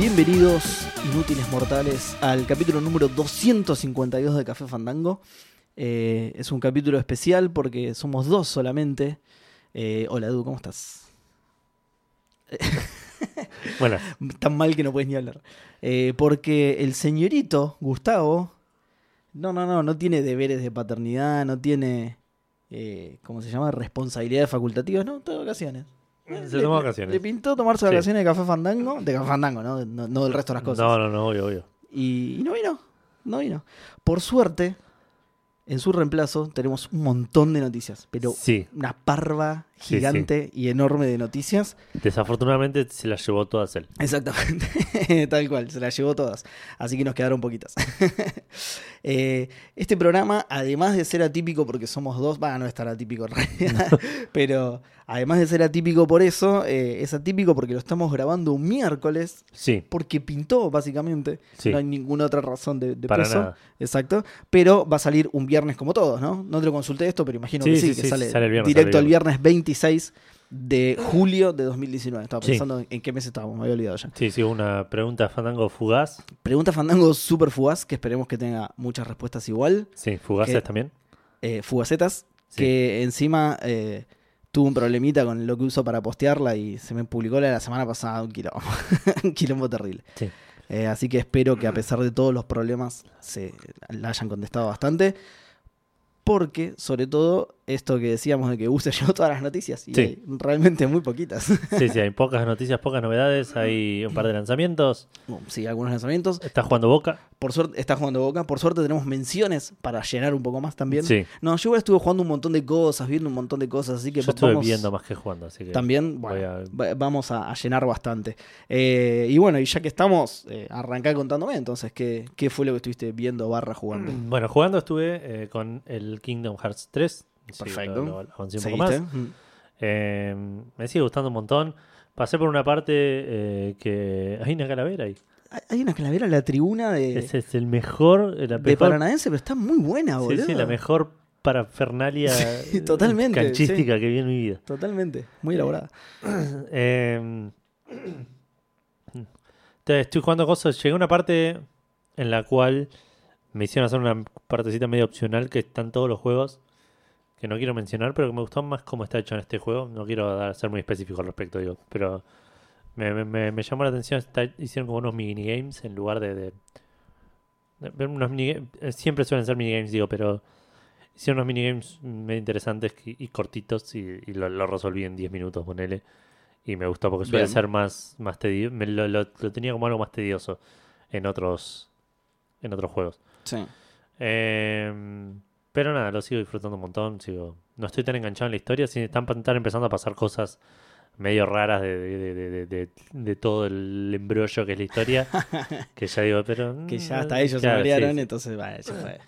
Bienvenidos, inútiles mortales, al capítulo número 252 de Café Fandango. Eh, es un capítulo especial porque somos dos solamente. Eh, hola, Edu, ¿cómo estás? Bueno, Tan mal que no puedes ni hablar. Eh, porque el señorito Gustavo, no, no, no, no tiene deberes de paternidad, no tiene, ¿cómo se llama? Responsabilidades facultativas, no, está de vacaciones. Se Le- toma le- vacaciones. Le pintó tomarse Sí. vacaciones de Café Fandango, de Café Fandango, ¿no? No, no del resto de las cosas. No, no, no, obvio, obvio. Y, y no vino, no vino. Por suerte, en su reemplazo tenemos un montón de noticias, pero Sí, una parva Sí, gigante y enorme de noticias. desafortunadamente se las llevó todas él. Exactamente, tal cual, se las llevó todas, así que nos quedaron poquitas. Eh, este programa, además de ser atípico porque somos dos, va, no es tan atípico en realidad, pero además de ser atípico por eso, eh, es atípico porque lo estamos grabando un miércoles, Sí, porque pintó básicamente, sí, no hay ninguna otra razón de, de para peso. nada. Exacto, pero va a salir un viernes como todos, ¿no? No te lo consulté esto, pero imagino que sí, que sale, sale el viernes, directo sale el viernes 26 de julio de 2019. Estaba pensando en, en qué mes estábamos, me había olvidado ya. Sí, sí, una pregunta fandango fugaz. Pregunta Fandango súper fugaz, que esperemos que tenga muchas respuestas igual. Sí, fugaces también. Eh, fugacetas, Sí. que encima eh, tuvo un problemita con lo que uso para postearla y se me publicó la, la semana pasada un quilombo. un quilombo terrible. Sí. Eh, así que espero que a pesar de todos los problemas se la hayan contestado bastante. Porque, sobre todo, esto que decíamos de que use yo todas las noticias. Y Sí. hay realmente muy poquitas. Sí, sí, hay pocas noticias, pocas novedades, hay un par de lanzamientos. Bueno, sí, algunos lanzamientos. Está jugando Boca. Por suerte, está jugando Boca. Por suerte tenemos menciones para llenar un poco más también. Sí, No, yo estuve jugando un montón de cosas, viendo un montón de cosas, así que yo estuve vamos, viendo más que jugando, así que también, bueno, a- vamos a, a llenar bastante. Eh, y bueno, y ya que estamos, eh, arrancá contándome entonces, ¿qué, ¿qué fue lo que estuviste viendo barra jugando? Bueno, jugando estuve eh, con el Kingdom Hearts 3. Sí, Perfecto. lo- lo avancé un poco ¿Seguiste? más. Mm. Eh, me sigue gustando un montón. Pasé por una parte eh, que hay una calavera ahí. Hay- una calavera en la tribuna de, Ese es el mejor, la de mejor, Paranaense, pero está muy buena, sí, boludo. sí, la mejor parafernalia Sí, eh, totalmente, canchística que vi en mi vida. Totalmente, muy elaborada. Eh, entonces, estoy jugando cosas. Llegué a una parte en la cual me hicieron hacer una partecita medio opcional que están todos los juegos que no quiero mencionar, pero que me gustó más cómo está hecho en este juego. No quiero dar- ser muy específico al respecto, digo, pero me, me- me- llamó la atención. está- hicieron como unos minigames en lugar de. de- de ver unos minigame- eh, siempre suelen ser minigames, digo, pero hicieron unos minigames medio interesantes y, y cortitos y, y lo, lo resolví en 10 minutos, ponele. Y me gustó porque suele Bien. ser más, más tedioso. Lo, lo- lo tenía como algo más tedioso en otros, en otros juegos. Sí. Eh, pero nada, lo sigo disfrutando un montón. Sigo, no estoy tan enganchado en la historia. Sí, están, están empezando a pasar cosas medio raras de, de, todo el embrollo que es la historia. que ya digo, pero. Que ya mm, hasta ellos claro, se marearon, sí. entonces, vaya, ya fue.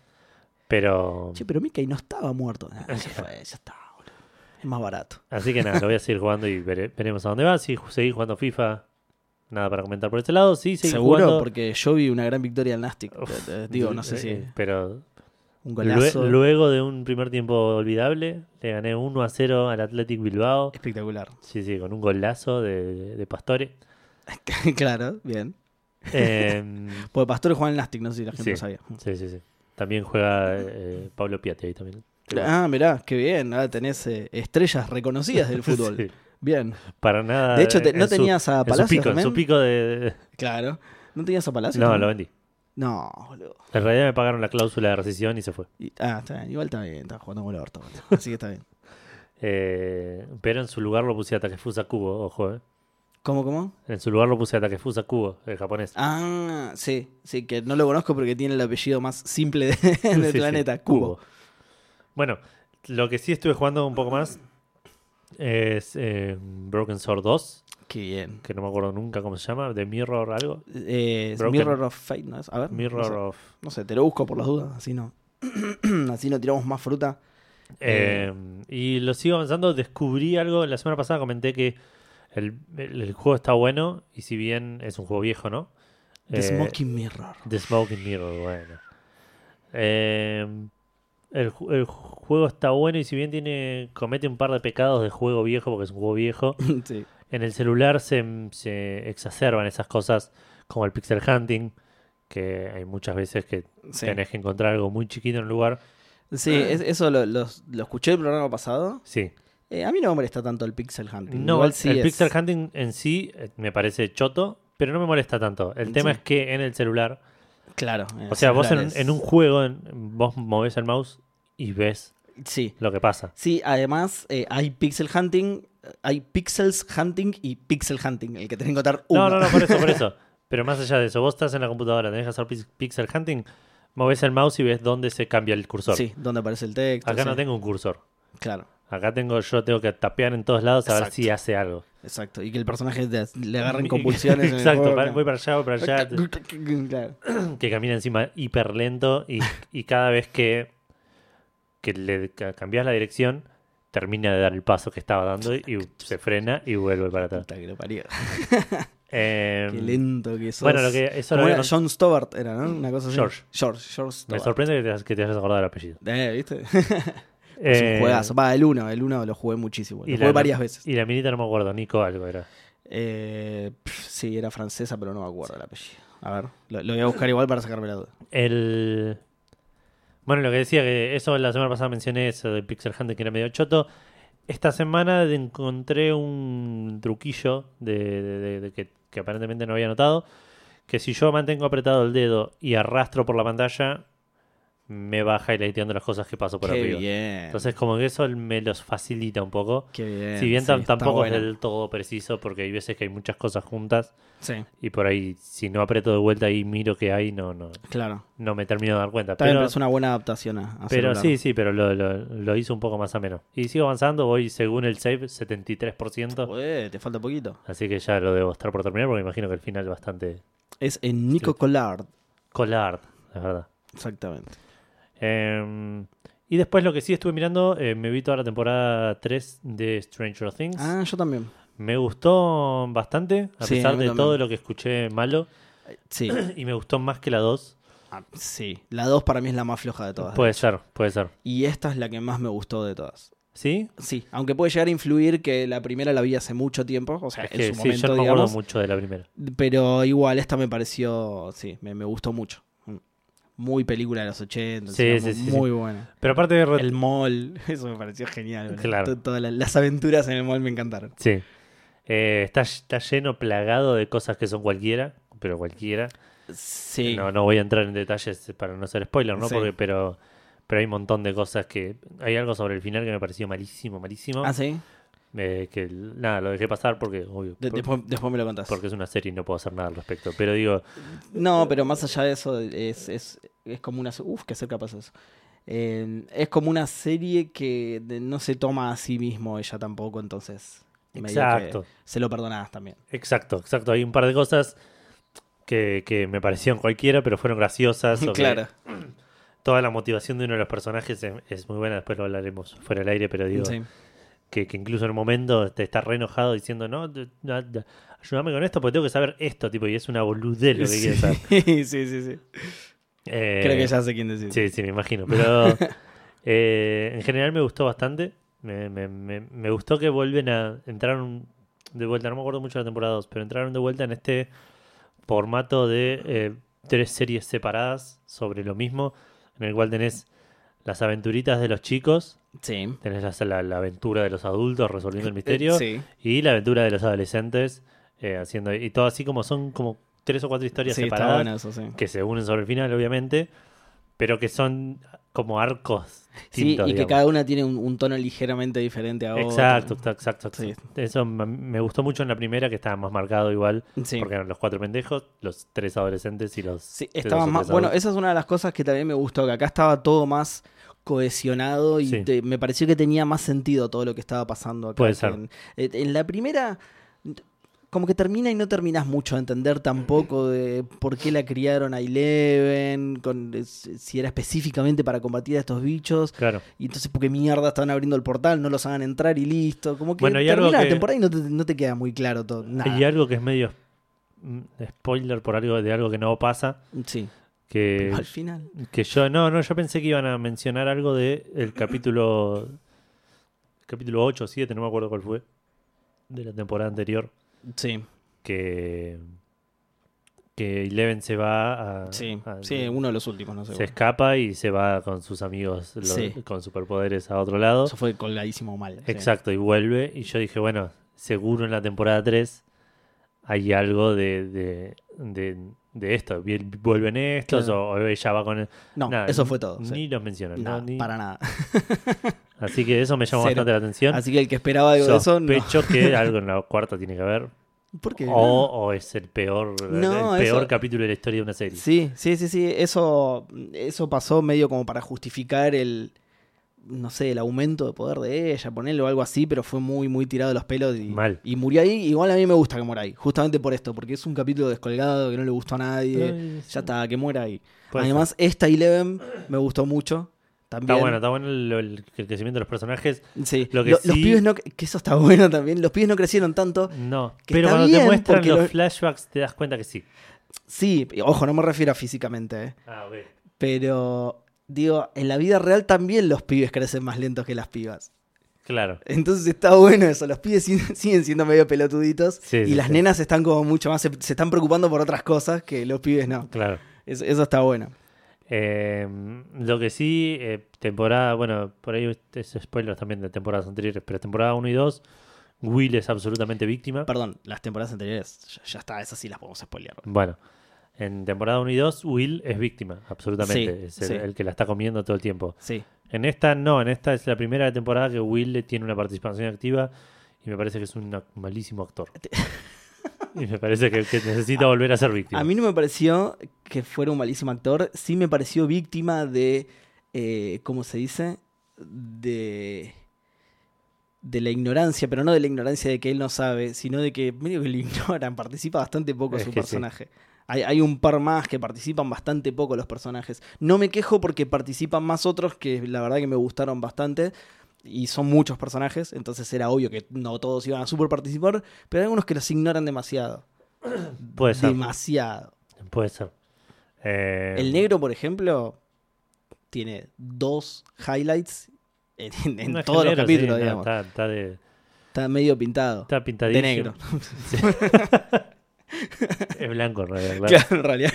Pero. Che, pero Mickey no estaba muerto. Nah, ya fue, ya está, boludo. Es más barato. Así que nada, lo voy a seguir jugando y vere- veremos a dónde va. Si seguís jugando FIFA, nada para comentar por este lado. Sí, Seguro, jugando. porque yo vi una gran victoria del Nastic. Uf, Te- te Digo, no sé si eh, Pero un golazo luego de un primer tiempo olvidable, le gané 1 a 0 al Athletic Bilbao. espectacular. Sí, sí, con un golazo de, de Pastore. claro, bien. Eh, Porque Pastores juega en Nastic, no sé si la gente Sí. lo sabía. sí, sí, sí. También juega eh, Pablo Piatti ahí también. Ah, mirá, qué bien. Ahora tenés eh, estrellas reconocidas del fútbol. Sí, Bien. para nada. De hecho, te- ¿no su- tenías a en su Palacios pico, en su pico de... Claro. ¿No tenías a Palacios? No, también? lo vendí. No, boludo. En realidad me pagaron la cláusula de rescisión y se fue. Y- ah, está bien. Igual está bien. Está jugando con el orto. Así que está bien. Eh, pero en su lugar lo puse a Takefusa Kubo, ojo, eh. ¿Cómo, cómo? En su lugar lo puse a Takefusa Kubo, el japonés. Ah, sí. Sí, que no lo conozco porque tiene el apellido más simple de- del Sí, sí, planeta. Cubo. Bueno, lo que sí estuve jugando un poco más es eh, Broken Sword 2, Qué bien. que no me acuerdo nunca cómo se llama, de Mirror algo. Eh, Mirror of Fate, ¿no es? A ver. Mirror no sé. of... No sé, te lo busco por las dudas. Así no. así no tiramos más fruta. Eh, y lo sigo avanzando. Descubrí algo. La semana pasada comenté que el, el- el juego está bueno. Y si bien es un juego viejo, ¿no? The Eh, Smoking Mirror. The Smoking Mirror, bueno. Eh, el, el juego está bueno. Y si bien tiene comete un par de pecados de juego viejo, porque es un juego viejo, sí. en el celular se, se exacerban esas cosas como el pixel hunting, que hay muchas veces que Sí, tenés que encontrar algo muy chiquito en un lugar. Sí, es- eso lo, los- lo escuché el programa pasado. Sí. Eh, a mí no me molesta tanto el pixel hunting. No, Igual sí el es- pixel hunting en sí eh, me parece choto, pero no me molesta tanto. El tema es que en el celular, Claro. o sea, vos en, en un juego, en- vos movés el mouse y ves Sí. lo que pasa. Sí, además eh, hay pixel hunting, hay pixels hunting y pixel hunting, el que tenés que encontrar uno. No, no, no, por eso, por eso. Pero más allá de eso, vos estás en la computadora, tenés que hacer pix- pixel hunting, movés el mouse y ves dónde se cambia el cursor. Sí, donde aparece el texto. Acá sí. no tengo un cursor. Claro, Acá tengo, yo tengo que tapear en todos lados a ver si hace algo. Exacto. Y que el personaje le agarren convulsiones. en el Exacto, juego, pa- claro. voy para allá, voy para allá. Claro. que camina encima hiper lento y, y cada vez que, que le ca- cambias la dirección, termina de dar el paso que estaba dando y se frena y vuelve para atrás. Puta que lo parió. Eh, Qué lento que sos. bueno, lo que eso lo ¿Cómo había era? John Stobart era, ¿no? Una cosa así. George. George, George me Stobart. sorprende que te, que te hayas acordado del apellido. Eh, ¿viste? Eh, es un juegazo. Va, el 1, el uno lo jugué muchísimo. Lo y jugué la- varias veces. Y la minita no me acuerdo, Nico algo era. Eh, sí, era francesa, pero no me acuerdo el apellido. A ver, lo, lo voy a buscar igual para sacarme la duda. El. Bueno, lo que decía que eso la semana pasada mencioné eso de Pixel Hunter que era medio choto. Esta semana encontré un truquillo de, de- de- de que, que aparentemente no había notado. Que si yo mantengo apretado el dedo y arrastro por la pantalla, me va highlighteando las cosas que paso por Qué arriba. bien. Entonces, como que eso me los facilita un poco. Qué bien. si bien sí, tampoco es del todo preciso, porque hay veces que hay muchas cosas juntas. Sí, Y por ahí, si no aprieto de vuelta y miro que hay, no, no, claro. no me termino de dar cuenta. Bien, Pero, es una buena adaptación a, a pero celular. sí, sí, pero lo, lo, lo hizo un poco más ameno. Y sigo avanzando, voy según el save 73%. Joder, te falta poquito. Así que ya lo debo estar por terminar porque imagino que el final es bastante Es en Nico. Collard. collard, la verdad. Exactamente. Eh, y después lo que sí estuve mirando, eh, me vi toda la temporada 3 de Stranger Things. Ah, yo también. Me gustó bastante, a Sí, pesar de también. todo lo que escuché malo. Sí, Y me gustó más que la 2. ah, sí. La 2 para mí es la más floja de todas. Puede ser, puede ser. Y esta es la que más me gustó de todas. ¿Sí? Sí, aunque puede llegar a influir que la primera la vi hace mucho tiempo, o sea, Es en que su sí, momento, yo no me acuerdo digamos, mucho de la primera. pero igual esta me pareció, sí, me, me gustó mucho. Muy película de los 80, Sí, digamos, sí, sí, muy buena. Pero aparte de... El mall, eso me pareció genial. Claro. To- Todas las, aventuras en el mall me encantaron. Sí. Eh, está, está lleno, plagado de cosas que son cualquiera, pero cualquiera. Sí, No, no voy a entrar en detalles para no ser spoiler, ¿no? Porque, pero, pero hay un montón de cosas que... Hay algo sobre el final que me pareció malísimo, malísimo. ah, sí. Eh, que nada, lo dejé pasar porque, obvio, De- por- después, después me lo contás. porque es una serie y no puedo hacer nada al respecto. Pero digo, No, pero más allá de eso, es, es, es como una... Uf, qué cerca pasa eso. Eh, es como una serie que no se toma a sí mismo ella tampoco, entonces... que exacto, Se lo perdonás también. exacto, exacto. Hay un par de cosas que, que me parecieron cualquiera, pero fueron graciosas. o que claro. Toda la motivación de uno de los personajes es, es muy buena, después lo hablaremos fuera del aire, pero digo, Sí. Que, que incluso en un momento te está re enojado diciendo, no, ayúdame con esto porque tengo que saber esto, tipo, y es una boludez lo que quiere saber. sí, sí, sí, sí. Eh, Creo que ya sé quién decir. Sí, sí, me imagino. Pero eh, en general me gustó bastante. Me, me- me- me gustó que vuelven a. Entraron de vuelta, no me acuerdo mucho de la temporada 2, pero entraron de vuelta en este formato de eh, tres series separadas sobre lo mismo, en el cual tenés las aventuritas de los chicos, Sí. tenés la, aventura de los adultos resolviendo el misterio, Sí. y la aventura de los adolescentes eh, haciendo. Y todo así como son como tres o cuatro historias Sí, separadas eso, sí. que se unen sobre el final, obviamente, pero que son como arcos Sí, y que cada una tiene un, un tono ligeramente diferente a otra. Exacto, exacto, exacto. Sí. Eso me gustó mucho en la primera, que estaba más marcado igual, Sí. porque eran los cuatro pendejos, los tres adolescentes y los... Sí, tres estaba o más. Bueno, esa es una de las cosas que también me gustó, que acá estaba todo más cohesionado y Sí. te- me pareció que tenía más sentido todo lo que estaba pasando acá. Puede ser. En, eh, en la primera, como que termina y no terminas mucho de entender tampoco de por qué la criaron a Eleven, con, si era específicamente para combatir a estos bichos. Claro. Y entonces, ¿por qué mierda están abriendo el portal? No los hagan entrar y listo. Como que Bueno, termina la que- temporada y no te, no te queda muy claro todo. Nada. Hay algo que es medio mm, spoiler por algo de algo que no pasa, Sí. que, Al final. que yo... No, no, yo pensé que iban a mencionar algo de el capítulo... Capítulo 8 o 7, no me acuerdo cuál fue, de la temporada anterior. Sí. que que Eleven se va a... Sí, a- sí, uno de los últimos, no sé. se escapa y se va con sus amigos los- Sí. con superpoderes a otro lado. Eso fue colgadísimo mal. sí. Exacto, y vuelve. Y yo dije, bueno, seguro en la temporada 3 hay algo de, de, de, de esto. ¿Vuelven estos Claro. o, o ella va con el... No, Nada, eso fue todo. sí. Ni los mencionan. Nada, ¿no? Ni- para nada. Así que eso me llamó Cero. bastante la atención. Así que el que esperaba algo de eso, no. Sospecho que algo en la cuarta tiene que haber. ¿Por qué? O, o es el peor, No, el peor eso- capítulo de la historia de una serie. Sí, sí, sí, sí. Eso, eso pasó medio como para justificar el, no sé, el aumento de poder de ella, ponerlo o algo así, pero fue muy, muy tirado de los pelos y, Mal. y murió ahí. Igual a mí me gusta que muera ahí, justamente por esto, porque es un capítulo descolgado que no le gustó a nadie. Ay, sí. Ya está, que muera ahí. Puede Además, esta Eleven me gustó mucho. También. Está bueno, está bueno el, el- el crecimiento de los personajes. Sí, Lo que Lo- los sí- pibes no, que eso está bueno también. Los pibes no crecieron tanto. No, Que pero cuando te muestran los lo- flashbacks te das cuenta que sí. Sí, ojo, no me refiero a físicamente, ¿eh? Ah, ok. pero digo, en la vida real también los pibes crecen más lentos que las pibas. Claro. Entonces está bueno eso, los pibes sig- siguen siendo medio pelotuditos Sí, y sí, las sí. nenas están como mucho más, se, se están preocupando por otras cosas que los pibes no. Claro. Eso, eso está bueno. Eh, lo que sí, eh, temporada, bueno, por ahí es spoilers también de temporadas anteriores, pero temporada 1 y 2, Will es absolutamente víctima. Perdón, las temporadas anteriores, ya, ya está, esas sí las podemos spoilear. Bueno, en temporada 1 y 2, Will es víctima, absolutamente. Sí, es el, sí. el que la está comiendo todo el tiempo. Sí, En esta no, en esta es la primera temporada que Will tiene una participación activa y me parece que es un malísimo actor. y me parece que, que necesita volver a ser víctima. a mí no me pareció que fuera un malísimo actor, sí me pareció víctima de, eh, ¿cómo se dice? De... De la ignorancia, pero no de la ignorancia de que él no sabe, sino de que medio que lo ignoran, participa bastante poco Es su sí. personaje. Hay, hay un par más que participan bastante poco los personajes. No me quejo porque participan más otros que la verdad que me gustaron bastante. Y son muchos personajes, entonces era obvio que no todos iban a super participar, pero hay algunos que los ignoran demasiado. Puede ser. Demasiado. Puede ser. Eh, El negro, por ejemplo, tiene dos highlights en, en no, es que todos los negro, sí, capítulos, no, digamos. Está, está de- Está medio pintado. está pintadísimo. de negro. Es blanco, en realidad, claro. Claro, en realidad.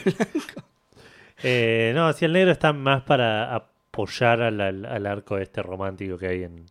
Eh, no, si el negro está más para apoyar al, al- al arco este romántico que hay en...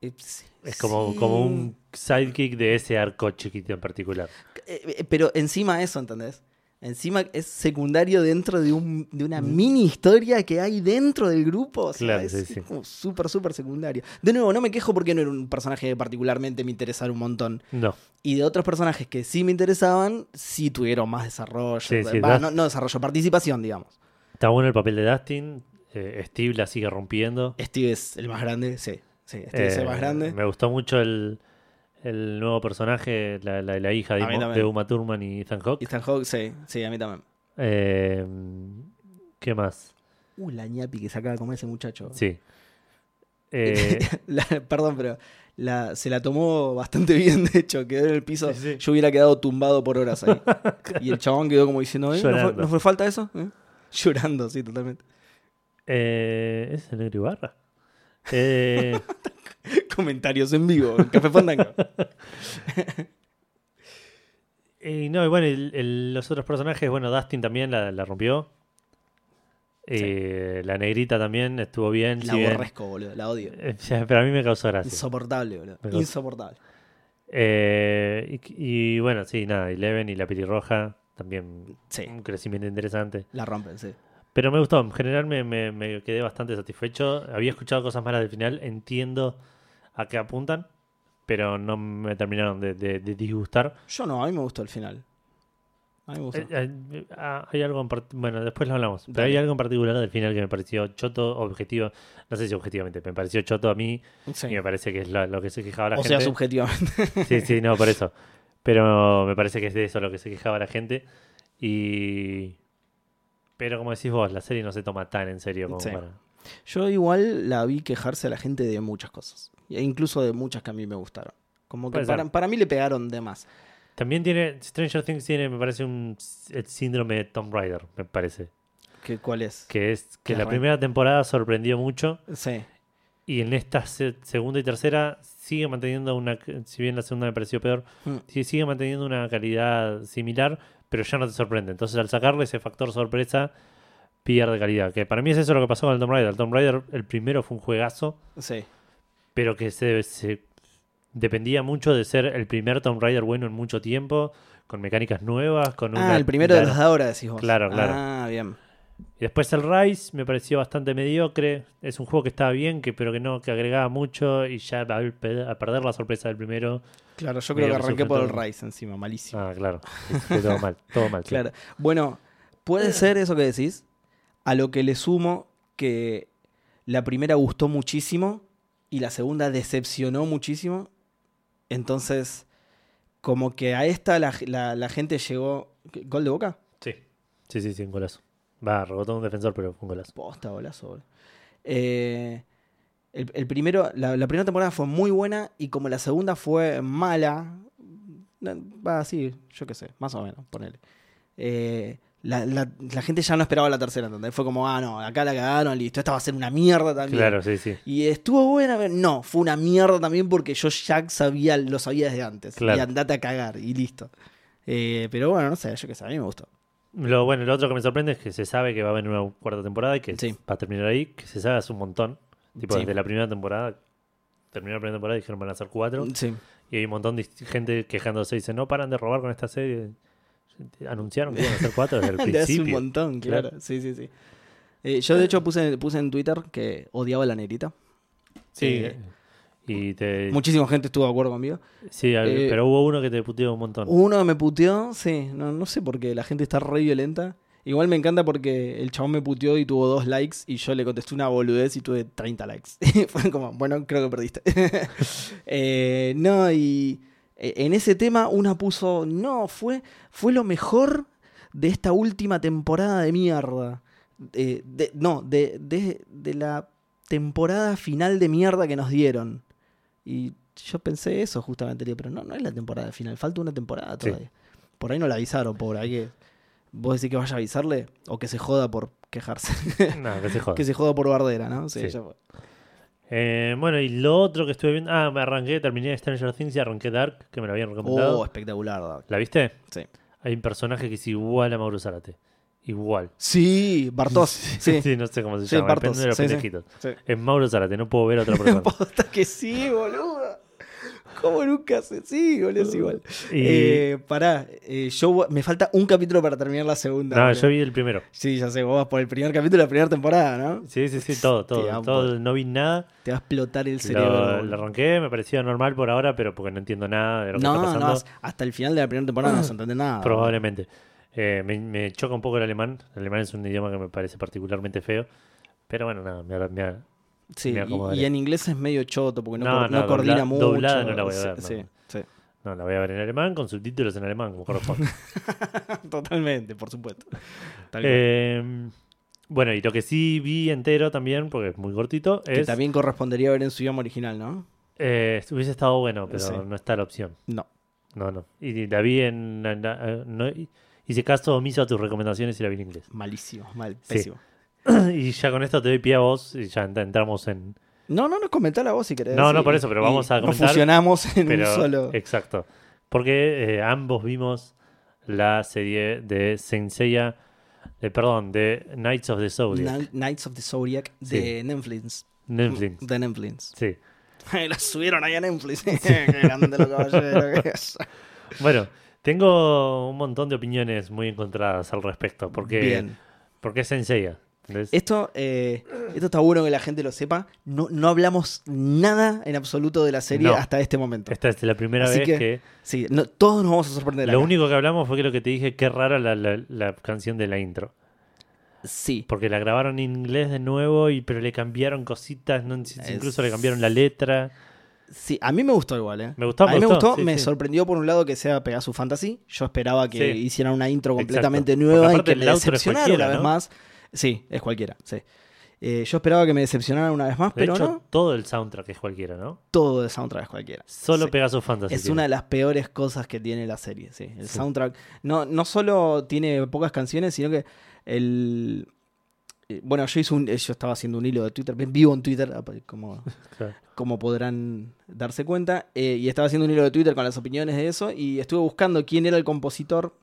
Es como, Sí. como un sidekick de ese arco chiquito en particular. Eh, eh, Pero encima eso, ¿entendés? Encima es secundario dentro de, un, de una mini historia que hay dentro del grupo. O sea, Claro, es sí, sí. súper, súper secundario. De nuevo, no me quejo porque no era un personaje que particularmente me interesara un montón. No, Y de otros personajes que sí me interesaban, sí tuvieron más desarrollo. Sí, Dust- no, no desarrollo, participación, digamos. está bueno el papel de Dustin. Eh, Steve la sigue rompiendo. Steve es el más grande, sí. Sí, Steve es el Eh, más grande. Me gustó mucho el, el nuevo personaje, la, la, la hija de, de Uma Thurman y Ethan Hawke. Ethan Hawke, sí, sí, a mí también. Eh, ¿Qué más? Uh, la ñapi que se acaba de comer ese muchacho. Sí. Eh, La- perdón, pero la- se la tomó bastante bien, de hecho, quedó en el piso. Sí, sí. Yo hubiera quedado tumbado por horas ahí. y el chabón quedó como diciendo, "Eh, ¿no, fue, Llorando. ¿no fue falta eso? ¿Eh? Llorando, sí, totalmente. Eh, ¿Es el negro Ibarra? Eh, Comentarios en vivo, en Café Fandango. y no, y bueno, el- el- los otros personajes, bueno, Dustin también la, la rompió. Eh, La negrita también estuvo bien. La si bien- aborrezco, boludo, la odio. Eh, pero a mí me causó gracia. Insoportable, boludo. Insoportable. Eh, y, y bueno, sí, nada, Eleven y la pelirroja también Sí, un crecimiento interesante. la rompen, sí. Pero me gustó, en general me, me- me quedé bastante satisfecho. Había escuchado cosas malas del final, entiendo a qué apuntan, pero no me terminaron de, de- de disgustar. Yo no, a mí me gustó el final. A mí me gustó. Eh, eh, ah, hay algo en bueno, después lo hablamos, pero Dale. hay algo en particular del final que me pareció choto, objetivo, no sé si objetivamente, me pareció choto a mí Sí. y me parece que es lo, lo que se quejaba la O gente. sea, subjetivamente. Sí, sí, no, por eso. Pero me parece que es de eso lo que se quejaba la gente. Y. Pero como decís vos, la serie no se toma tan en serio como Sí. para. Yo igual la vi quejarse a la gente de muchas cosas. E incluso de muchas que a mí me gustaron. Como que para, para mí le pegaron de más. También tiene. Stranger Things tiene, me parece, un el síndrome de Tomb Raider, me parece. ¿Qué, ¿Cuál es? Que es que la primera temporada sorprendió mucho. Sí. Y en esta se- segunda y tercera sigue manteniendo una. Si bien la segunda me pareció peor, Mm. sigue manteniendo una calidad similar, pero ya no te sorprende. Entonces, al sacarle ese factor sorpresa, pierde calidad. Que para mí es eso lo que pasó con el Tomb Raider. El Tomb Raider, el primero fue un juegazo, Sí. pero que se, se dependía mucho de ser el primer Tomb Raider bueno en mucho tiempo, con mecánicas nuevas, con. Ah, el primero de los de ahora, decís vos. Claro, claro. Ah, bien. Y después el Rise me pareció bastante mediocre. Es un juego que estaba bien, que, pero que no, que agregaba mucho y ya al pe- a perder la sorpresa del primero. Claro, yo creo que arranqué por el. Rise encima, malísimo. Ah, claro. Fue todo mal, todo mal. Claro. Bueno, puede ser eso que decís, a lo que le sumo que la primera gustó muchísimo y la segunda decepcionó muchísimo. Entonces, como que a esta la, la- la gente llegó... ¿Gol de boca? Sí, sí, sí, sí, un golazo. Va, rebotó un defensor, pero fue un golazo. Posta, golazo. boludo. Eh, el, el primero, la, la primera temporada fue muy buena y como la segunda fue mala, va así, yo qué sé, más o menos, ponele. Eh, la, la- la gente ya no esperaba la tercera, ¿entendés? Fue como, ah, no, acá la cagaron, listo, esta va a ser una mierda también. Claro, sí, sí. Y estuvo buena, pero no, fue una mierda también porque yo ya sabía, lo sabía desde antes. Claro. Y andate a cagar, y listo. Eh, pero bueno, no sé, yo qué sé, a mí me gustó. Lo, bueno, lo otro que me sorprende es que se sabe que va a haber una cuarta temporada y que Sí. va a terminar ahí, que se sabe hace un montón. Tipo, Sí. desde la primera temporada, terminó la primera temporada y dijeron van a ser cuatro. Sí. Y hay un montón de gente quejándose y dice, no paran de robar con esta serie. Anunciaron que iban a ser cuatro desde el De hace un principio. montón, Claro. claro. Sí, sí, sí. Eh, yo de hecho puse, puse en Twitter que odiaba a la negrita. Sí. Eh, y te, Muchísima gente estuvo de acuerdo conmigo. sí, eh, pero hubo uno que te puteó un montón. Uno me puteó, sí, no, no sé por qué, la gente está re violenta. Igual me encanta porque el chabón me puteó y tuvo dos likes y yo le contesté una boludez y tuve 30 likes. Fue como, bueno, creo que perdiste. Eh, no, y eh, en ese tema una puso, no, fue, fue lo mejor de esta última temporada de mierda. Eh, de- no, de, de, de la temporada final de mierda que nos dieron. Y yo pensé eso justamente, digo, pero no, no es la temporada final, falta una temporada Sí. todavía. Por ahí no la avisaron, por ahí que... ¿Vos decís que vaya a avisarle? ¿O que se joda por quejarse? No, que se joda. que se joda por bardera, ¿no? Sí, Sí. ya fue. Eh, bueno, y lo otro que estuve viendo. Ah, me arranqué, terminé Stranger Things y arranqué Dark, que me lo habían recomendado. Oh, espectacular, Doc. ¿La viste? Sí. Hay un personaje que es igual a Mauro Zárate. Igual. Sí, Bartos. Sí. no sé cómo se Sí, llama. Bartos, Depende de los sí, sí. pendejitos. Sí. Es Mauro Zárate, no puedo ver a otra persona. Posta que sí, boludo. ¿Cómo nunca se Sí, boludo, es igual. Y- Eh, pará, eh, yo me falta un capítulo para terminar la segunda. no, boludo. yo vi el primero. Sí, ya sé, vos vas por el primer capítulo de la primera temporada, ¿no? Sí, sí, sí, todo, todo. todo no vi nada. Te va a explotar el cerebro. lo arranqué, me parecía normal por ahora, pero porque no entiendo nada de lo que no, está no, pasando. hasta el final de la primera temporada no se entiende nada. Probablemente. Eh, me, me choca un poco el alemán. El alemán es un idioma que me parece particularmente feo. Pero bueno, nada, me, me- Sí, Me y- y, en inglés es medio choto porque no, No, cor- no no, coordina dobla- mucho. doblada no la voy a ver, no. Sí, sí. no, la voy a ver en alemán con subtítulos en alemán, como corresponde. Totalmente, por supuesto. Tal. Eh, bueno, y lo que sí vi entero también, porque es muy cortito, que es. también correspondería ver en su idioma original, ¿no? eh, hubiese estado bueno, pero Sí. no está la opción. No. No, no. Y la vi en. en- en- no- hice caso omiso a tus recomendaciones y la vi en inglés. Malísimo, mal, Sí. pésimo. y ya con esto te doy pie a vos y ya ent- entramos en. No, no, nos comentala vos si querés. No, no, por eso, pero vamos a Nos comentar, fusionamos en Pero, un solo. Exacto. Porque eh, ambos vimos la serie de Senseiya. De, perdón, de Knights of the Zodiac. Knight- Knights of the Zodiac de Netflix. Netflix. De Netflix. Sí. la subieron ahí a Netflix. Qué grande lo caballero que es. Bueno, tengo un montón de opiniones muy encontradas al respecto. Porque, Bien. porque es. ¿entendés? Esto, eh, esto está bueno que la gente lo sepa. No, no hablamos nada en absoluto de la serie No. hasta este momento. Esta es la primera Así vez que- que. Sí, no, todos nos vamos a sorprender. Lo acá. único que hablamos fue que lo que te dije, qué rara la, la- la canción de la intro. Sí. Porque la grabaron en inglés de nuevo, y pero le cambiaron cositas, no- incluso le cambiaron la letra. Sí, a mí me gustó igual, ¿eh? Me gustó, a mí me gustó, gustó, sí, me sí. sorprendió por un lado que sea Pegasus Fantasy. Yo esperaba que Sí. hicieran una intro completamente nueva y que el me decepcionara una vez ¿no? más. Sí, es cualquiera, sí. Eh, yo esperaba que me decepcionaran una vez más, De pero hecho, no. todo el soundtrack es cualquiera, ¿no? Todo de soundtrack es cualquiera. Solo Sí. Pegasus Fantasy. Es tiene. una de las peores cosas que tiene la serie, sí. El Sí. soundtrack no, no solo tiene pocas canciones, sino que el... eh, Bueno, yo hice un, yo estaba haciendo un hilo de Twitter, vivo en Twitter, como, Claro. como podrán darse cuenta, eh, y estaba haciendo un hilo de Twitter con las opiniones de eso, y estuve buscando quién era el compositor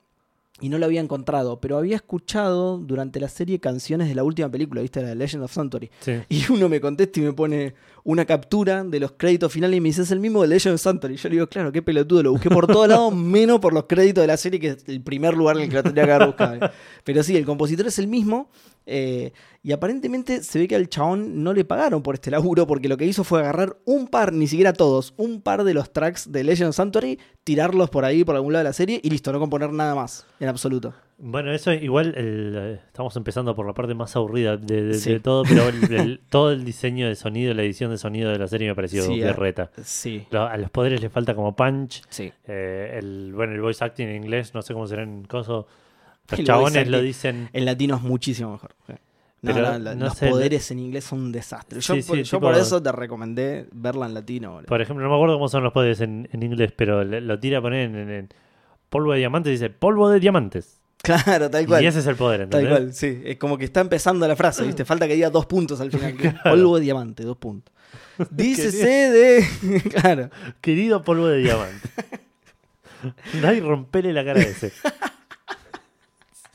y no lo había encontrado, pero había escuchado durante la serie canciones de la última película, ¿viste? La de Legend of Santory. Sí. Y uno me contesta y me pone una captura de los créditos finales y me dice, es el mismo de Legend of Santory. Y yo le digo, claro, qué pelotudo, lo busqué por todos lados, menos por los créditos de la serie, que es el primer lugar en el que lo tendría que haber buscado. Pero sí, el compositor es el mismo. Eh, y aparentemente se ve que al chabón no le pagaron por este laburo, porque lo que hizo fue agarrar un par, ni siquiera todos, un par de los tracks de Legend of Santory, tirarlos por ahí, por algún lado de la serie, y listo, no componer nada más, en absoluto. Bueno, eso igual el, eh, estamos empezando por la parte más aburrida de, de- Sí. de todo, pero el- el- todo el diseño de sonido, la edición de sonido de la serie me pareció Sí, berreta. Sí, Lo- a los poderes le falta como punch. sí. eh, el, bueno, el voice acting en inglés, no sé cómo será en coso. Los chabones lo dicen. En latino es muchísimo mejor. No, Pero, no, la- no los sé, poderes en inglés son un desastre. Yo, Sí, por, sí, yo tipo- por eso te recomendé verla en latino. boludo. Por ejemplo, no me acuerdo cómo son los poderes en, en inglés, pero le- lo tira a poner en, en- en polvo de diamantes y dice polvo de diamantes. Claro, tal cual. Y ese es el poder, Tal ¿entendés? cual, sí. Es como que está empezando la frase, ¿viste? Falta que diga dos puntos al final. Polvo de diamante, dos puntos. Dícese de. claro. Querido polvo de diamante. Dai rompele la cara a ese.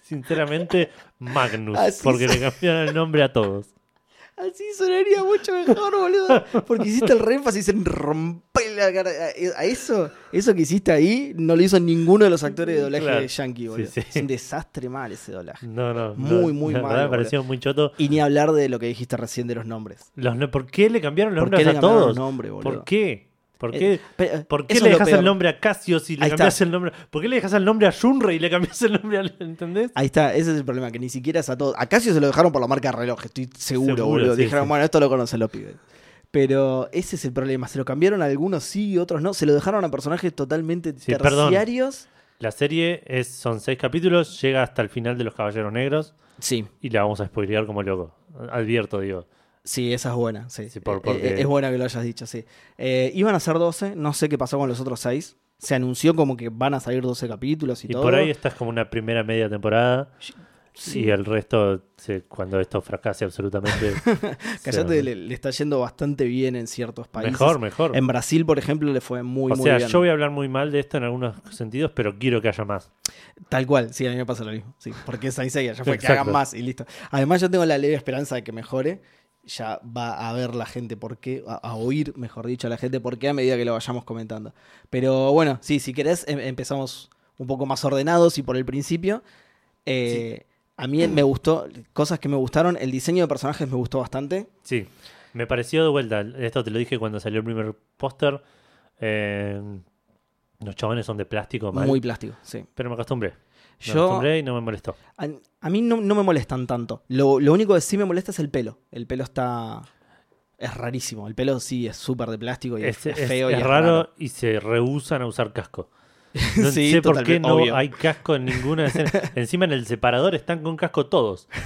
Sinceramente, Magnus, Así porque le cambiaron el nombre a todos. Así sonaría mucho mejor, boludo. Porque hiciste el re énfasis en romper la cara. A eso, eso que hiciste ahí, no lo hizo ninguno de los actores de doblaje Claro. yankee, boludo. Sí, sí. Es un desastre mal ese doblaje. No, no. Muy, no, muy verdad me pareció muy choto. Y ni hablar de lo que dijiste recién de los nombres. Los ¿Por qué le cambiaron los ¿Por qué nombres le a todos? los nombres? ¿Por qué? ¿Por Eh, qué? pero, ¿Por qué le dejas el nombre a Casio si le Ahí cambias está. el nombre? ¿Por qué le dejas el nombre a Shunrei y le cambias el nombre al. ¿Entendés? Ahí está, ese es el problema, que ni siquiera es a todos. A Casio se lo dejaron por la marca reloj, estoy seguro, Seguro, boludo. sí, Dijeron, sí. bueno, esto lo conocen los pibes. Pero ese es el problema. Se lo cambiaron a algunos sí, otros no. Se lo dejaron a personajes totalmente Sí, perdón. terciarios. La serie es, son seis capítulos, llega hasta el final de Los Caballeros Negros Sí, y la vamos a spoilear como loco. Advierto, digo. Sí, esa es buena. Sí. Sí, por- Eh, porque- eh, Es buena que lo hayas dicho, sí. Eh, iban a ser 12, no sé qué pasó con los otros 6. Se anunció como que van a salir 12 capítulos y, Y todo. por ahí esta es como una primera media temporada. Sí. Y el resto, cuando esto fracase absolutamente. Callate, le, le está yendo bastante bien en ciertos países. Mejor, mejor. En Brasil, por ejemplo, le fue muy, o muy sea, bien. yo voy a hablar muy mal de esto en algunos sentidos, pero quiero que haya más. Tal cual, sí, a mí me pasa lo mismo. Sí, porque es Saint Seiya, ya fue que hagan más y listo. Además, yo tengo la leve esperanza de que mejore. Ya va a ver la gente por qué, a, a oír, mejor dicho, a la gente por qué a medida que lo vayamos comentando. Pero bueno, sí, si querés, em- empezamos un poco más ordenados y por el principio. Eh, A mí me gustó, cosas que me gustaron, el diseño de personajes me gustó bastante. Sí, me pareció de vuelta. Esto te lo dije cuando salió el primer póster. eh, los chabones son de plástico, mal, Muy plástico, sí. pero me acostumbré. Me Yo, acostumbré y no me molestó. a, a mí no, no me molestan tanto. Lo, lo único que sí me molesta es el pelo. El pelo está... Es rarísimo. El pelo sí es súper de plástico y es, Es, es es- feo y es raro, y se rehusan a usar casco. No Sí, sé por qué no obvio. hay casco en ninguna escena. Encima en el separador están con casco todos.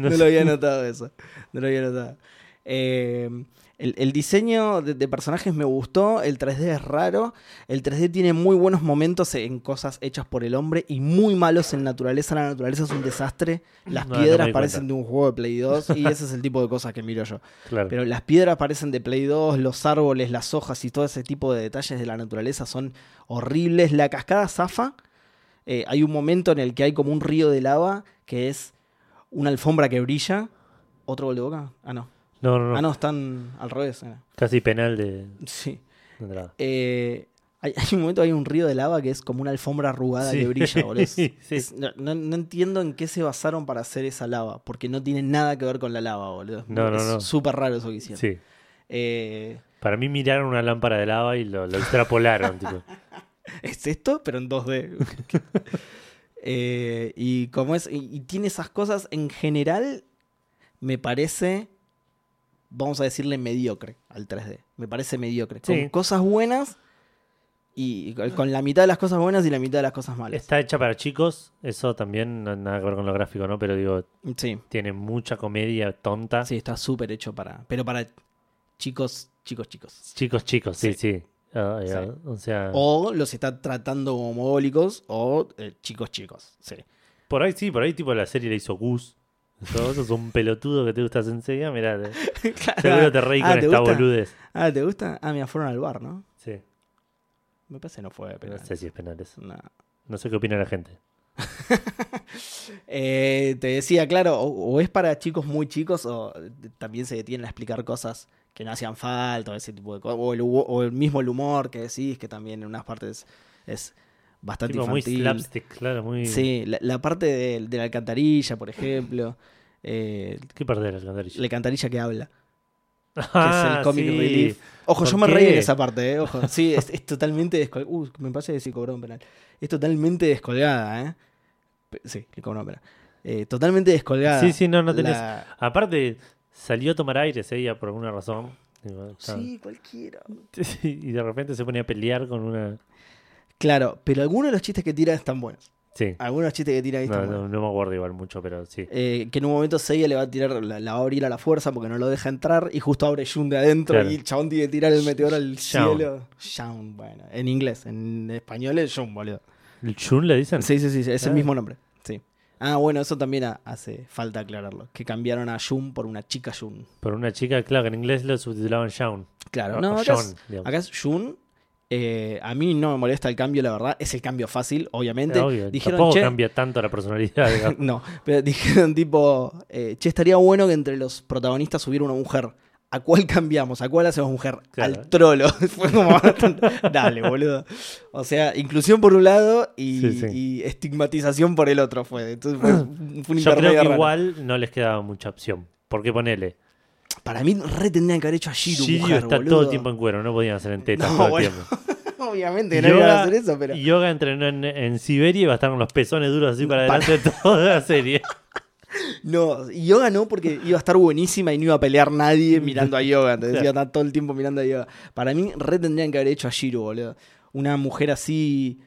No, sé. lo había notado eso. No lo había notado. Eh, el, el diseño de, de personajes me gustó. El 3D es raro. El 3D tiene muy buenos momentos en cosas hechas por el hombre y muy malos en naturaleza. La naturaleza es un desastre. Las No, piedras parecen de un juego de Play 2 y ese es el tipo de cosas que miro yo. Claro. Pero las piedras parecen de Play 2, los árboles, las hojas y todo ese tipo de detalles de la naturaleza son horribles. La cascada zafa. Eh, hay un momento en el que hay como un río de lava que es una alfombra que brilla. ¿Otro gol de boca? Ah, no. No, no, no. Ah, no, están al revés. era. Casi penal de, Sí. de entrada. Eh, hay, hay un momento, hay un río de lava que es como una alfombra arrugada Sí. que brilla, boludo. Es- Sí. es- no, no- no entiendo en qué se basaron para hacer esa lava, porque no tiene nada que ver con la lava, boludo. No, no, es no. súper raro eso que hicieron. Sí. Eh, Para mí miraron una lámpara de lava y lo, lo extrapolaron. tipo. es esto, pero en 2D. Eh, y como es, y, y tiene esas cosas, en general, me parece, vamos a decirle mediocre al 3D. Me parece mediocre. Sí. Con cosas buenas y con- la mitad de las cosas buenas y la mitad de las cosas malas. Está hecha para chicos, eso también no nada que ver con lo gráfico, ¿no? Pero digo, Sí, tiene mucha comedia tonta. sí, está súper hecho para, pero para chicos, chicos, chicos. Chicos, chicos, sí, Sí. sí. Ah, Sí. O sea, O los está tratando como mogólicos o eh, chicos, chicos. Sí. por ahí sí, por ahí tipo la serie la hizo Gus. Eso es un pelotudo que te gusta Sensei. Mirá, te- seguro te reí Ah, con ¿te esta gusta? boludez. Ah, ¿te gusta? Ah, mira, fueron al bar, ¿no? Sí, Me parece que no fue, pero... no sé si es penal eso. No. No sé qué opina la gente. Eh, te decía, claro, o, o es para chicos muy chicos o también se detienen a explicar cosas que no hacían falta, o ese tipo de cosas. O el, o el mismo el humor que decís, que también en unas partes es bastante Tipo muy slapstick, claro, muy... Sí, la, la parte de, de la alcantarilla, por ejemplo. eh, ¿Qué parte de la alcantarilla? la alcantarilla que habla. Que Ah, es el comic sí. relief. Ojo, ¿Por yo me qué? reí en esa parte, ¿eh? Ojo. Sí, es, es totalmente descolgada. Uh, me parece que sí cobró un penal. Es totalmente descolgada, ¿eh? Sí, le cobró un penal. Eh, totalmente descolgada. Sí, sí, no, no tenés... La- Aparte, salió a tomar aire ese día por alguna razón. Sí, cualquiera. Y de repente se ponía a pelear con una... Claro, pero algunos de los chistes que tira están buenos. Sí. Algunos de los chistes que tira ahí No, están no, buenos. no me acuerdo igual mucho, pero sí. Eh, que en un momento Seiya le va a tirar, la, la va a abrir a la fuerza porque no lo deja entrar y justo abre Jun de adentro Claro. y el chabón tiene que tirar el meteoro al Shaun. cielo. Shaun, bueno, en inglés, en español es Jun, boludo. ¿El Chun le dicen? Sí, sí, sí, es el Ah. mismo nombre. Sí. Ah, bueno, eso también ha- hace falta aclararlo. Que cambiaron a Jun por una chica Jun. Por una chica, claro, que en inglés lo subtitulaban Shaun. Claro, O- no, o acá, es, acá es Jun. Eh, a mí no me molesta el cambio, la verdad. Es el cambio fácil, obviamente. Obvio, Dijeron, tampoco che, cambia tanto la personalidad. No, pero dijeron tipo, eh, che, estaría bueno que entre los protagonistas hubiera una mujer. ¿A cuál cambiamos? ¿A cuál hacemos mujer? Claro. Al trolo. Fue como Dale, boludo. O sea, inclusión por un lado y, Sí, sí. y estigmatización por el otro fue. Entonces fue, fue un Yo creo que raro. igual no les quedaba mucha opción. Porque ponele, Para mí re tendrían que haber hecho a Shiro, Shiryu mujer, está boludo. todo el tiempo en cuero, no podían hacer en tetas No, todo el tiempo. Obviamente no iban a hacer eso, pero... Yoga entrenó en, en Siberia y va a estar con los pezones duros así para Para- adelante toda la serie. No, y Yoga no, porque iba a estar buenísima y no iba a pelear nadie mirando a Yoga. Entonces iba a estar todo el tiempo mirando a Yoga. Para mí, re tendrían que haber hecho a Shiro, boludo. Una mujer así.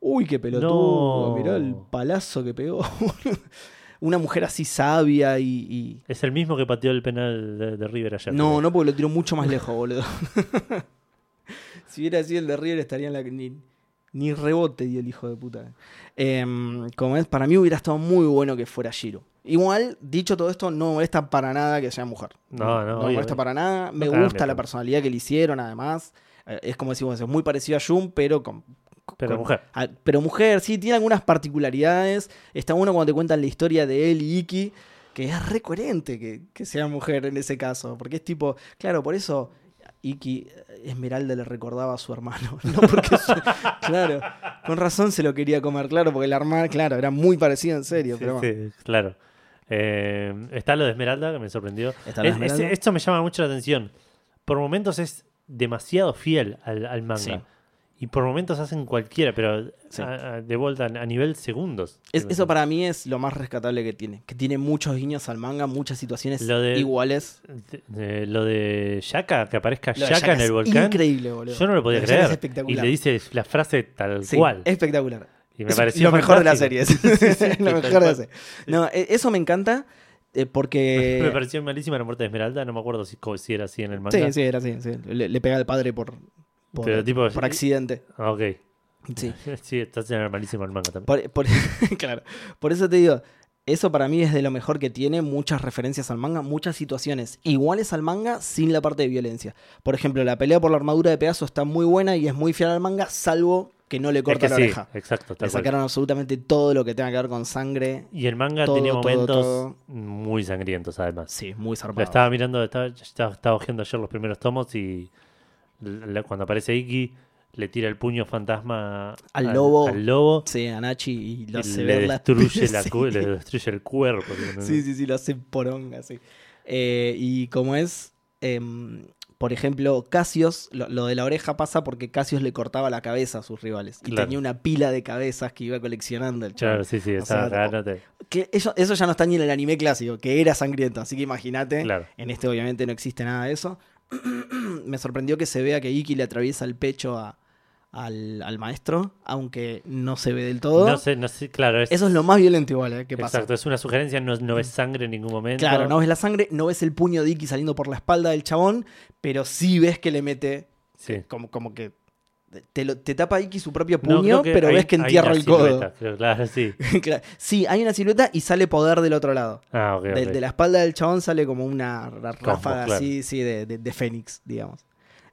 Uy, qué pelotudo. No. Mirá el palazo que pegó. Una mujer así sabia y. y- Es el mismo que pateó el penal de, de River ayer. No, no, porque lo tiró mucho más lejos, boludo. si hubiera sido el de River, estaría en la. Ni, ni rebote dio el hijo de puta. Em, como es, para mí hubiera estado muy bueno que fuera Shiro. Igual, dicho todo esto, no me molesta para nada que sea mujer. No, no, me obvio, molesta para nada. Me gusta la personalidad que le hicieron, además. Eh, es como decimos, es muy parecido a Jun, pero con. Pero con- mujer. a- pero mujer, sí, tiene algunas particularidades. Está bueno cuando te cuentan la historia de él y Iki, que es re coherente que, que sea mujer en ese caso. Porque es tipo, claro, por eso Iki eh, Esmeralda le recordaba a su hermano. No porque su- claro, con razón se lo quería comer, claro, porque la hermana, claro, era muy parecida en serio. Sí, pero bueno. sí, claro. Eh, está lo de Esmeralda, que me sorprendió. Está Es- es- esto me llama mucho la atención. Por momentos es demasiado fiel al, al manga. Sí. Y por momentos hacen cualquiera, pero Sí. a- a- de vuelta a nivel segundos. Es- eso para mí es lo más rescatable que tiene. Que tiene muchos guiños al manga, muchas situaciones Lo de- iguales. De- de- lo de Shaka, que aparezca Lo Shaka Shaka en el es volcán. Increíble, boludo. Yo no lo podía Shaka creer. es y le dice la frase tal Sí, cual. espectacular. y me Es pareció lo mejor de la serie. Sí, lo mejor de la serie. No, e- eso me encanta eh, me porque. pareció malísima la muerte de Esmeralda. No me acuerdo si, si era así en el manga. Sí, sí, era así. sí. Le, le pega al padre por, por, Pero tipo- por accidente. Ah, ok. Sí. sí, está malísimo el manga también. Por, por- claro. Por eso te digo, eso para mí es de lo mejor que tiene, muchas referencias al manga, muchas situaciones iguales al manga sin la parte de violencia. Por ejemplo, la pelea por la armadura de Pegaso está muy buena y es muy fiel al manga, salvo que no le Es corta que la sí, oreja. exacto. Le cual. sacaron absolutamente todo lo que tenga que ver con sangre. Y el manga todo, tenía momentos todo. muy sangrientos, además. Sí, muy Lo zarpado. estaba mirando, estaba, estaba, estaba ayer los primeros tomos y cuando aparece Iki le tira el puño fantasma Al lobo. al lobo Sí, a Nachi y lo y hace le ver destruye, la Sí. le destruye el cuerpo. Sí, sí, sí, lo hace poronga, sí. Eh, y como es, em, por ejemplo, Casios, lo, lo de la oreja pasa porque Casios le cortaba la cabeza a sus rivales. Y Claro. tenía una pila de cabezas que iba coleccionando el. Claro, sí, sí, sea. Que eso, eso ya no está ni en el anime clásico, que era sangriento. Así que imagínate, Claro. en este obviamente no existe nada de eso. Me sorprendió que se vea que Iki le atraviesa el pecho a- al, al maestro, aunque no se ve del todo. No sé, no sé, claro, es, Eso es lo más violento igual, ¿eh? ¿Qué pasa? exacto, es una sugerencia, no, no ves sangre en ningún momento. Claro, no ves la sangre, no ves el puño de Iki saliendo por la espalda del chabón, pero sí ves que le mete Sí. como, como que te, lo- te tapa Iki su propio puño, pero hay- ves que entierra el codo. creo, claro, sí. Sí, hay una silueta y sale poder del otro lado. Ah, ok, De, la espalda del chabón sale como una ráfaga claro. así, sí, de, de, de Fénix, digamos.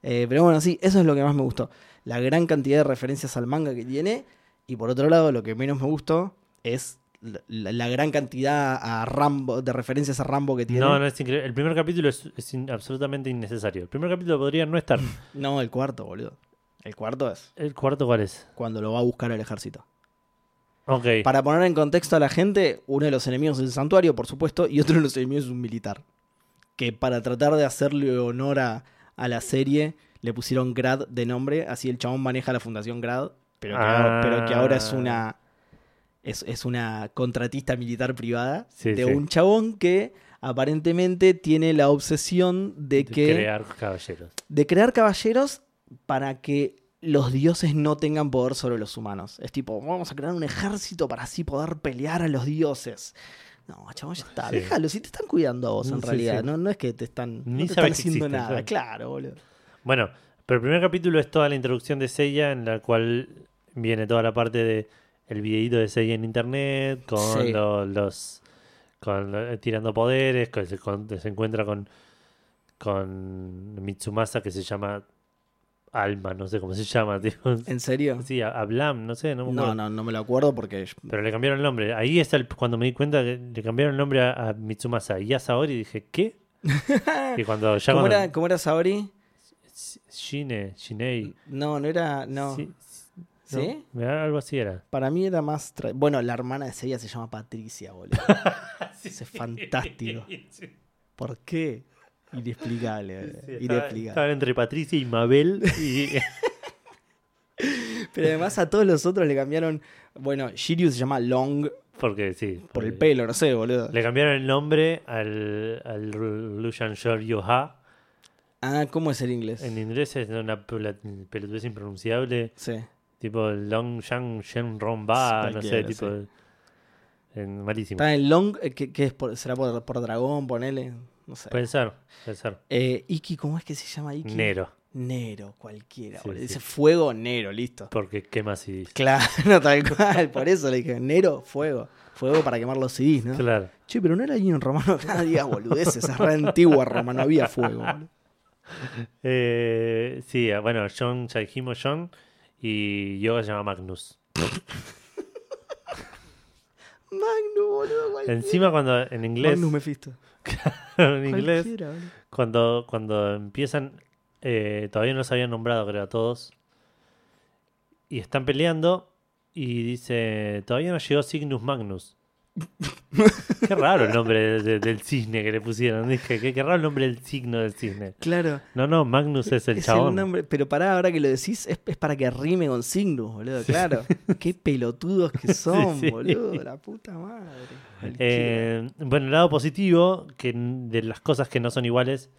Eh, pero bueno, sí, eso es lo que más me gustó. La gran cantidad de referencias al manga que tiene Y por otro lado, lo que menos me gustó es la, la gran cantidad a Rambo, de referencias a Rambo que tiene. No, no es increíble. El primer capítulo es, es in- absolutamente innecesario. El primer capítulo podría no estar. No, el cuarto, boludo. El cuarto es ¿El cuarto cuál es? cuando lo va a buscar el ejército. Ok. Para poner en contexto a la gente, uno de los enemigos es el santuario, por supuesto, y otro de los enemigos es un militar. Que para tratar de hacerle honor a, a la serie, le pusieron Grad de nombre, así el chabón maneja la fundación Grad, pero que, ahora, pero que ahora es Ah. una es, es una contratista militar privada Sí, de sí. un chabón que aparentemente tiene la obsesión de De que Crear caballeros. de crear caballeros para que los dioses no tengan poder sobre los humanos. Es tipo, vamos a crear un ejército para así poder pelear a los dioses. No, chabón, ya está, Sí. déjalo, si te están cuidando a vos en Sí, realidad, sí. No, no es que te están, Ni no te están haciendo nada, claro. claro, boludo. Bueno, pero el primer capítulo es toda la introducción de Seiya, en la cual viene toda la parte de el videíto de Seiya en internet, con los con lo- tirando poderes, que se, con- se encuentra con con Mitsumasa que se llama Alma, no sé cómo se llama, tío. ¿En serio? Sí, a, a Blam, no sé, no me No, acuerdo. no, no me lo acuerdo porque Pero le cambiaron el nombre. Ahí está el- cuando me di cuenta que le cambiaron el nombre a, a Mitsumasa y a Saori dije, ¿qué? y cuando ya ¿Cómo cuando- era, ¿Cómo era Saori? Shine, Shinei. No, no era, no. Sí, ¿Sí? no, algo así era. Para mí era más... tra- Bueno, la hermana de Seiya se llama Patricia, boludo. Ese es fantástico. Sí, ¿Por qué? Inexplicable, boludo. estaba- Inexplicable. Estaban entre Patricia y Mabel y Pero además a todos los otros le cambiaron. Bueno, Shiryu se llama Long porque sí, por el pelo, no sé, boludo. Le cambiaron el nombre al, al Lucian Shoryu Ha. Ah, ¿cómo es el inglés? En inglés es una pel- pelotudez impronunciable, Sí. tipo Long Shang Shen Ron Ba, Sí, no sé, tipo en, malísimo. Está en Long, eh, que, que es por, será por, por dragón, ponele. No sé. Puede ser, puede ser. Eh, Iki, ¿cómo es que se llama Iki? Nero, Nero, cualquiera. Sí. Dice fuego, Nero, listo. porque quema si Claro, tal cual. Por eso le dije, Nero, fuego. Fuego para quemar los CDs, ¿no? Claro. Che, pero no era ahí en romano. No digas boludeces, es re antigua Roma, no había fuego. boludo. Eh, sí, bueno, John, ya dijimos John, y Yoga se llama Magnus. Magnus, boludo, cualquiera. Encima cuando en inglés, Magnus Mephisto. en inglés Cualquiera, cuando, cuando empiezan, eh, todavía no los habían nombrado creo a todos, y están peleando y dice, todavía no llegó Cygnus Magnus. qué raro el nombre de- de- del cisne que le pusieron. Dije, qué, qué raro el nombre del signo del cisne. Claro. No, no, Magnus es el es chabón. el nombre, pero pará, ahora que lo decís, es, es para que rime con Cygnus, boludo, claro. Qué pelotudos que son, sí. boludo, la puta madre. Eh, bueno, el lado positivo, que de las cosas que no son iguales,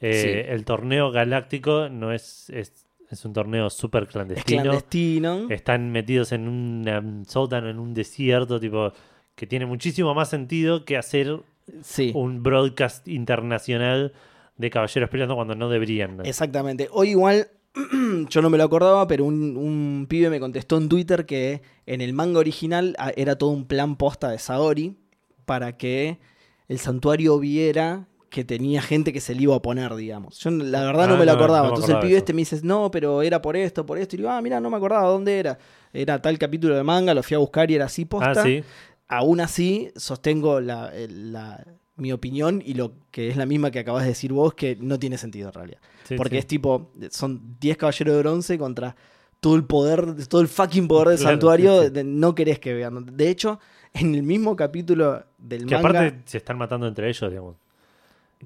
eh, el torneo galáctico no es, es, es un torneo súper es clandestino. clandestino. Están metidos en un sótano, en un desierto, tipo, que tiene muchísimo más sentido que hacer Sí. un broadcast internacional de caballeros peleando cuando no deberían. Exactamente. Hoy igual, yo no me lo acordaba, pero un, un pibe me contestó en Twitter que en el manga original ah, era todo un plan posta de Saori para que el santuario viera que tenía gente que se le iba a oponer, digamos. Yo la verdad no Ah, me lo acordaba. no me Entonces el pibe eso. este me dice, no, pero era por esto, por esto. Y digo, ah, mira, no me acordaba dónde era. Era tal capítulo de manga, lo fui a buscar y era así posta. Ah, sí. Aún así, sostengo la, el- la- mi opinión y lo que es la misma que acabas de decir vos, que no tiene sentido en realidad. sí, Porque sí. es tipo, son 10 caballeros de bronce contra todo el poder, todo el fucking poder del Claro, santuario. sí, sí. de- no querés que vean. De hecho, en el mismo capítulo del Que manga. aparte se están matando entre ellos, digamos.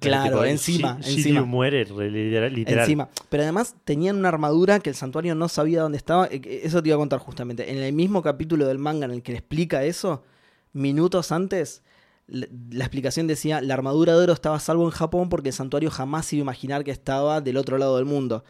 Claro, Tipo, encima, Shi- encima. Muere re- literal. Encima. Pero además tenían una armadura que el santuario no sabía dónde estaba. Eh, que Eso te iba a contar justamente. En el mismo capítulo del manga en el que le explica eso, minutos antes, la, explicación decía: la armadura de oro estaba a salvo en Japón porque el santuario jamás iba a imaginar que estaba del otro lado del mundo.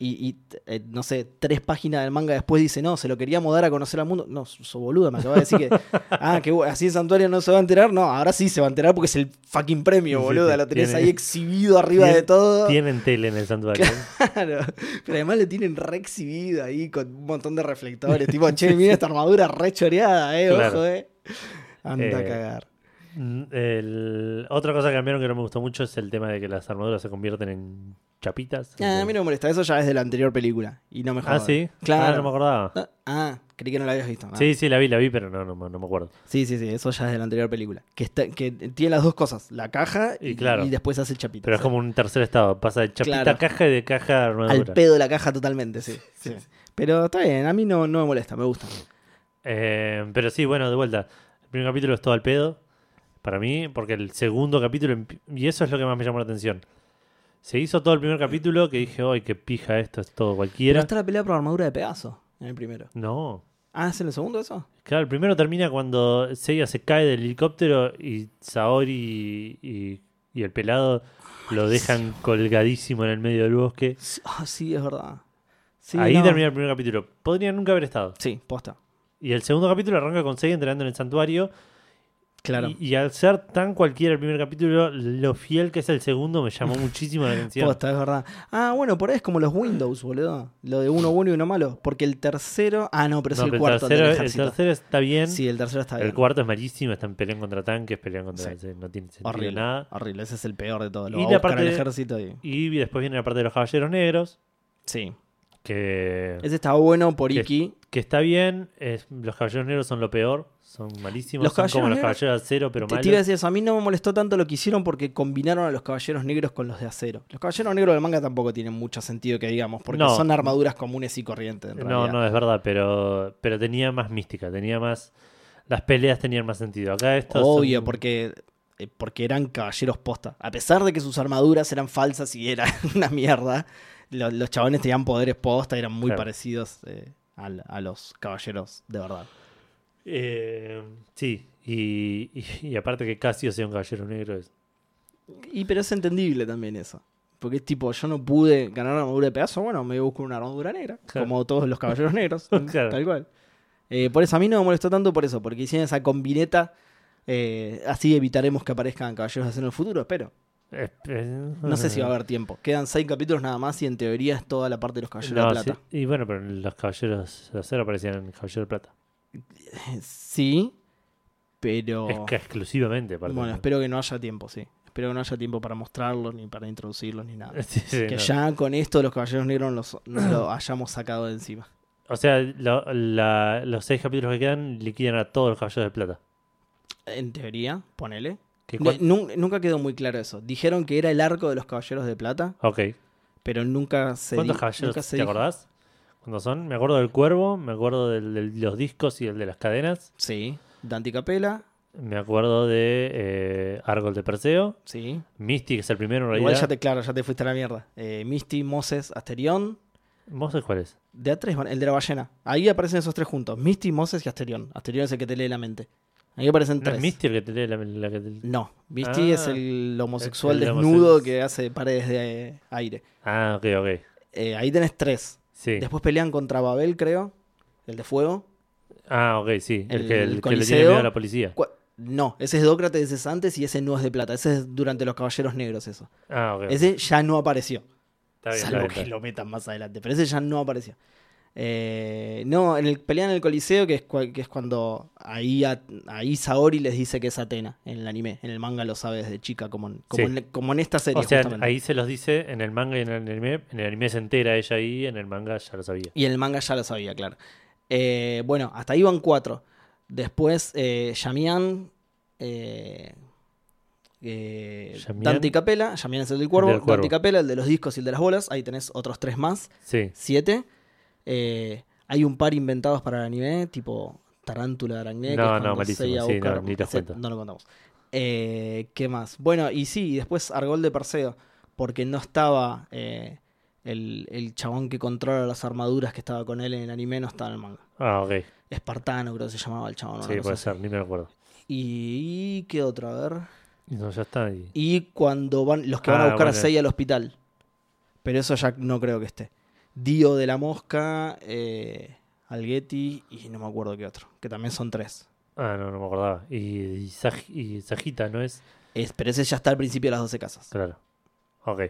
Y, y, eh, no sé, tres páginas del manga después dice: no, se lo queríamos dar a conocer al mundo. No, so boludo, me acaba de decir que. ah, que así el santuario no se va a enterar. No, ahora sí se va a enterar porque es el fucking premio, sí, Lo tenés ahí exhibido arriba de todo. Tienen tele en el santuario. Claro, pero además le tienen re exhibido ahí con un montón de reflectores. tipo, che, mira esta armadura re choreada, eh, Claro. ojo, eh. Anda a Eh, cagar. Mm, el- Otra cosa que cambiaron que no me gustó mucho es el tema de que las armaduras se convierten en chapitas. Ah, a mí no me molesta, eso ya es de la anterior película. Y no me Ah, jode. sí. Claro. Ah, no me acordaba. Ah, Ah, creí que no la habías visto. Ah. Sí, sí, la vi, la vi, pero no, no, me- no me acuerdo. sí, sí, sí, eso ya es de la anterior película. Que, está, que tiene las dos cosas, la caja y, Y claro. y después hace chapita. Pero es como un tercer estado. Pasa de chapita Claro. a caja y de caja a armadura. Al pedo de la caja totalmente, sí. Sí. sí. Pero está bien, a mí no, no me molesta, me gusta. Eh, pero sí, bueno, de vuelta. El primer capítulo es todo al pedo. Para mí, porque el segundo capítulo. Y eso es lo que más me llamó la atención. Se hizo todo el primer capítulo que dije, ¡ay, qué pija esto! Es todo Pero cualquiera. está la pelea por armadura de Pegaso en el primero. No. Ah, ¿es en el segundo eso? Claro, el primero termina cuando Seiya se cae del helicóptero y Saori y, y el pelado lo dejan colgadísimo en el medio del bosque. Ah, sí, es verdad. Sí, Ahí no. termina el primer capítulo. Podría nunca haber estado. Sí, posta. Y el segundo capítulo arranca con Seiya entrenando en el santuario. Claro. Y, y al ser tan cualquiera el primer capítulo, lo fiel que es el segundo me llamó muchísimo la atención. Posta, es verdad. Ah, bueno, por ahí es como los Windows, boludo. Lo de uno bueno y uno malo. Porque el tercero. Ah, no, pero es No, el pero cuarto el, tercero, el tercero está bien. Sí, el tercero está bien. el cuarto es malísimo. Están peleando contra tanques, pelean contra. Sí. No tiene sentido horrible. nada. Horrible, ese es el peor de todo. Lo Y la parte el ejército y. Y después viene la parte de los caballeros negros. Sí. Que, Ese estaba bueno por Que- Iki. que está bien. es- los caballeros negros son lo peor. Son malísimos. Los son como los negros- caballeros de acero, pero Te, malos. te iba a decir eso, a mí no me molestó tanto lo que hicieron porque combinaron a los caballeros negros con los de acero. Los caballeros negros del manga tampoco tienen mucho sentido que digamos, porque No. son armaduras comunes y corrientes. En No, no, es verdad, pero, pero tenía más mística, tenía más... Las peleas tenían más sentido. Acá estos Obvio, son- porque, eh, porque eran caballeros posta. A pesar de que sus armaduras eran falsas y era una mierda, lo- los, chabones tenían poderes posta, eran muy Claro. parecidos eh, al- a, los caballeros de verdad. Eh, sí, y, y, y aparte que Casio sea un caballero negro es... Y pero es entendible también eso. Porque es tipo, yo no pude ganar una armadura de pedazo, bueno, me busco una armadura negra, Claro. como todos los caballeros negros, Claro. tal cual. Eh, por eso a mí no me molestó tanto por eso, porque hicieron esa combineta, eh, así evitaremos que aparezcan caballeros de acero en el futuro, espero. No sé si va a haber tiempo. Quedan seis capítulos nada más y en teoría es toda la parte de los caballeros No, de plata. sí, y bueno, pero los caballeros de acero aparecían en Caballero de Plata. Sí, pero... Es que exclusivamente, aparte. Bueno, espero que no haya tiempo, sí. Espero que no haya tiempo para mostrarlos, ni para introducirlos, ni nada. Sí, sí, que no. ya con esto los caballeros negros los, nos lo hayamos sacado de encima. O sea, lo- la- los seis capítulos que quedan liquidan a todos los caballeros de plata. En teoría, ponele. Nun- nunca quedó muy claro eso. Dijeron que era el arco de los caballeros de plata, Ok. pero nunca se ¿Cuántos caballeros nunca se te dijo. acordás? ¿Cuántos son? Me acuerdo del cuervo, me acuerdo de los discos y el de las cadenas. Sí. Dante Capela, Me acuerdo de eh, Argol de Perseo. sí. Misty, que es el primero en Igual realidad. ya te, claro, ya te fuiste a la mierda. Eh, Misty, Moses, Asterión. ¿Moses cuál es? De A3, el de la ballena. Ahí aparecen esos tres juntos. Misty, Moses y Asterión. Asterión es el que te lee la mente. Ahí aparecen ¿No tres. es Misty el que te lee la, la que te- No, Misty Ah, es el homosexual el- el desnudo homosexual. que hace paredes de eh, aire. Ah, ok, ok. Eh, ahí tenés tres. Sí. Después pelean contra Babel, creo. El de fuego. Ah, ok, sí. El, el que, el que le tiene miedo a la policía. No, ese es Dócrates, ese es antes y ese no es de plata. Ese es durante los Caballeros Negros, eso. Ah, ok. Ese ya no apareció. Está bien, está salvo bien, que está bien. lo metan más adelante. Pero ese ya no apareció. Eh, no, en el pelean en el Coliseo, que es, cua- que es cuando ahí, a- ahí Saori les dice que es Atena en el anime. En el manga lo sabe desde chica, como en, como Sí. en, como en esta serie. O sea, justamente. ahí se los dice en el manga y en el anime. En el anime se entera ella ahí, en el manga ya lo sabía. Y en el manga ya lo sabía, claro. Eh, bueno, hasta ahí van cuatro. Después, eh, Yamian, eh, eh, Yamián. Dante y Capela. Yamian es el del cuervo. del cuervo. Dante y Capela, el de los discos y el de las bolas. Ahí tenés otros tres más. Sí. Siete. Eh, hay un par inventados para el anime, tipo Tarántula de Aracné. que No, no, malísimo, sí, no, ni te. No lo contamos. Eh, ¿Qué más? Bueno, y sí, y después Argol de Perseo, porque no estaba eh, el, el chabón que controla las armaduras que estaba con él en el anime, no estaba en el manga. Ah, ok. Espartano creo que se llamaba el chabón. sí, puede así. ser, ni me acuerdo. Y, ¿qué otro? A ver. No, ya está. Y... Y cuando van los que van a Ah, buscar a. Seiya al hospital. Pero eso ya no creo que esté. Dio de la Mosca, eh, y no me acuerdo qué otro. Que también son tres. Ah, no, no me acordaba. Y, y, Saj- y Sajita, ¿no es? Es- pero ese ya está al principio de las 12 casas. Claro. Ok.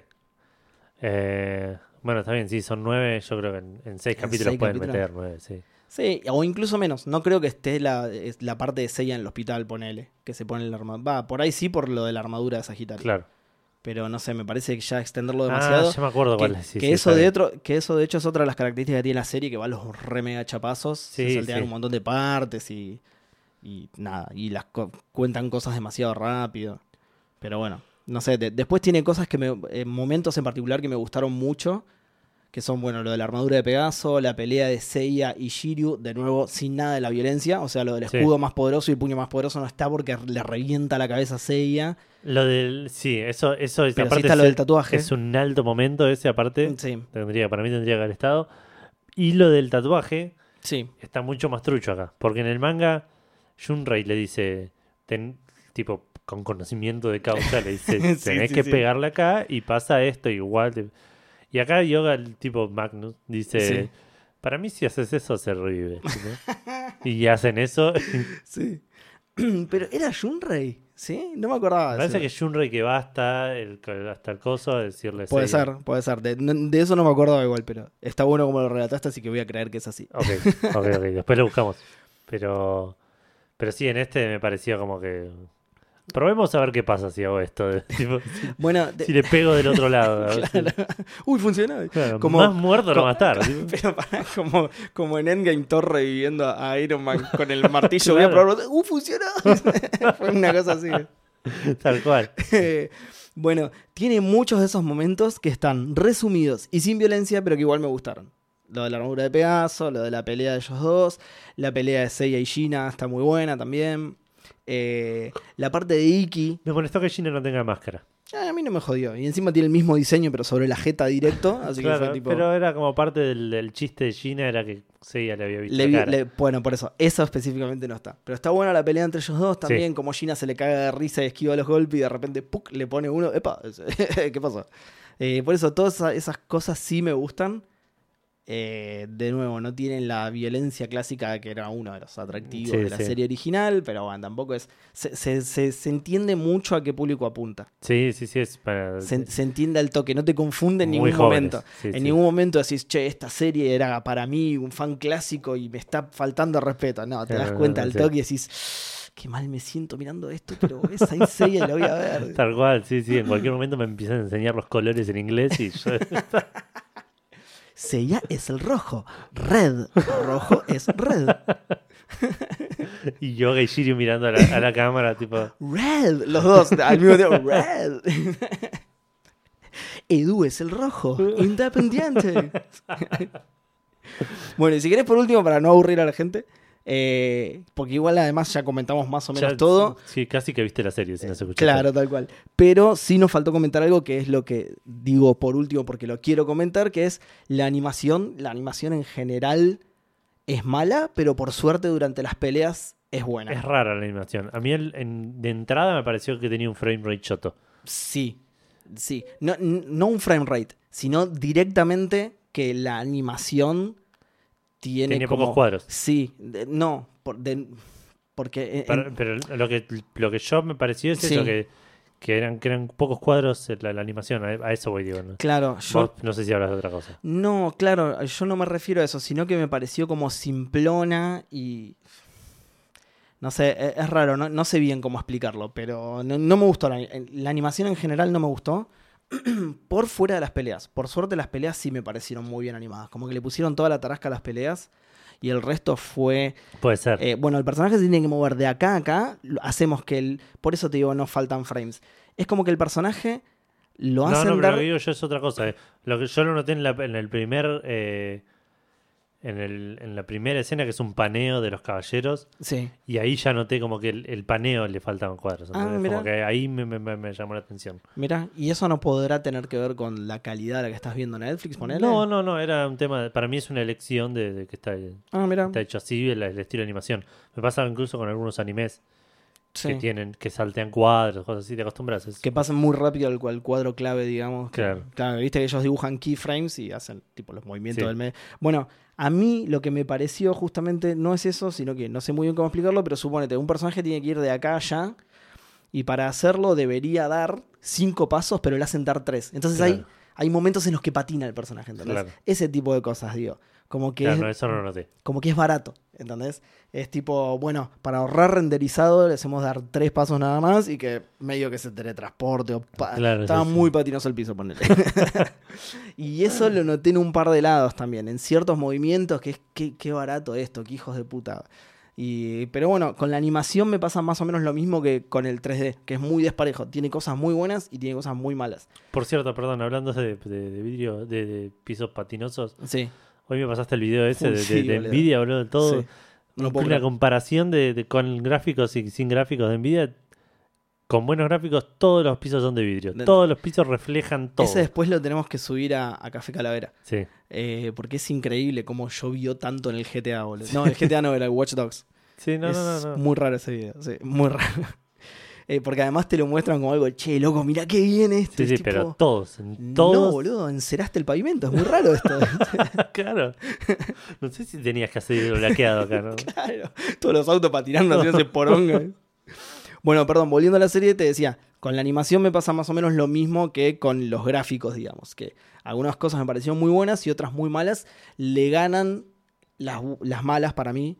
Eh, Bueno, está bien, sí, son nueve. Yo creo que en, en seis En capítulos seis pueden capítulos. meter nueve, sí. Sí, o incluso menos. No creo que esté la, parte de Seiya en el hospital, ponele. Que se pone la armadura. Va, por ahí sí por lo de la armadura de Sagitario. Claro. Pero no sé, me parece que ya extenderlo demasiado. Ah, ya me acuerdo que, cuál es. sí, que sí, eso de otro, que eso de hecho es otra de las características que tiene la serie, que va a los re mega chapazos, se Sí, saltean sí. un montón de partes y, y nada, y las co- cuentan cosas demasiado rápido. Pero bueno, no sé, de- después tiene cosas que me, eh, momentos en particular que me gustaron mucho, que son, bueno, lo de la armadura de Pegaso, la pelea de Seiya y Shiryu, de nuevo, sin nada de la violencia, o sea, lo del Sí. escudo más poderoso y el puño más poderoso no está porque le revienta la cabeza a Seiya, Lo del. Sí, eso, eso es. sí aparte está lo es- del tatuaje. Es un alto momento ese, aparte. Sí, Tendría, para mí tendría que haber estado. Y lo del tatuaje sí, está mucho más trucho acá. Porque en el manga, Shunrei le dice. ten- tipo, con conocimiento de causa, le dice: Tenés que pegarle acá y pasa esto igual. te- Y acá Yoga, el tipo Magnus, dice: Sí. Para mí, si haces eso, se revive. y hacen eso. Sí. Pero era Shunrei, ¿sí? No me acordaba. Parece que Shunrei que va hasta el, hasta el coso a decirle: Puede ser, puede ser. De, de eso no me acordaba igual, pero está bueno como lo relataste, así que voy a creer que es así. Ok, ok, ok. Después lo buscamos. Pero, pero sí, en este me pareció como que. Probemos a ver qué pasa si hago esto. tipo, si, Bueno, de- si le pego del otro lado. si-. Uy, funcionó. claro, Como- más muerto no como- va a estar. tipo. Pero para, como, como en Endgame Thor reviviendo a Iron Man con el martillo. Claro. Voy a probarlo. ¡Uh, funcionó! Fue una cosa así. Tal cual. bueno, tiene muchos de esos momentos que están resumidos y sin violencia, pero que igual me gustaron. Lo de la armadura de Pegaso, lo de la pelea de ellos dos, la pelea de Seiya y Gina está muy buena también. Eh, la parte de Iki, Me molestó que Gina no tenga máscara. ah, a mí no me jodió. Y encima tiene el mismo diseño, pero sobre la jeta directo. Así que Claro, fue tipo. pero era como parte del, del chiste de Gina, era que sí, ya le había visto Le la cara. le- bueno, por eso, eso específicamente no está. Pero está buena la pelea entre ellos dos también, como Gina se le caga de risa y esquiva los golpes y de repente ¡puc! le pone uno. ¡Epa! ¿Qué pasó? Eh, por eso, todas esa- esas cosas sí me gustan. Eh, de nuevo, no tienen la violencia clásica que era uno de los atractivos Sí, de la sí. serie original, pero bueno, tampoco es. Se, se- se- se entiende mucho a qué público apunta. Sí, sí, sí, es para... Se, entiende al toque, no te confunde en muy ningún jóvenes. momento. Sí, En ningún momento decís, che, esta serie era para mí un fan clásico y me está faltando respeto. No, te das cuenta al toque y decís, qué mal me siento mirando esto, pero es Saint Seiya y lo voy a ver. Tal cual, sí, sí. En cualquier momento me empiezan a enseñar los colores en inglés y yo... Seiya es el rojo, red, rojo es red, y Yoga y Shiryu mirando a la, a la cámara, tipo... red, los dos al mismo tiempo, red. Edu es el rojo, independiente. bueno, y si querés por último, para no aburrir a la gente, eh, porque igual además ya comentamos más o menos ya- todo. Sí, casi que viste la serie si no se escuchó. Claro, tal cual. Pero sí nos faltó comentar algo que es lo que digo por último porque lo quiero comentar, que es la animación. La animación en general es mala, pero por suerte durante las peleas es buena. Es rara la animación. A mí el- en- de entrada me pareció que tenía un frame rate choto. Sí, sí. No un frame rate, sino directamente que la animación tiene como... pocos cuadros. Sí, de- no, por- de- porque... en- Pero, lo que lo que yo me pareció es Sí. eso, que, que eran, que eran pocos cuadros la, la animación. A, eso voy, digo. ¿no? claro, yo... No sé si hablas de otra cosa. No, claro, yo no me refiero a eso, sino que me pareció como simplona y... No sé, e- es raro, no, no sé bien cómo explicarlo, pero no, no me gustó. La, la animación en general no me gustó. por fuera de las peleas. Por suerte las peleas sí me parecieron muy bien animadas. Como que le pusieron toda la tarasca a las peleas y el resto fue... Puede ser. eh, bueno, el personaje se tiene que mover de acá a acá. Hacemos que el... Por eso te digo, no faltan frames. Es como que el personaje lo no, hacen no, pero dar... lo que digo yo es otra cosa. eh. Lo que yo lo noté en, la- en el primer. eh, en, el- en la primera escena, que es un paneo de los caballeros. Sí. Y ahí ya noté como que el, el paneo le faltaban cuadros. Ah, ¿entendés? mirá. como que ahí me, me- me- me llamó la atención. Mira, ¿y eso no podrá tener que ver con la calidad de la que estás viendo en Netflix? Ponele? No, no, no, era un tema. para mí es una elección de, de que está, Ah, está hecho así el, el estilo de animación. Me pasa incluso con algunos animes que tienen, que saltean cuadros, cosas así, te acostumbras. Es- Que pasen muy rápido al, al cuadro clave, digamos. que- Claro. claro, viste que ellos dibujan keyframes y hacen tipo los movimientos Sí. del medio. Bueno, a mí lo que me pareció justamente no es eso, sino que no sé muy bien cómo explicarlo, pero supónete, un personaje tiene que ir de acá a allá y para hacerlo debería dar cinco pasos, pero le hacen dar tres. Entonces Claro. hay momentos en los que patina el personaje. Claro. Ese tipo de cosas, digo. Como que, Claro, es, no, eso no lo noté. como que es barato, ¿entendés? Es tipo, bueno, para ahorrar renderizado le hacemos dar tres pasos nada más y que medio que se teletransporte o pa- Claro, estaba sí, sí. muy patinoso el piso, ponele. y eso lo noté en un par de lados también, en ciertos movimientos, que es qué, qué barato esto, qué hijos de puta. Y, pero bueno, con la animación me pasa más o menos lo mismo que con el 3D, que es muy desparejo. Tiene cosas muy buenas y tiene cosas muy malas. Por cierto, perdón, hablando de, de- de vidrio, de, de pisos patinosos, Sí. Hoy me pasaste el video ese Uy, de, sí, de, de. Nvidia, boludo, todo. sí. No una creer. comparación de, de- con gráficos y sin gráficos de Nvidia. Con buenos gráficos, todos los pisos son de vidrio. Todos los pisos reflejan todo. Ese después lo tenemos que subir a, a Café Calavera. Sí. Eh, porque es increíble cómo llovió tanto en el GTA, boludo. No, el GTA no, era el Watch Dogs. Sí, no, es no, no, no. muy raro ese video, sí, muy raro. Eh, porque además te lo muestran como algo, che, loco, mirá qué bien esto. Sí, sí, tipo, pero todos, en No, todos. boludo, enceraste el pavimento, es muy raro esto. claro. No sé si tenías que hacer blaqueado acá, ¿no? claro, todos los autos patinando haciéndose poronga. bueno, perdón, volviendo a la serie, te decía, con la animación me pasa más o menos lo mismo que con los gráficos, digamos, que algunas cosas me parecieron muy buenas y otras muy malas, le ganan las, las malas para mí.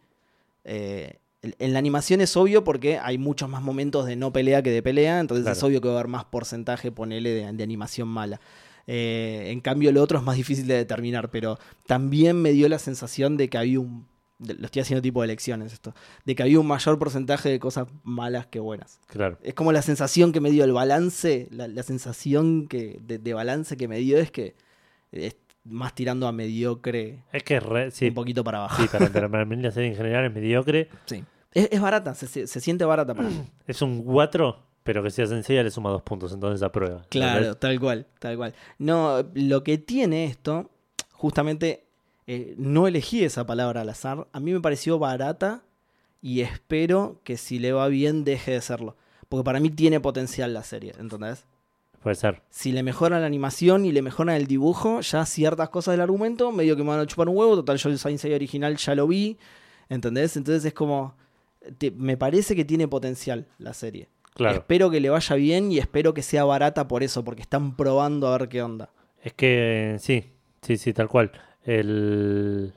Eh, en- la animación es obvio porque hay muchos más momentos de no pelea que de pelea, entonces es obvio que va a haber más porcentaje, ponele, de, de animación mala. Eh, en cambio, lo otro es más difícil de determinar, pero también me dio la sensación de que había un. de- lo estoy haciendo tipo de elecciones esto. De que había un mayor porcentaje de cosas malas que buenas. Claro. Es como la sensación que me dio el balance, la, la sensación que, de, de balance que me dio es que es más tirando a mediocre, Es que es re- sí, un poquito para abajo. sí, para, para, para mí la serie en general es mediocre. Sí. Es, es barata, se, se- se siente barata para mí. Es un 4, pero que si es sencilla le suma dos puntos, entonces aprueba. Claro, tal cual, tal cual. No, lo que tiene esto, justamente, eh, no elegí esa palabra al azar. A mí me pareció barata y espero que si le va bien deje de serlo. Porque para mí tiene potencial la serie, ¿entendés? Puede ser. Si le mejoran la animación y le mejoran el dibujo, ya ciertas cosas del argumento, medio que me van a chupar un huevo. Total, yo el Seiya original ya lo vi, ¿entendés? Entonces es como. te- me parece que tiene potencial la serie. Claro. Espero que le vaya bien y espero que sea barata por eso, porque están probando a ver qué onda. Es que sí, sí, sí, tal cual. El...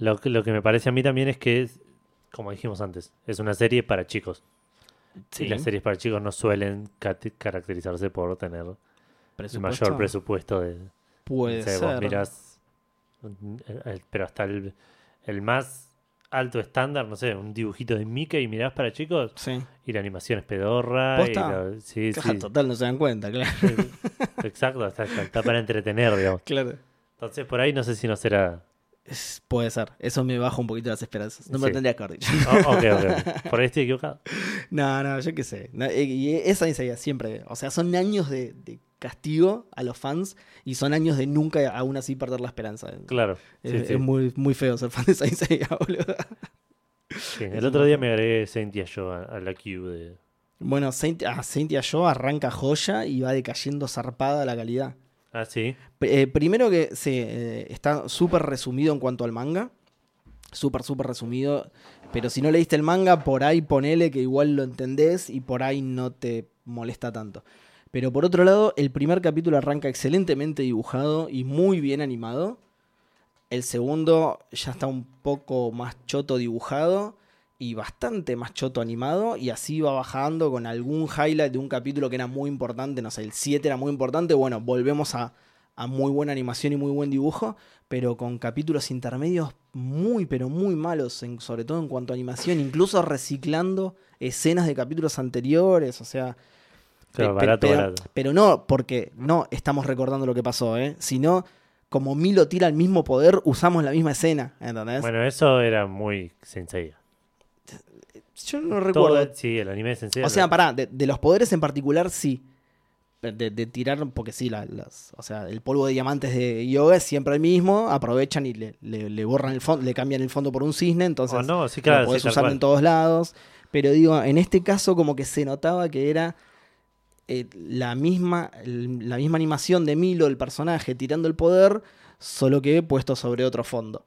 Lo, que- lo que me parece a mí también es que, es, como dijimos antes, es una serie para chicos. Y las series para chicos no suelen caracterizarse por tener el mayor presupuesto de... Puede vos mirás, eh, eh, pero hasta el, el más alto estándar, no sé, un dibujito de Mickey y mirás para chicos Sí. y la animación es pedorra. Y ¿Posta? lo- sí, Caja sí. total, no se dan cuenta, claro. Exacto, está para entretener, digamos. claro. Entonces por ahí no sé si no será... Es- puede ser. Eso me baja un poquito las esperanzas. No me lo Sí. tendría que haber dicho. Oh, ok, ok, ok. Por ahí estoy equivocado. No, no, yo qué sé. No, y esa enseguida siempre. O sea, son años de, de castigo a los fans y son años de nunca aún así perder la esperanza. Claro. Es, sí, es sí. muy, muy feo ser fan de Saint Seiya, boludo. El otro día me agregué Saint Yo a, a la queue de... Bueno, Saint, a Saint Yo arranca joya y va decayendo zarpada la calidad. Ah, sí. Eh, primero que sí, eh, está súper resumido en cuanto al manga. Súper, súper resumido. Pero si no leíste el manga, por ahí ponele que igual lo entendés y por ahí no te molesta tanto. Pero por otro lado, el primer capítulo arranca excelentemente dibujado y muy bien animado. El segundo ya está un poco más choto dibujado y bastante más choto animado. Y así va bajando con algún highlight de un capítulo que era muy importante. No sé, el 7 era muy importante. Bueno, volvemos a, a muy buena animación y muy buen dibujo. Pero con capítulos intermedios muy, pero muy malos. en- sobre todo en cuanto a animación. Incluso reciclando escenas de capítulos anteriores. O sea. Claro, Pe- pe- barato, pero, barato. pero no porque no estamos recordando lo que pasó, ¿eh? sino como Milo tira el mismo poder, usamos la misma escena, ¿entendés? Bueno, eso era muy Sensei. Yo no recuerdo. Todo, sí, el anime de Sensei. o sea, pará, de, de los poderes en particular sí. De, de tirar, porque sí, la- las, o sea, el polvo de diamantes de yoga es siempre el mismo, aprovechan y le, le- le borran el fondo, le cambian el fondo por un cisne, entonces Oh, no, sí, lo claro, podés sí, usar en todos lados. Pero digo, en este caso como que se notaba que era eh, la, misma, la misma animación de Milo, el personaje, tirando el poder, solo que puesto sobre otro fondo.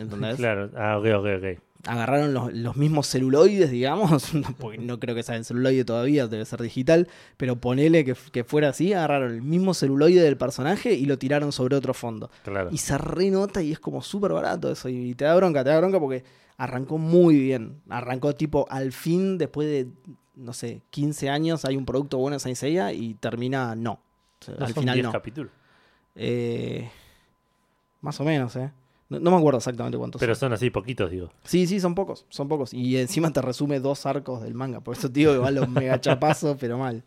¿Entendés? Claro, ah, ok, ok, ok. Agarraron los, los mismos celuloides, digamos, porque no creo que sea en celuloide todavía, debe ser digital, pero ponele que, que fuera así, agarraron el mismo celuloide del personaje y lo tiraron sobre otro fondo. Claro. Y se renota y es como súper barato eso. Y te da bronca, te da bronca porque arrancó muy bien. Arrancó tipo al fin, después de, no sé, 15 años, hay un producto bueno en Saint Seiya y termina no. O sea, No al son final 10 no. capítulos. Eh, más o menos, ¿eh? No, no me acuerdo exactamente cuántos Pero son. son así poquitos, digo. Sí, sí, son pocos, son pocos. Y encima te resume dos arcos del manga. Por eso te digo que van los mega chapazos, pero mal.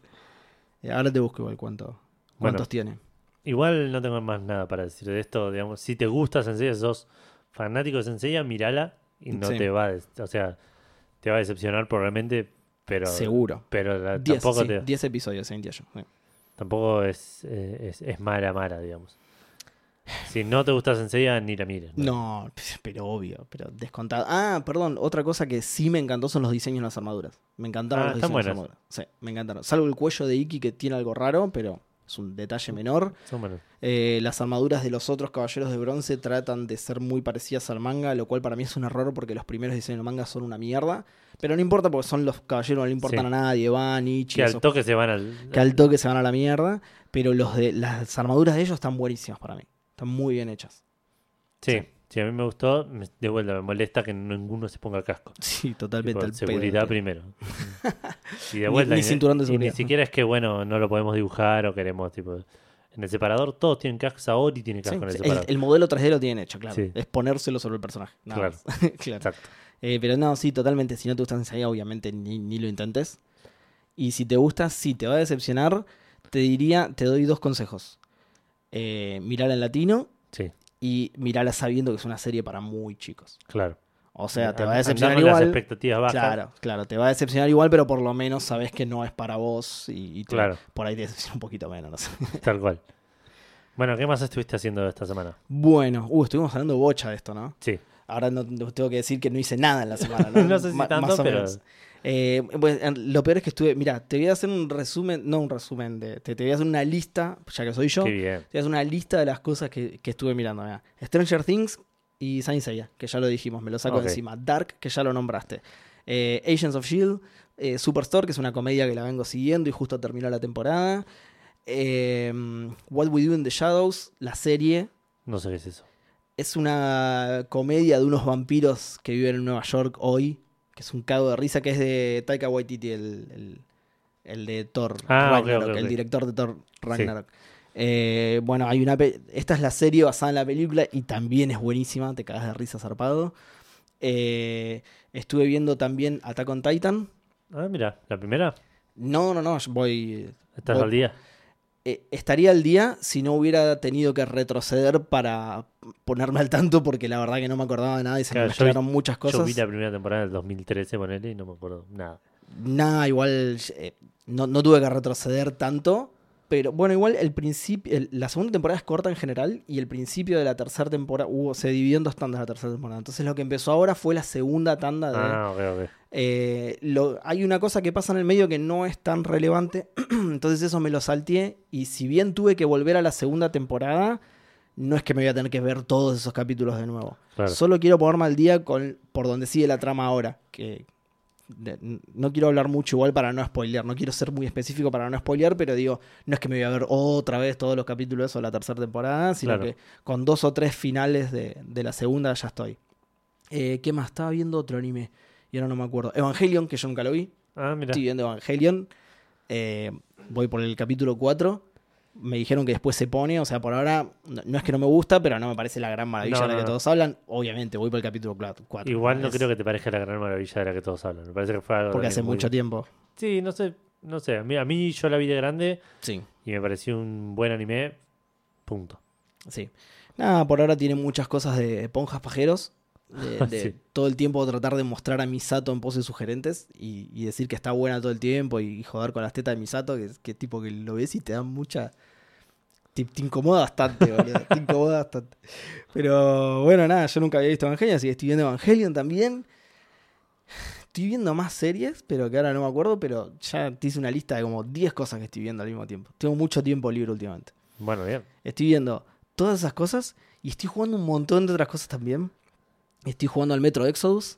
Eh, ahora te busco igual cuánto, cuántos tiene. Igual no tengo más nada para decir de esto. Digamos, si te gusta Senseiya, sos fanático de Senseiya, mírala y no Sí. te va a, o sea, te va a decepcionar probablemente, pero Seguro. pero la- 10 tampoco sí, te, 10 episodios Seiya. sí. tampoco es, eh, es, es mala mala, digamos. Si no te gusta Senseiya, ni la mires. No, pero obvio, pero descontado. Ah, perdón, otra cosa que sí me encantó son los diseños de las armaduras. Me encantaron Ah, los diseños de las buenas. armaduras. Sí, me encantaron. Salvo el cuello de Iki que tiene algo raro, pero es un detalle menor. Eh, las armaduras de los otros caballeros de bronce tratan de ser muy parecidas al manga, lo cual para mí es un error porque los primeros diseños del manga son una mierda. Pero no importa porque son los caballeros, no le importan Sí. a nadie, Van, Ichi, Que al esos- toque se van al. que al toque se van a la mierda. Pero los de las armaduras de ellos están buenísimas para mí. Están muy bien hechas. Sí, Sí. sí, a mí me gustó. me- De vuelta, me molesta que ninguno se ponga casco. Sí, totalmente. Al seguridad tío. primero. y de Ni- vuelta. ni y- cinturón de y seguridad. ni siquiera es que, bueno, no lo podemos dibujar o queremos, tipo. En el separador todos tienen casco. Saori tiene casco Sí, en el separador. el, el modelo 3D lo tienen hecho, claro. Sí. Es ponérselo sobre el personaje. nada Claro. Claro. Exacto. Eh, pero no, sí, totalmente. Si no te gusta Sensei, obviamente ni, ni lo intentes. Y si te gusta, sí, te va a decepcionar. Te diría, te doy dos consejos. Eh, mirala en latino Sí, y mirala sabiendo que es una serie para muy chicos. claro. O sea, te va a decepcionar con las igual. expectativas bajas. Claro, claro, te va a decepcionar igual, pero por lo menos sabes que no es para vos y, y te- Claro. por ahí te decepciona un poquito menos. no sé. Tal cual. Bueno, ¿qué más estuviste haciendo esta semana? Bueno, uh, estuvimos hablando bocha de esto, ¿no? Sí, Ahora no, tengo que decir que no hice nada en la semana. No, No sé si tanto, más o pero- menos. Eh, pues, lo peor es que estuve. Mira, te voy a hacer un resumen. No un resumen, de, te, te voy a hacer una lista, ya que soy yo. qué Te bien. voy a hacer una lista de las cosas que, que estuve mirando. mirá. Stranger Things y Saint Seiya, que ya lo dijimos, me lo saco encima. Dark, que ya lo nombraste. Eh, Agents of Shield, eh, Superstore, que es una comedia que la vengo siguiendo y justo terminó la temporada. What We Do in the Shadows, la serie, No sé qué es eso. es una comedia de unos vampiros que viven en Nueva York hoy, que es un cago de risa, que es de Taika Waititi, el, el- el de Thor, Ah, ok, Ragnarok, ok, el director de Thor Ragnarok. Eh, bueno, hay una esta es la serie basada en la película y también es buenísima, te cagas de risa zarpado. Eh, estuve viendo también Attack on Titan. Ah, mira, la primera. No, no, no, voy... ¿Estás Voy- al día? Eh, estaría al día si no hubiera tenido que retroceder para ponerme al tanto porque la verdad que no me acordaba de nada y se Claro, me vi- mezclaron muchas cosas. Yo vi la primera temporada del 2013, ponele, y no me acuerdo nada. Nada, igual eh, no, no tuve que retroceder tanto. Pero bueno, igual el principio, la segunda temporada es corta en general y el principio de la tercera temporada hubo, se dividió en dos tandas la tercera temporada. Entonces lo que empezó ahora fue la segunda tanda de... Ah, ok, ok. Eh, lo- hay una cosa que pasa en el medio que no es tan relevante, entonces eso me lo salteé y si bien tuve que volver a la segunda temporada, no es que me voy a tener que ver todos esos capítulos de nuevo. Claro. Solo quiero ponerme al día con por donde sigue la trama ahora, que de- no quiero hablar mucho igual para no spoilear, no quiero ser muy específico para no spoilear, pero digo, no es que me voy a ver otra vez todos los capítulos de eso de la tercera temporada, sino Claro. que con dos o tres finales de, de la segunda ya estoy. Eh, ¿Qué más? Estaba viendo otro anime y ahora no me acuerdo. Evangelion, que yo nunca lo vi. Ah, mira. Estoy viendo Evangelion. Eh, voy por el capítulo 4. Me dijeron que después se pone, o sea, por ahora no, no es que no me gusta, pero no me parece la gran maravilla No, de la no, que todos hablan. Obviamente, voy por el capítulo 4. Igual no creo que te parezca la gran maravilla de la que todos hablan. Me parece que fue algo. Porque hace muy- mucho tiempo. Sí, no sé. No sé. A mí, a mí yo la vi de grande Sí, y me pareció un buen anime. Punto. sí. Nada, por ahora tiene muchas cosas de ponjas pajeros. De, de Sí. todo el tiempo tratar de mostrar a Misato en poses sugerentes y, y decir que está buena todo el tiempo y, joder con las tetas de Misato, que, que tipo que lo ves y te da mucha. Te, te incomoda bastante, boludo. Te incomoda bastante. Pero bueno, nada, yo nunca había visto Evangelion, así que estoy viendo Evangelion también. Estoy viendo más series, pero que ahora no me acuerdo, pero ya te hice una lista de como 10 cosas que estoy viendo al mismo tiempo. Tengo mucho tiempo libre últimamente. Bueno, bien. Estoy viendo todas esas cosas y estoy jugando un montón de otras cosas también. Estoy jugando al Metro Exodus.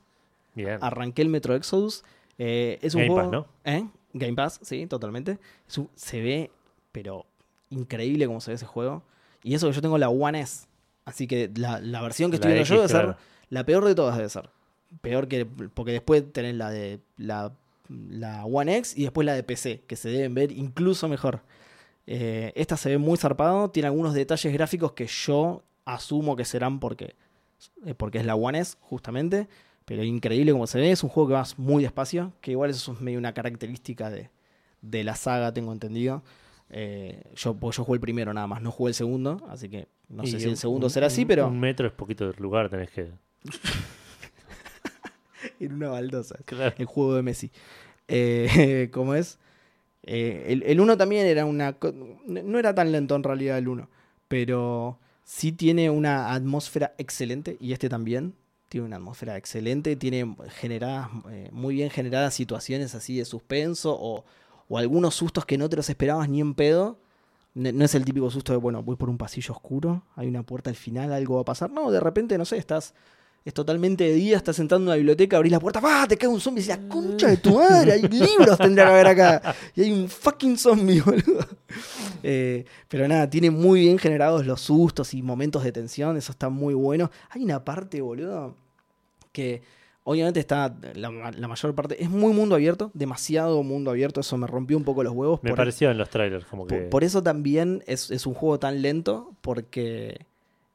Bien. Arranqué el Metro Exodus. Eh, es un Game juego. Pass, ¿no? ¿Eh? Game Pass, sí, totalmente. Un- se ve, pero increíble como se ve ese juego. Y eso que yo tengo la One S. Así que la, la versión que estoy viendo yo debe ser la peor de todas, debe ser. Peor que. Porque después tenés la de. La, la One X y después la de PC, que se deben ver incluso mejor. Eh, esta se ve muy zarpado, tiene algunos detalles gráficos que yo asumo que serán porque, porque es la One S, justamente. Pero increíble como se ve, es un juego que vas muy despacio, que igual eso es medio una característica de, de la saga, tengo entendido. Eh, yo, porque yo jugué el primero nada más, no jugué el segundo, así que no Y sé si el un- segundo un- será así, pero Un metro es poquito de lugar, tenés que. en una baldosa. Claro. el juego de Messi. Eh, ¿Cómo es? Eh, el, el 1 también era una... No era tan lento en realidad el 1, pero sí tiene una atmósfera excelente y este también tiene una atmósfera excelente, tiene generadas, eh, muy bien generadas situaciones así de suspenso o, o algunos sustos que no te los esperabas ni en pedo. No, no es el típico susto de, bueno, voy por un pasillo oscuro, hay una puerta al final, algo va a pasar. No, de repente, no sé, estás es totalmente de día, estás sentado en una biblioteca, abrís la puerta, ¡ah! Te cae un zombie y dices, la concha de tu madre, hay libros tendría que haber acá. Y hay un fucking zombie, boludo. Eh, pero nada, tiene muy bien generados los sustos y momentos de tensión, eso está muy bueno. Hay una parte, boludo, que obviamente está, la, la mayor parte, es muy mundo abierto, demasiado mundo abierto, eso me rompió un poco los huevos. Me por- pareció en los trailers, como que. por, por eso también es, es un juego tan lento, porque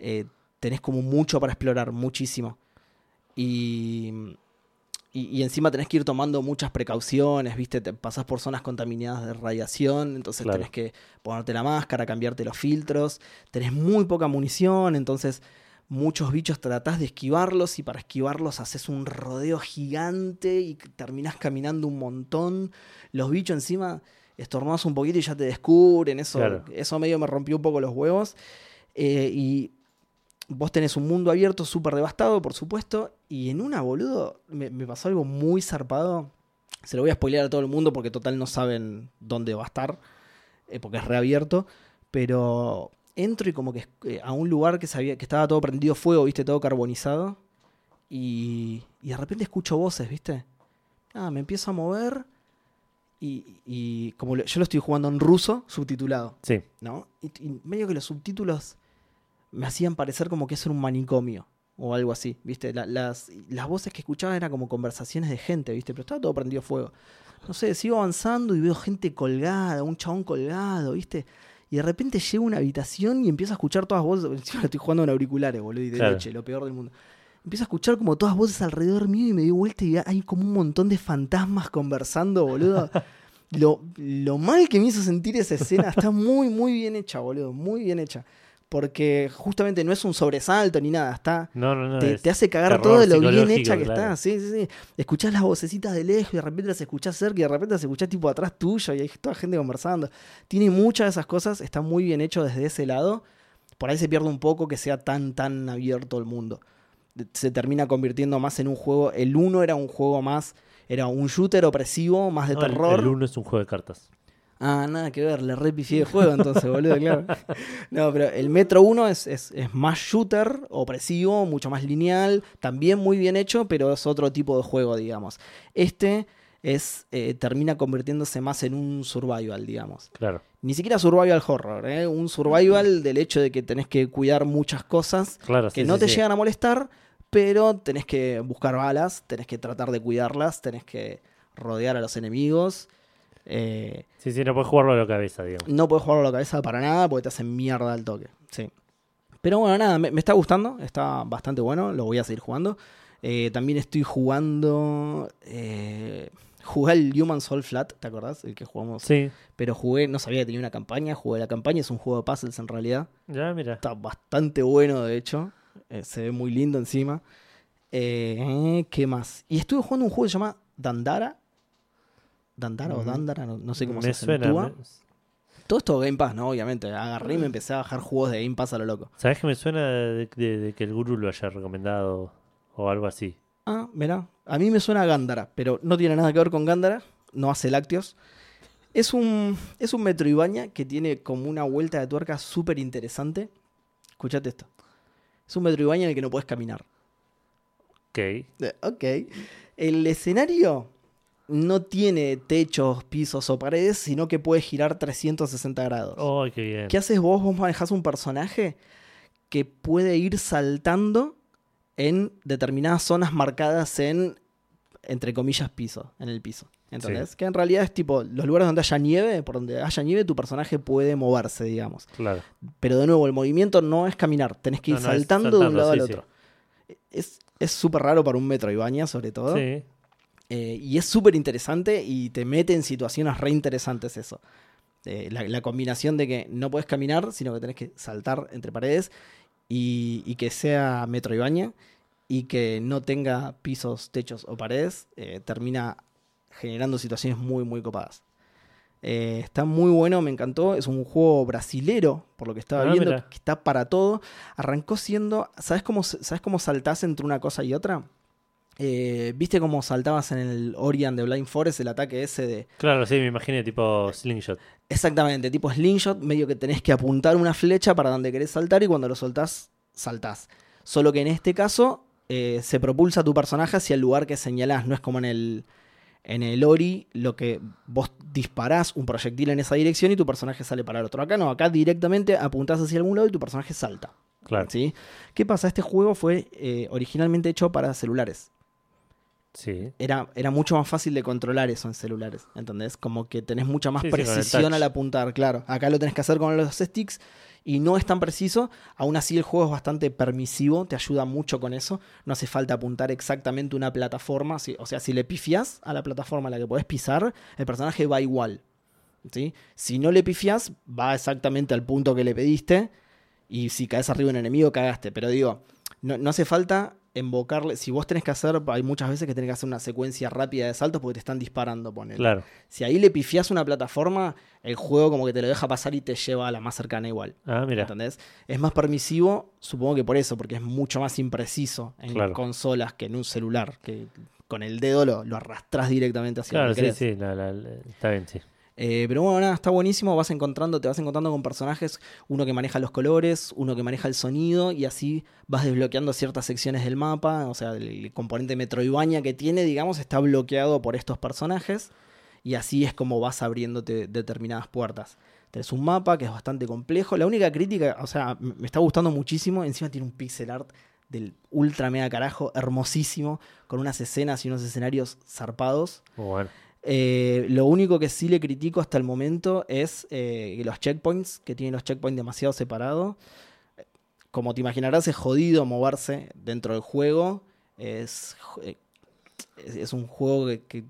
eh, tenés como mucho para explorar, muchísimo. Y, y, y encima tenés que ir tomando muchas precauciones, ¿viste? Te pasás por zonas contaminadas de radiación, entonces Claro. tenés que ponerte la máscara, cambiarte los filtros. Tenés muy poca munición, entonces muchos bichos tratás de esquivarlos y para esquivarlos haces un rodeo gigante y terminás caminando un montón. Los bichos encima estornás un poquito y ya te descubren. Eso, Claro. eso medio me rompió un poco los huevos. Eh, y vos tenés un mundo abierto súper devastado, por supuesto. Y en una, boludo, me, me pasó algo muy zarpado. Se lo voy a spoilear a todo el mundo porque total no saben dónde va a estar. eh, porque es reabierto. Pero entro y como que eh, a un lugar que, sabía, que estaba todo prendido fuego, viste, todo carbonizado. Y, y de repente escucho voces, viste. Ah, me empiezo a mover. Y, y como yo lo estoy jugando en ruso, subtitulado. Sí, ¿no? Y, y medio que los subtítulos me hacían parecer como que eso era un manicomio o algo así, ¿viste? La- las, las voces que escuchaba eran como conversaciones de gente, ¿viste? Pero estaba todo prendido fuego. No sé, sigo avanzando y veo gente colgada, un chabón colgado, ¿viste? Y de repente llego a una habitación y empiezo a escuchar todas voces. Encima estoy jugando en auriculares, boludo, y de Claro. leche, lo peor del mundo. Empiezo a escuchar como todas voces alrededor mío y me doy vuelta y hay como un montón de fantasmas conversando, boludo. Lo, lo mal que me hizo sentir esa escena está muy, muy bien hecha, boludo. Muy bien hecha. Porque justamente no es un sobresalto ni nada. Está, no, no, no. te, hace cagar todo de lo bien hecha que claro. está. Sí, sí, sí. Escuchás las vocecitas de lejos y de repente las escuchás cerca y de repente las escuchás tipo atrás tuyo y hay toda gente conversando. Tiene muchas de esas cosas. Está muy bien hecho desde ese lado. Por ahí se pierde un poco que sea tan, tan abierto el mundo. Se termina convirtiendo más en un juego. El 1 era un juego más. Era un shooter opresivo, más de terror. El 1 es un juego de cartas. Ah, nada que ver, le repifié el juego entonces, boludo, claro. No, pero el Metro 1 es, es, es más shooter, opresivo, mucho más lineal, también muy bien hecho, pero es otro tipo de juego, digamos. Este es eh, termina convirtiéndose más en un survival, digamos. Claro. Ni siquiera survival horror, ¿eh? un survival del hecho de que tenés que cuidar muchas cosas Claro, que sí, no sí, te sí. llegan a molestar, pero tenés que buscar balas, tenés que tratar de cuidarlas, tenés que rodear a los enemigos. Eh, Sí, sí, no puedes jugarlo a la cabeza, digamos. no puedes jugarlo a la cabeza para nada porque te hacen mierda al toque. Sí. Pero bueno, nada, me, me está gustando. Está bastante bueno. Lo voy a seguir jugando. Eh, también estoy jugando. Eh, jugué el Human Soul Flat, ¿te acordás? El que jugamos. Sí, Pero jugué, no sabía que tenía una campaña. Jugué la campaña. Es un juego de puzzles en realidad. ya, mira. Está bastante bueno, de hecho. Eh, se ve muy lindo encima. ¿Qué más? Y estuve jugando un juego que se llama Dandara. Dandara o Mm, Dandara, no, no sé cómo me se suena. acentúa. me- Todo esto Game Pass, ¿no? Obviamente. Agarré Mm. y me empecé a bajar juegos de Game Pass a lo loco. ¿Sabes que me suena de, de- de que el gurú lo haya recomendado o algo así? Ah, mira. A mí me suena a Gándara, pero no tiene nada que ver con Gándara. No hace lácteos. Es un, es un Metroidvania que tiene como una vuelta de tuerca súper interesante. Escuchate esto. Es un Metroidvania en el que no puedes caminar. Ok. Eh, Ok. El escenario no tiene techos, pisos o paredes, sino que puede girar 360 grados. Oh, qué bien. ¿Qué haces vos? Vos manejás un personaje que puede ir saltando en determinadas zonas marcadas en, entre comillas, piso, en el piso. ¿Entendés? Que en realidad es tipo, los lugares donde haya nieve, por donde haya nieve, tu personaje puede moverse, digamos. Claro. Pero de nuevo, el movimiento no es caminar, tenés que ir No, no, es saltando, de un lado sí, al otro. Es es súper raro para un metro Ibaña, sobre todo. Sí. Eh, y es súper interesante y te mete en situaciones re interesantes eso. Eh, la, la combinación de que no puedes caminar, sino que tenés que saltar entre paredes y, y que sea metro y baña y que no tenga pisos, techos o paredes, eh, termina generando situaciones muy, muy copadas. Eh, está muy bueno, me encantó. Es un juego brasilero, por lo que estaba Ah, viendo, mira. que está para todo. Arrancó siendo. ¿Sabes cómo, ¿Sabes cómo saltás entre una cosa y otra? Eh, ¿Viste cómo saltabas en el Orion de Blind Forest, el ataque ese de. Claro, sí, me imaginé tipo slingshot. Exactamente, tipo slingshot, medio que tenés que apuntar una flecha para donde querés saltar y cuando lo soltás, saltás. Solo que en este caso eh, se propulsa tu personaje hacia el lugar que señalás, no es como en el, en el Ori, lo que vos disparás un proyectil en esa dirección y tu personaje sale para el otro. Acá no, acá directamente apuntás hacia algún lado y tu personaje salta. Claro. ¿sí? ¿Qué pasa? Este juego fue eh, originalmente hecho para celulares Sí. era, era mucho más fácil de controlar eso en celulares, ¿entendés? Como que tenés mucha más Sí, precisión al apuntar, claro. Acá lo tenés que hacer con los sticks y no es tan preciso. Aún así el juego es bastante permisivo, te ayuda mucho con eso. No hace falta apuntar exactamente una plataforma. si- o sea, si le pifias a la plataforma a la que podés pisar, el personaje va igual. ¿sí? Si no le pifias, va exactamente al punto que le pediste. Y si caes arriba de un enemigo, cagaste. Pero digo, no, no hace falta invocarle. Si vos tenés que hacer, hay muchas veces que tenés que hacer una secuencia rápida de saltos porque te están disparando, ponele. Claro. Si ahí le pifias una plataforma, el juego como que te lo deja pasar y te lleva a la más cercana igual. Ah, mira. ¿Entendés? Es más permisivo, supongo que por eso, porque es mucho más impreciso en Claro. consolas que en un celular, que con el dedo lo, lo arrastras directamente hacia Claro, sí, querés. sí. la- la- la- está bien, sí. Eh, pero bueno, nada, está buenísimo. Vas encontrando, te vas encontrando con personajes, uno que maneja los colores, uno que maneja el sonido, y así vas desbloqueando ciertas secciones del mapa. O sea, el, componente Metroidvania que tiene, digamos, está bloqueado por estos personajes. Y así es como vas abriéndote determinadas puertas. Tenés un mapa que es bastante complejo. La única crítica, o sea, me está gustando muchísimo. Encima tiene un pixel art del ultra mega carajo, hermosísimo, con unas escenas y unos escenarios zarpados. Bueno. Eh, lo único que sí le critico hasta el momento es eh, los checkpoints, que tienen los checkpoints demasiado separados. Como te imaginarás, es jodido moverse dentro del juego. Es, eh, es, es un juego que, que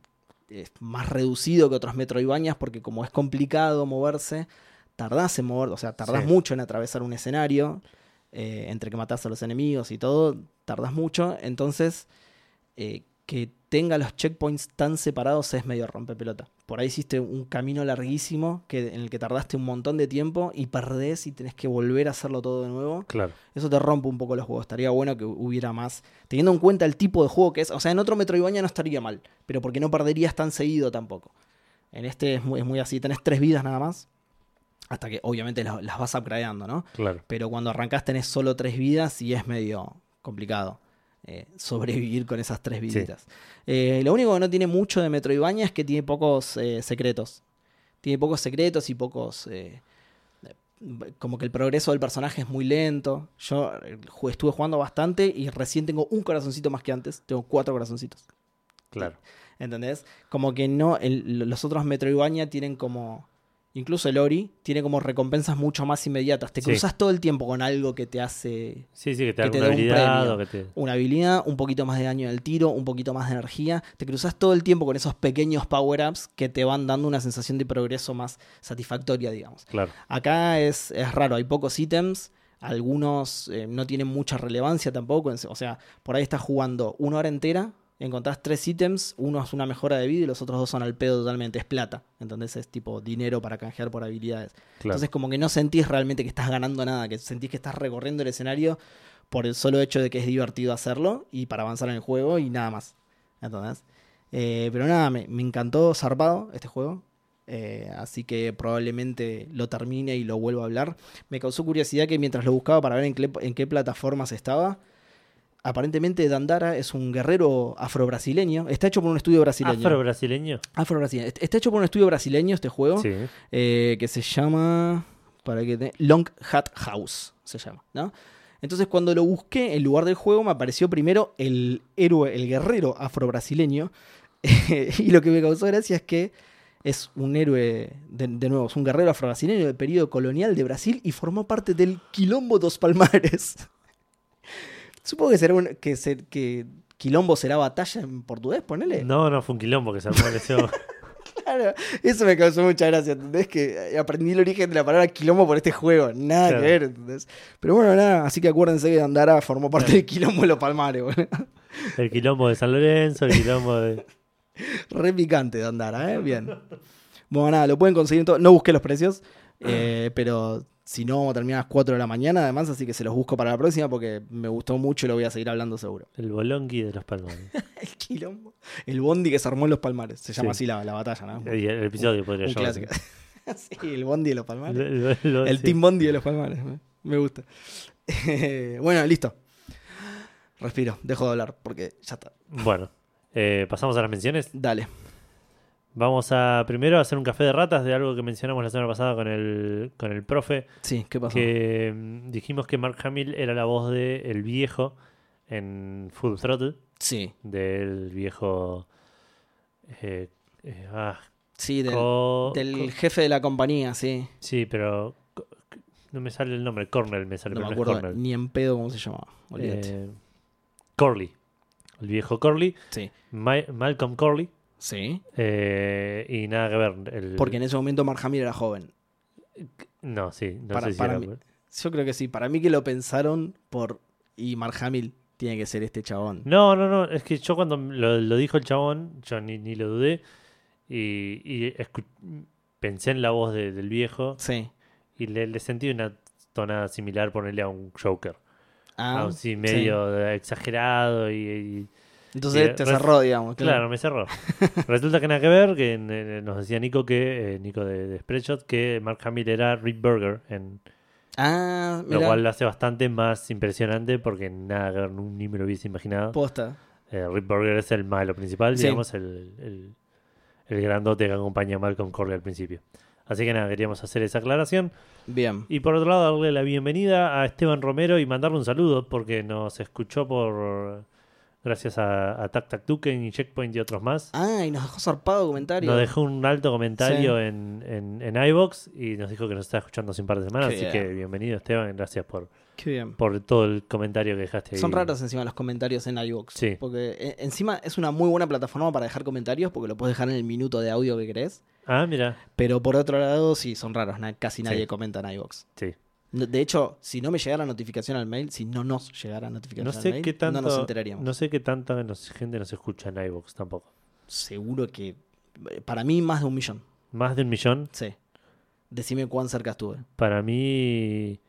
es más reducido que otros Metroidvanias porque como es complicado moverse, tardás en mover, o sea, tardás Sí. mucho en atravesar un escenario. eh, entre que matás a los enemigos y todo, tardás mucho. Entonces, que tenga los checkpoints tan separados es medio rompepelota. Por ahí hiciste un camino larguísimo que, en el que tardaste un montón de tiempo y perdés y tenés que volver a hacerlo todo de nuevo. Claro. Eso te rompe un poco los juegos. Estaría bueno que hubiera más. Teniendo en cuenta el tipo de juego que es. O sea, en otro Metroidvania no estaría mal. Pero porque no perderías tan seguido tampoco. En este es muy, es muy así. Tenés tres vidas nada más. Hasta que obviamente las, las vas upgradeando, ¿no? Claro. Pero cuando arrancás tenés solo tres vidas y es medio complicado eh, sobrevivir con esas tres viditas. Eh, lo único que no tiene mucho de Metroidvania es que tiene pocos eh, secretos. Tiene pocos secretos y pocos... como que el progreso del personaje es muy lento. Yo estuve jugando bastante y recién tengo un corazoncito más que antes. Tengo cuatro corazoncitos. Claro. ¿Entendés? Como que no, el- los otros Metroidvania tienen como, incluso el Ori, tiene como recompensas mucho más inmediatas. Te Sí. cruzas todo el tiempo con algo que te hace Sí, sí, que te Que da un habilidad premio. o que te... una habilidad, un poquito más de daño del tiro, un poquito más de energía. Te cruzas todo el tiempo con esos pequeños power-ups que te van dando una sensación de progreso más satisfactoria, digamos. Claro. Acá es, es raro, hay pocos ítems, algunos eh, no tienen mucha relevancia tampoco, o sea, por ahí estás jugando una hora entera, encontrás tres ítems, uno es una mejora de vida y los otros dos son al pedo totalmente, es plata, entonces es tipo dinero para canjear por habilidades. Claro. Entonces como que no sentís realmente que estás ganando nada, que sentís que estás recorriendo el escenario por el solo hecho de que es divertido hacerlo y para avanzar en el juego y nada más. ¿Entendés? Eh, pero nada, me, me encantó zarpado este juego. Eh, así que probablemente lo termine y lo vuelva a hablar. Me causó curiosidad que mientras lo buscaba para ver en qué, en qué plataformas estaba, aparentemente Dandara es un guerrero afro-brasileño. Está hecho por un estudio brasileño. Afro-brasileño. Afro-brasileño. Está hecho por un estudio brasileño este juego. Sí. eh, que se llama. Para que te- Long Hat House se llama, ¿no? Entonces, cuando lo busqué en lugar del juego, me apareció primero el héroe, el guerrero afro-brasileño. y lo que me causó gracia es que es un héroe, de, de nuevo, es un guerrero afro-brasileño del periodo colonial de Brasil y formó parte del Quilombo dos Palmares. Supongo que será un, que, ser, que Quilombo será batalla en portugués, ponele. No, no, fue un quilombo que se armó en ese Claro, eso me causó mucha gracia, ¿entendés? Que aprendí el origen de la palabra quilombo por este juego, nada Claro. que ver, ¿entendés? Pero bueno, nada, así que acuérdense que Andara formó parte Claro. del quilombo de los palmares, boludo. El quilombo de San Lorenzo, el quilombo de. Re picante de Andara, ¿eh? Bien. Bueno, nada, lo pueden conseguir en todo. No busqué los precios, eh, pero si no, vamos a terminar a las 4 de la mañana, además, así que se los busco para la próxima porque me gustó mucho y lo voy a seguir hablando seguro. El bolonqui de los palmares. El quilombo. El bondi que se armó en los palmares, se llama Sí. así la, la batalla, ¿no? Y el episodio podría Un clásico. sí, el bondi de los palmares. Lo- lo- lo- El sí. Team Bondi de los Palmares. Me, me gusta. bueno, listo. Respiro, dejo de hablar porque ya está. Bueno, eh, pasamos a las menciones. Dale. Vamos a primero hacer un café de ratas de algo que mencionamos la semana pasada con el, con el profe. Sí, ¿qué pasó? Que mm, dijimos que Mark Hamill era la voz de El Viejo en Full Throttle. Sí, Del viejo. eh, eh, ah, sí, del, Co- del Co- jefe de la compañía, sí. Sí, pero no me sale el nombre. Cornell me sale, No me acuerdo Cornell. ni en pedo cómo se llamaba. Eh, Corley. El viejo Corley. sí. Ma- Malcolm Corley. Sí. eh, y nada que ver. el- Porque en ese momento Mark Hamill era joven. No, sí. No Para- sé si para era- mí- Yo creo que sí. Para mí que lo pensaron por. Y Mark Hamill tiene que ser este chabón. No, no, no. Es que yo cuando lo, lo dijo el chabón, yo ni, ni lo dudé. Y, y escu- pensé en la voz de- del viejo. Sí. Y le, le sentí una tonada similar ponerle a un Joker. Ah, medio exagerado y, y- Entonces te cerró, digamos. Claro, me cerró. Resulta que nada que ver, que eh, nos decía Nico que, eh, Nico de, de Spreadshot, que Mark Hamill era Rick Burger, en, Ah, lo cual lo hace bastante más impresionante porque nada que ver, ni me lo hubiese imaginado. Posta. Eh, Rick Burger es el malo principal, Sí. digamos, el, el, el grandote que acompaña a Malcolm Corley al principio. Así que nada, queríamos hacer esa aclaración. Bien. Y por otro lado, darle la bienvenida a Esteban Romero y mandarle un saludo porque nos escuchó por. Gracias a, a Tac Tac Tuken y Checkpoint y otros más. Ah, y nos dejó zarpado comentario. Nos dejó un alto comentario en, en, en iVoox y nos dijo que nos está escuchando un par de semanas. Qué así bien. que bienvenido, Esteban. Gracias por, Qué bien. por todo el comentario que dejaste ahí. Son raros encima los comentarios en iVoox. Sí. Porque eh, encima es una muy buena plataforma para dejar comentarios porque lo puedes dejar en el minuto de audio que querés. Ah, mira. Pero por otro lado, sí, son raros. na- casi nadie Sí. comenta en iVoox. Sí. De hecho, si no me llegara notificación al mail, si no nos llegara notificación No al sé mail, qué tanto. no nos enteraríamos. No sé qué tanta gente nos escucha en iVoox tampoco. Seguro que. eh, Para mí, más de un millón. Más de un millón. Sí. Decime cuán cerca estuve. Para mí.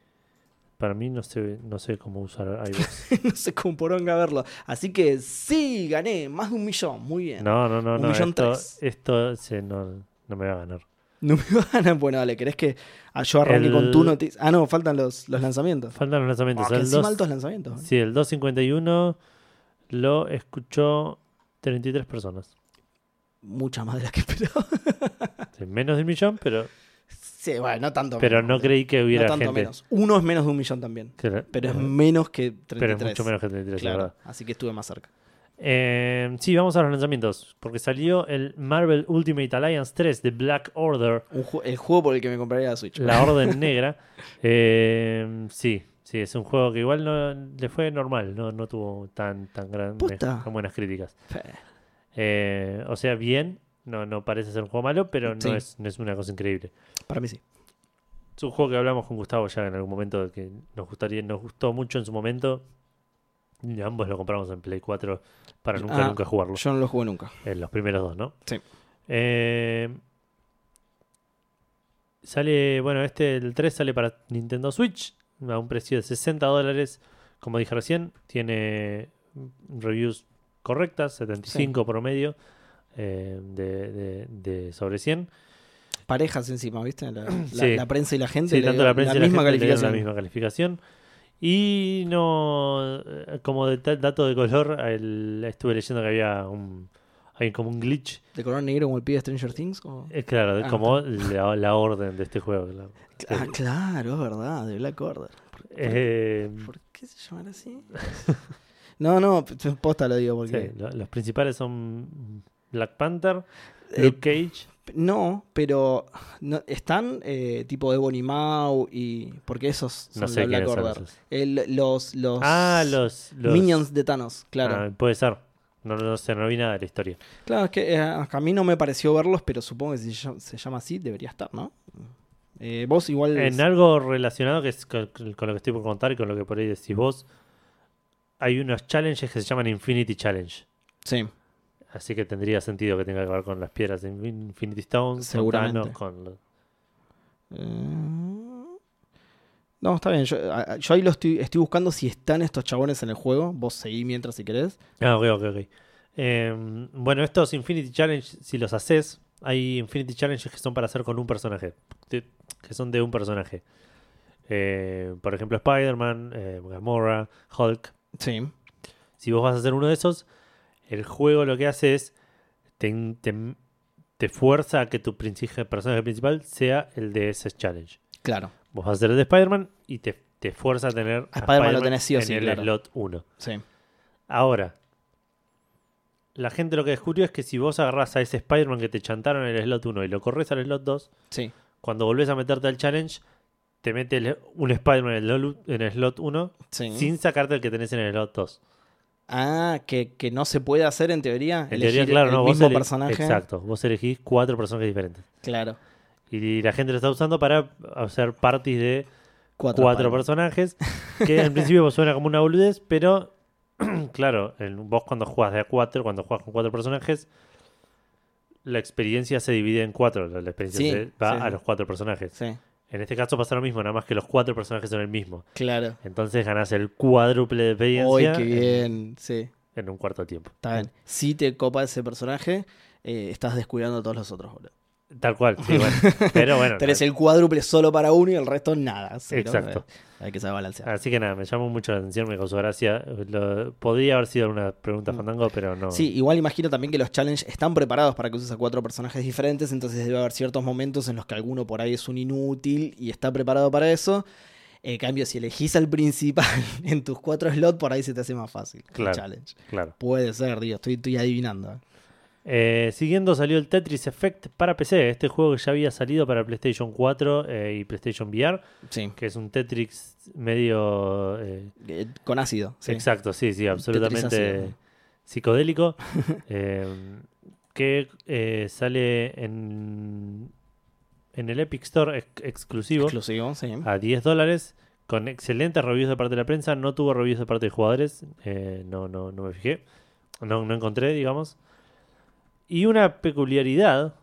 Para mí no sé, no sé cómo usar iVoox. no sé cómo poronga verlo. Así que sí, gané. Más de un millón. Muy bien. No, no, no, Un no. millón Esto, tres. esto se- no, no me va a ganar. No me van a. Bueno, dale, ¿querés que ah, yo arranque El- con tu noticia? Ah, no, faltan los, los lanzamientos. Faltan los lanzamientos. Que el, encima 2 altos lanzamientos. ¿eh? sí, el 251 lo escuchó 33 personas. Muchas más de las que esperaba. Sí, menos de un millón, pero, sí, bueno, no tanto pero menos, no creí que No hubiera tanto gente. menos. Uno es menos de un millón también. Pero es menos que 33. pero es mucho menos que 33, la Claro, verdad. así que estuve más cerca. Eh, sí, vamos a los lanzamientos. Porque salió el Marvel Ultimate Alliance 3 de Black Order, Un ju- el juego por el que me compraría la Switch. la Orden Negra. Eh, sí, sí, es un juego que igual no le fue normal, no, no tuvo tan, tan, gran, Posta. tan buenas críticas. Eh, o sea, bien, no, no parece ser un juego malo, pero no, Sí. es, no es una cosa increíble. Para mí sí. Es un juego que hablamos con Gustavo ya en algún momento que nos gustaría, nos gustó mucho en su momento. Y ambos lo compramos en Play 4 para nunca, Ah, nunca jugarlo. Yo no lo jugué nunca. En los primeros dos, ¿no? Sí. Eh, sale, bueno, este, el 3 sale para Nintendo Switch a un precio de 60 dólares. Como dije recién, tiene reviews correctas, 75 promedio eh, de, de- de sobre 100. Parejas encima, ¿viste? La, la- Sí. la prensa y la gente. Sí, le tanto la prensa y la misma gente le calificación. la misma calificación. Y no, eh, como de- dato de color, el- estuve leyendo que había un, hay como un glitch. ¿De color negro como el pibe de Stranger Things? o- Es claro, de Ah, como la, la orden de este juego. claro. Ah, claro, es verdad, de Black Order. Eh, ¿Por qué se llamará así? no, no, posta lo digo porque... sí, lo- los principales son Black Panther, Eh, Luke Cage. No, pero no, están eh, tipo Ebony Maw y... Porque esos son No sé la Black son Order. El- los, los, Ah, los, los Minions de Thanos, claro. Ah, puede ser. No, no sé, no vi nada de la historia. Claro, es que eh, a mí no me pareció verlos, pero supongo que si se llama, se llama así debería estar, ¿no? Eh, vos igual... En algo relacionado que es con, con lo que estoy por contar y con lo que por ahí decís vos, hay unos challenges que se llaman Infinity Challenge. Sí, Así que tendría sentido que tenga que ver con las piedras de Infin- Infinity Stones, Seguramente. Con Eh, No, está bien. Yo, ahí lo estoy, estoy buscando si están estos chabones en el juego. Vos seguí mientras si querés. Ah, ok, ok, ok. Eh, bueno, estos Infinity Challenge, si los haces, hay Infinity Challenges que son para hacer con un personaje. que son de un personaje. Eh, por ejemplo, Spider-Man, eh, Gamora, Hulk. Sí. Si vos vas a hacer uno de esos, el juego lo que hace es te, te, te fuerza a que tu personaje principal sea el de ese challenge. Claro. Vos vas a hacer el de Spider-Man y te, te fuerza a tener A Spider-Man sí en sí, el claro. slot 1. Sí. Ahora, la gente lo que descubrió es que si vos agarrás a ese Spider-Man que te chantaron en el slot 1 y lo corres al slot 2, Sí. cuando volvés a meterte al challenge, te mete un Spider-Man en el, lo- en el slot 1 Sí. sin sacarte el que tenés en el slot 2. Ah, que, que no se puede hacer en teoría. En teoría, claro, el no, vos mismo ele- personaje. Exacto, vos elegís cuatro personajes diferentes. Claro. Y la gente lo está usando para hacer parties de Cuatro, personajes, que en principio suena como una boludez, pero claro, vos cuando juegas de a cuatro, cuando juegas con cuatro personajes, la experiencia se divide en cuatro, la experiencia Sí, se va sí, a los cuatro personajes. Sí, En este caso pasa lo mismo, nada más que los cuatro personajes son el mismo. claro. Entonces ganás el cuádruple de experiencia Uy, qué en- bien. Sí, En, un cuarto de tiempo. está bien. Si te copa ese personaje, eh, estás descuidando a todos los otros, boludo. Tal cual, sí, bueno. Pero bueno, Tenés el cuádruple solo para uno y el resto nada. Exacto. Eh, Hay que saber balancear. Así que nada, me llamó mucho la atención, me causó gracia. Lo- podría haber sido una pregunta fandango, pero no. Mm. Sí, igual imagino también que los challenges están preparados para que uses a cuatro personajes diferentes, entonces debe haber ciertos momentos en los que alguno por ahí es un inútil y está preparado para eso. En cambio, si elegís al principal en tus cuatro slots, por ahí se te hace más fácil el Claro. challenge. Claro. Puede ser, digo, estoy, estoy adivinando. ¿Eh? Siguiendo salió el Tetris Effect para PC, este juego que ya había salido para PlayStation 4 eh, y PlayStation VR, Sí, que es un Tetris medio... eh, con ácido. Sí. Exacto, sí, sí, absolutamente psicodélico, que sale en, en el Epic Store ex- exclusivo Exclusivo, sí. a 10 dólares. Con excelentes reviews de parte de la prensa, no tuvo reviews de parte de jugadores, no, no, no me fijé, no, no encontré, digamos. Y una peculiaridad,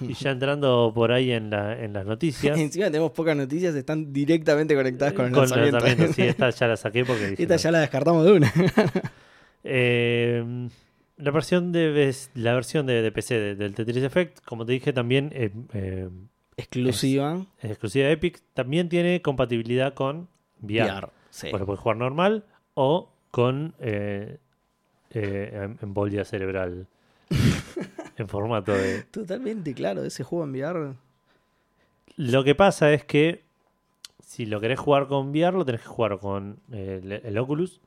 y ya entrando por ahí en, la, en las noticias, Encima tenemos pocas noticias, están directamente conectadas con el con lanzamiento. lanzamiento, sí, esta ya la saqué porque Esta ya la descartamos de una. Eh, la versión de la versión de, de PC de- del Tetris Effect, como te dije, también eh, eh, Exclusiva. es exclusiva de Epic. También tiene compatibilidad con VR. VR. Sí. Bueno, puedes jugar normal o con eh, eh, em- embolia cerebral en formato de. Totalmente, claro, ese juego en VR. Lo que pasa es que si lo querés jugar con VR, lo tenés que jugar con el, el Oculus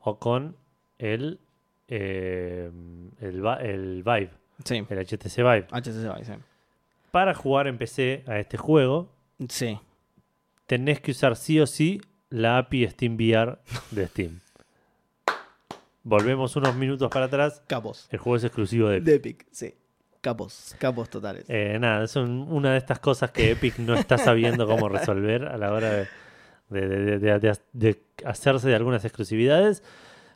o con el, eh, el, el Vive, Sí. el HTC Vive. HTC Vive, sí. Para jugar en PC a este juego, Sí. tenés que usar sí o sí la API Steam VR de Steam. Volvemos unos minutos para atrás. Capos. El juego es exclusivo de Epic. De Epic, sí. Capos, capos totales. Eh, nada, es un- una de estas cosas que Epic no está sabiendo cómo resolver a la hora de, de- de- de- hacerse de algunas exclusividades.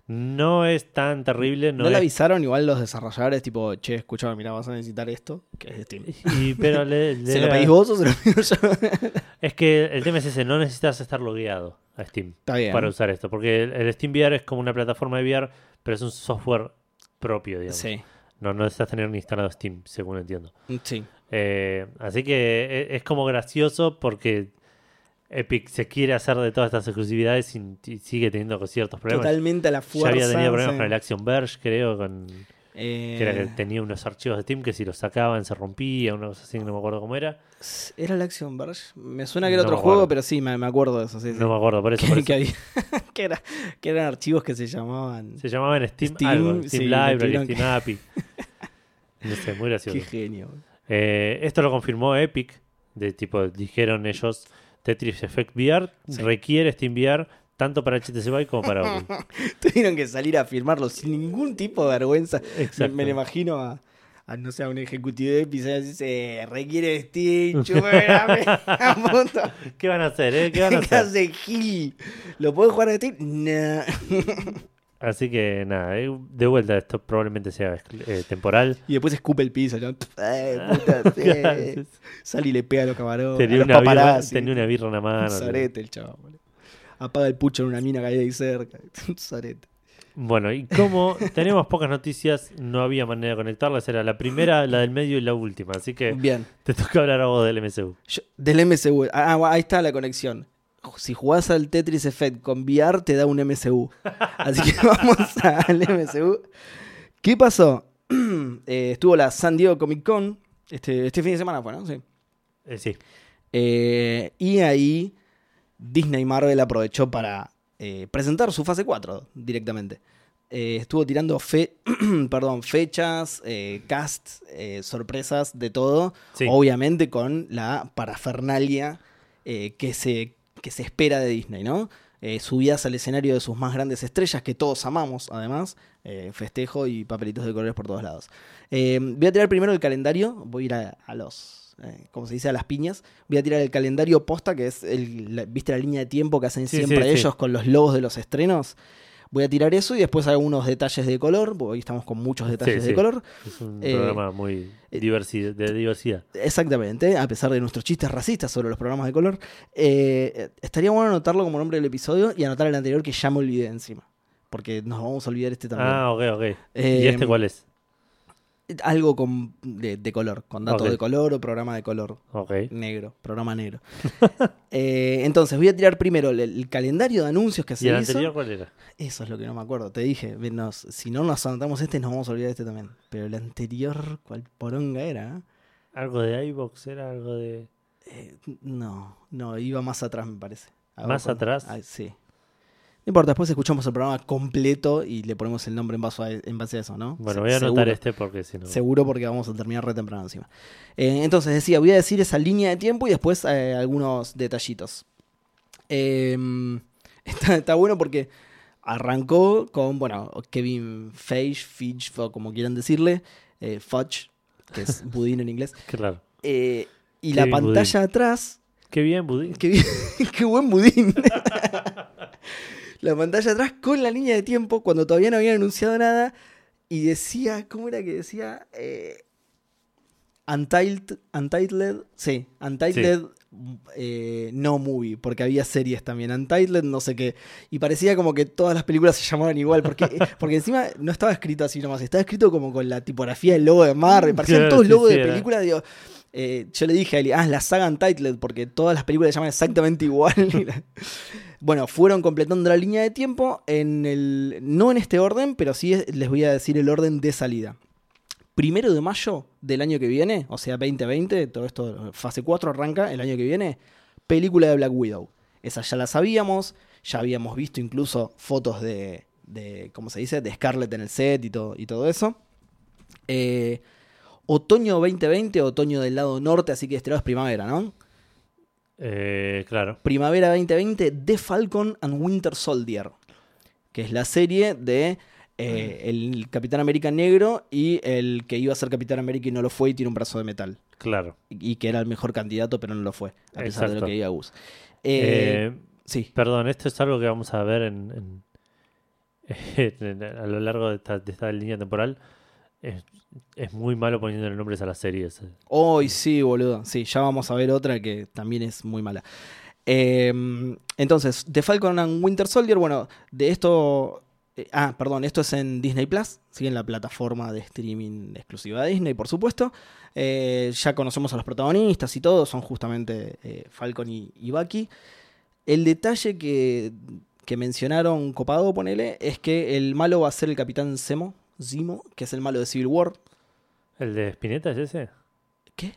No es tan terrible. ¿No, No, le es- avisaron igual los desarrolladores, tipo, che, escuchame, mira, vas a necesitar esto, que es de Steam? y- pero le- le- ¿Se lo pedís vos o se lo pido yo? Es que el tema es ese, no necesitas estar logueado a Steam Está bien. para usar esto. Porque el, Steam VR es como una plataforma de VR, pero es un software propio, digamos. Sí, No, no necesitas tener ni instalado Steam, según entiendo. sí. Eh, así que e- es como gracioso porque Epic se quiere hacer de todas estas exclusividades y, sigue teniendo ciertos problemas. Totalmente a la ya fuerza. había tenido problemas sí. con el Action Verge, creo, con Eh, que era que tenía unos archivos de Steam que si los sacaban se rompía, una cosa así no me acuerdo cómo era. ¿Era el Action Verge? Me suena que era No otro juego, pero sí, me, me acuerdo de eso. Sí, sí. No me acuerdo, por eso. por que, eso. que había- que era- que eran archivos que se llamaban. Se llamaban Steam, Steam, algo, Steam Library, Steam API. No sé, muy gracioso. Qué genio. Eh, esto lo confirmó Epic. De tipo, dijeron ellos, Tetris Effect VR Sí. requiere Steam VR tanto para HTC Vive como para Oculus. Tuvieron que salir a firmarlo sin ningún tipo de vergüenza. Me, Exacto. me lo imagino a, a, no sé, a un ejecutivo de Epic y dice, requiere Steam, a. ¿Qué van a hacer? eh? ¿Qué van a ¿Qué hacer? hace Gil? ¿Lo puedo jugar de Steam? No. Así que nada, eh, de vuelta, esto probablemente sea eh, temporal. Y después escupe el piso. ¿no? Puta, sí. Sale y le pega a los camarones. tenía, una birra, tenía una birra en la Un mano. sorete el chaval. Apaga el pucho en una mina que hay ahí cerca. Un sorete. Bueno, y como tenemos pocas noticias, no había manera de conectarlas. Era la primera, la del medio y la última. Así que Bien. te toca hablar a vos del MCU. Yo- del MCU. Ah, ah, ahí está la conexión. Si jugás al Tetris Effect con VR, te da un MCU. Así que vamos al MCU. ¿Qué pasó? Eh, estuvo la San Diego Comic Con. Este, este fin de semana fue, ¿no? Sí. Eh, sí, Eh, y ahí Disney Marvel aprovechó para presentar su fase 4 directamente. Estuvo tirando fe perdón, fechas, cast, sorpresas, de todo. sí. Obviamente con la parafernalia que, se, que se espera de Disney, ¿no? Eh, subidas al escenario de sus más grandes estrellas, que todos amamos, además. Eh, festejo y papelitos de colores por todos lados. Eh, voy a tirar primero el calendario. Voy a ir a, a los. como se dice, a las piñas. Voy a tirar el calendario posta, que es. El, la- ¿Viste la línea de tiempo que hacen Sí, siempre sí, sí. ellos con los logos de los estrenos? Voy a tirar eso y después algunos detalles de color. porque Hoy estamos con muchos detalles Sí, de color. Es un eh, programa muy eh, diversi- de diversidad. Exactamente, a pesar de nuestros chistes racistas sobre los programas de color. eh, estaría bueno anotarlo como nombre del episodio y anotar el anterior que ya me olvidé encima. Porque nos vamos a olvidar este también. Ah, ok, ok. ¿Y este cuál es? Algo con, de, de color, con datos de color o programa de color. Negro, programa negro. Eh, entonces, voy a tirar primero el, el calendario de anuncios que ¿Y se el hizo. anterior cuál era? Eso es lo que no me acuerdo. Te dije, nos- si no nos anotamos este, nos vamos a olvidar de este también. Pero el anterior, ¿cuál poronga era? ¿Algo de iVox? ¿Era algo de...? Eh, no, no, iba más atrás, me parece. ¿Más atrás? Ah, sí. No importa, después escuchamos el programa completo y le ponemos el nombre en base a, en base a eso, ¿no? Bueno, voy a anotar este porque si no... Seguro porque vamos a terminar re temprano encima. Eh, entonces decía, voy a decir esa línea de tiempo y después eh, algunos detallitos. Eh, está, está bueno porque arrancó con, bueno, Kevin Feige, Feige, o como quieran decirle, eh, Fudge, que es budín en inglés. Claro. Y la pantalla atrás Qué bien, Budín. Qué, bien- qué buen budín. La pantalla atrás con la línea de tiempo cuando todavía no habían anunciado nada y decía, ¿cómo era que decía? Eh, Untitled, Untitled, sí, Untitled eh, no movie, porque había series también, Untitled no sé qué, y parecía como que todas las películas se llamaban igual, porque, porque encima no estaba escrito así nomás, estaba escrito como con la tipografía del logo de Marvel, parecían Claro, todos sí, logos sí, de era. película, digo, eh, yo le dije a Eli, ah, la saga Untitled, porque todas las películas se llaman exactamente igual. bueno, fueron completando la línea de tiempo en el. No en este orden, pero sí es- les voy a decir el orden de salida. Primero de mayo del año que viene, o sea, 2020, todo esto, fase 4 arranca el año que viene, película de Black Widow. Esa ya la sabíamos, ya habíamos visto incluso fotos de, de ¿cómo se dice?, de Scarlett en el set y todo, y todo eso. Eh, otoño 2020, otoño del lado norte, así que este lado es primavera, ¿no? Eh, claro. Primavera 2020, The Falcon and Winter Soldier, que es la serie de eh, el Capitán América negro y el que iba a ser Capitán América y no lo fue y tiene un brazo de metal. Claro. Y, y que era el mejor candidato, pero no lo fue, a pesar de lo que diga Gus. Eh, Eh, sí, perdón, esto es algo que vamos a ver en, en- en- a lo largo de esta, de esta línea temporal. Es, muy malo poniendo nombres a las series. Hoy sí, boludo. Sí, ya vamos a ver otra que también es muy mala. Eh, entonces, The Falcon and Winter Soldier, bueno, de esto Eh, ah, perdón, esto es en Disney Plus, sigue en la plataforma de streaming exclusiva de Disney, por supuesto. Eh, ya conocemos a los protagonistas y todo, son justamente eh, Falcon y, Bucky. El detalle que, que mencionaron copado, ponele, es que el malo va a ser el capitán Zemo, Zemo, que es el malo de Civil War. ¿El de Spinetta es ese? ¿Qué?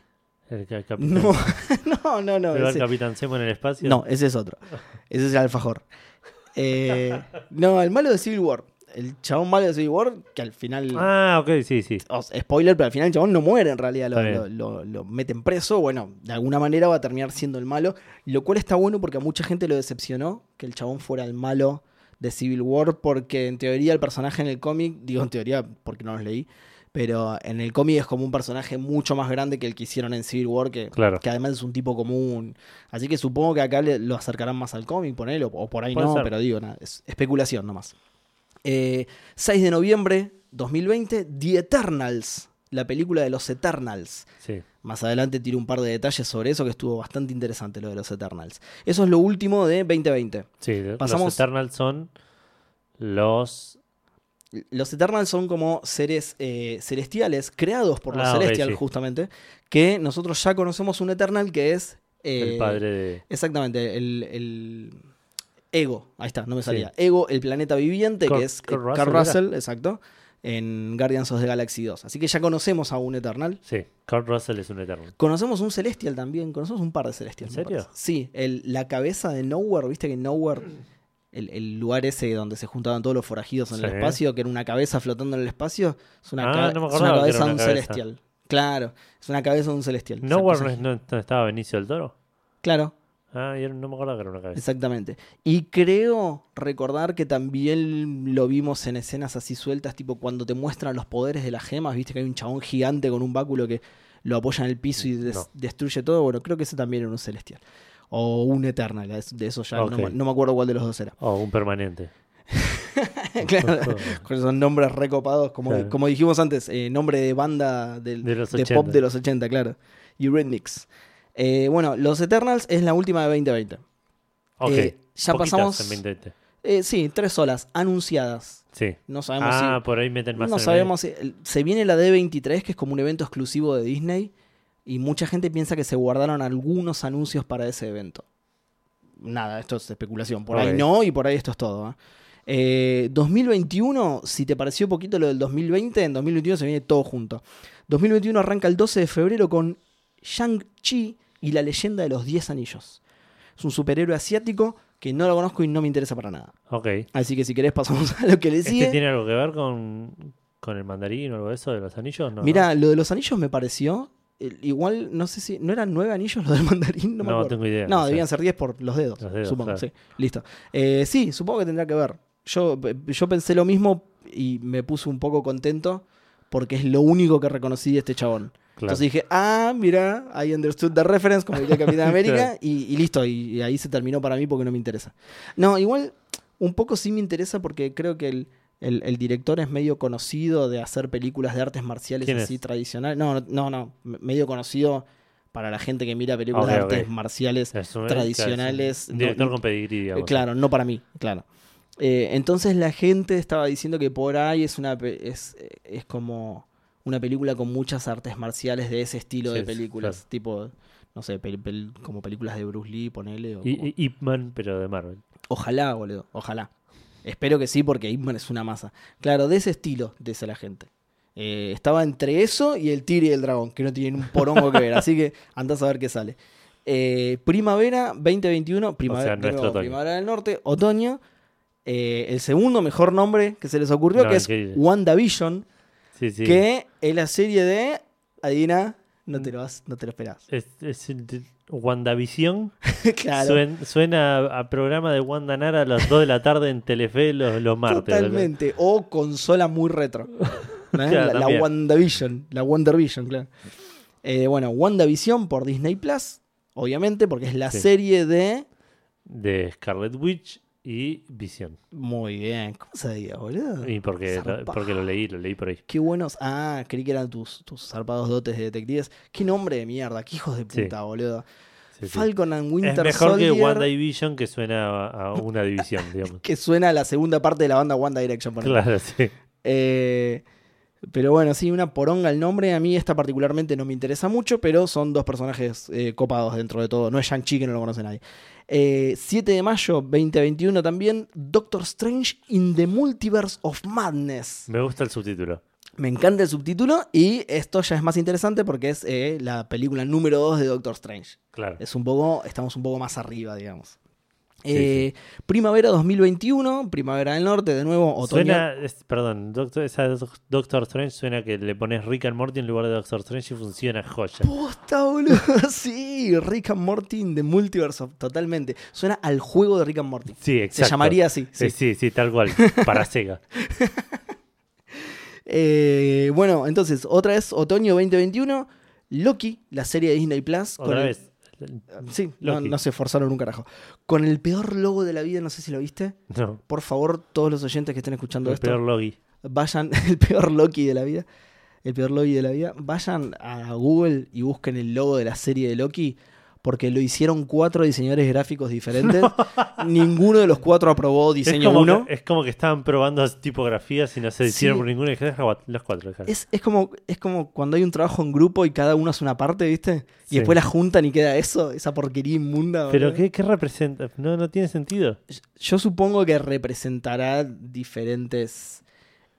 El, ca- capitán. No, no, no, no. ¿Pero el ese- Capitán Zemo en el espacio? No, ese es otro. Ese es el alfajor. Eh, no, el malo de Civil War. El chabón malo de Civil War, que al final. Ah, ok, sí, sí. spoiler, pero al final el chabón no muere en realidad. Lo, lo, lo- lo meten preso. Bueno, de alguna manera va a terminar siendo el malo. Lo cual está bueno porque a mucha gente lo decepcionó que el chabón fuera el malo de Civil War. Porque en teoría el personaje en el cómic, digo en teoría porque no los leí. Pero en el cómic es como un personaje mucho más grande que el que hicieron en Civil War, que, Claro. que además es un tipo común. Así que supongo que acá le- lo acercarán más al cómic, ponele, o, o por ahí Puede no, ser. pero digo, nada, es especulación nomás. Eh, 6 de noviembre 2020, The Eternals, la película de los Eternals. Sí. Más adelante tiro un par de detalles sobre eso, que estuvo bastante interesante lo de los Eternals. Eso es lo último de 2020. Sí, Pasamos- los Eternals son los... Los Eternals son como seres eh, celestiales, creados por los Ah, sí. justamente, que nosotros ya conocemos un Eternal que es... eh, el padre de... Exactamente, el, el Ego, ahí está, no me Sí. salía. Ego, el planeta viviente, que es eh, Russell, Carl ¿era? Russell, exacto, en Guardians of the Galaxy 2. Así que ya conocemos a un Eternal. Sí, Kurt Russell es un Eternal. Conocemos un Celestial también, conocemos un par de Celestials. ¿En serio? Sí, el, la cabeza de Nowhere, viste que Nowhere, el, el lugar ese donde se juntaban todos los forajidos en el espacio, que era una cabeza flotando en el espacio, es una, Ah, no es una cabeza de un cabeza. Celestial. Claro, es una cabeza de un Celestial. ¿Nowhere no, es- no- no estaba Benicio del Toro? Claro, Ah, no me acordaba que era una cabeza. Exactamente. Y creo recordar que también lo vimos en escenas así sueltas, tipo cuando te muestran los poderes de las gemas, viste que hay un chabón gigante con un báculo que lo apoya en el piso y des- No. destruye todo. Bueno, creo que ese también era un celestial. O un eternal, de eso ya no me- no, me acuerdo cuál de los dos era. Oh, un permanente. claro, con esos nombres recopados, como, Claro. como dijimos antes, eh, nombre de banda De de 80. pop de los 80, claro. Eurythmics. Eh, bueno, Los Eternals es la última de 2020. Ok. Eh, ya pasamos- en 2020. Eh, sí, tres olas anunciadas. Sí. No sabemos Ah, si. por ahí meten más No sabemos si. Se viene la D23, que es como un evento exclusivo de Disney. Y mucha gente piensa que se guardaron algunos anuncios para ese evento. Nada, esto es especulación. Por ahí no, y por ahí esto es todo. ¿eh? Eh, 2021, si te pareció poquito lo del 2020, en 2021 se viene todo junto. 2021 arranca el 12 de febrero con Shang-Chi y la leyenda de los 10 anillos. Es un superhéroe asiático que no lo conozco y no me interesa para nada. Ok. Así que si querés pasamos a lo que le sigue. ¿Este tiene algo que ver con, con el mandarín o algo de eso de los anillos? No, Mira, lo de los anillos me pareció. Igual, no sé si. ¿No eran nueve anillos los del mandarín? No, No, acuerdo. tengo idea. No, debían ser diez por los dedos. Los dedos, supongo, claro. sí. Listo. Eh, sí, supongo que tendrá que ver. Yo, yo pensé lo mismo y me puse un poco contento porque es lo único que reconocí de este chabón. Claro. Entonces dije, ah, mira, I understood the reference, como diría Capitán América, Claro. y, y listo, y, y ahí se terminó para mí porque no me interesa. No, igual, un poco sí me interesa porque creo que el, el- el director es medio conocido de hacer películas de artes marciales ¿Quién así es? tradicionales. No, no, no, no, me- medio conocido para la gente que mira películas de artes marciales. Tradicionales, es director no- con pedigrí, Eh, digamos. claro, no para mí, claro. Eh, entonces la gente estaba diciendo que por ahí es una es, es como una película con muchas artes marciales de ese estilo Sí, de películas, claro. tipo, no sé, pel- pel- como películas de Bruce Lee, ponele. o Y, como- Ip Man, pero de Marvel. Ojalá, boludo, ojalá. Espero que sí, porque Ip Man es una masa. Claro, de ese estilo, dice la gente. Eh, estaba entre eso y el tigre y el dragón, que no tienen un porongo que ver, así que andás a ver qué sale. Eh, primavera 2021, primavera, de nuestro nuevo, otoño. primavera del norte, otoño. Eh, el segundo mejor nombre que se les ocurrió, No, que es. WandaVision, Sí, sí. que es la serie de. Adivina, no te lo, vas, no te lo esperás. Es, es el de- WandaVision. claro. Suen- suena a, a programa de Wanda Nara a las 2 de la tarde en Telefe los, los martes. Totalmente. O consola muy retro. ¿no? Claro, la, la también. WandaVision. La WandaVision, claro. Eh, bueno, WandaVision por Disney Plus, obviamente, porque es la Sí. serie de. De Scarlet Witch y Vision. Muy bien. ¿Cómo se diga, boludo? Y porque, porque lo leí, lo leí por ahí. Qué buenos. Ah, creí que eran tus, tus zarpados dotes de detectives. Qué nombre de mierda. Qué hijos de Sí. puta, boludo. sí, sí. Falcon and Es Winter mejor que Soldier, WandaVision que suena a, una división, digamos. que suena a la segunda parte de la banda One Direction. ponele. Claro, sí. Eh, pero bueno, sí, una poronga el nombre. A mí esta particularmente no me interesa mucho, pero son dos personajes eh, copados dentro de todo. No es Shang-Chi que no lo conoce nadie. Eh, 7 de mayo 2021 también, Doctor Strange in the Multiverse of Madness. Me gusta el subtítulo. Me encanta el subtítulo y esto ya es más interesante porque es eh, la película número 2 de Doctor Strange. Claro. Es un poco, estamos un poco más arriba, digamos. Sí, Eh, Primavera 2021, Primavera del Norte, de nuevo, otoño. Suena, es- perdón, Doctor, esa Doc- Doctor Strange suena que le pones Rick and Morty en lugar de Doctor Strange y funciona joya. Posta, boludo. Sí, Rick and Morty Multiverse, of- totalmente. Suena al juego de Rick and Morty. Sí, exacto. Se llamaría así. Sí, sí. sí, sí, tal cual. Para Sega. Eh, bueno, entonces, otra vez, otoño 2021, Loki, la serie de Disney Plus. con Otra el- vez. Sí, no, Loki. no se esforzaron un carajo. Con el peor logo de la vida, no sé si lo viste. No, Por favor, todos los oyentes que estén escuchando el esto, peor Logi. vayan, el peor Loki de la vida, el peor Loki de la vida, vayan a Google y busquen el logo de la serie de Loki, porque lo hicieron cuatro diseñadores gráficos diferentes. Ninguno de los cuatro aprobó Es diseño 1. que, es como que estaban probando tipografías y no se Sí. hicieron por ninguna los cuatro. Es, es como, es como cuando hay un trabajo en grupo y cada uno hace una parte, ¿viste? Y Sí. después la juntan y queda eso, esa porquería inmunda. Pero. ¿qué, qué representa? No, no tiene sentido. Yo supongo que representará diferentes,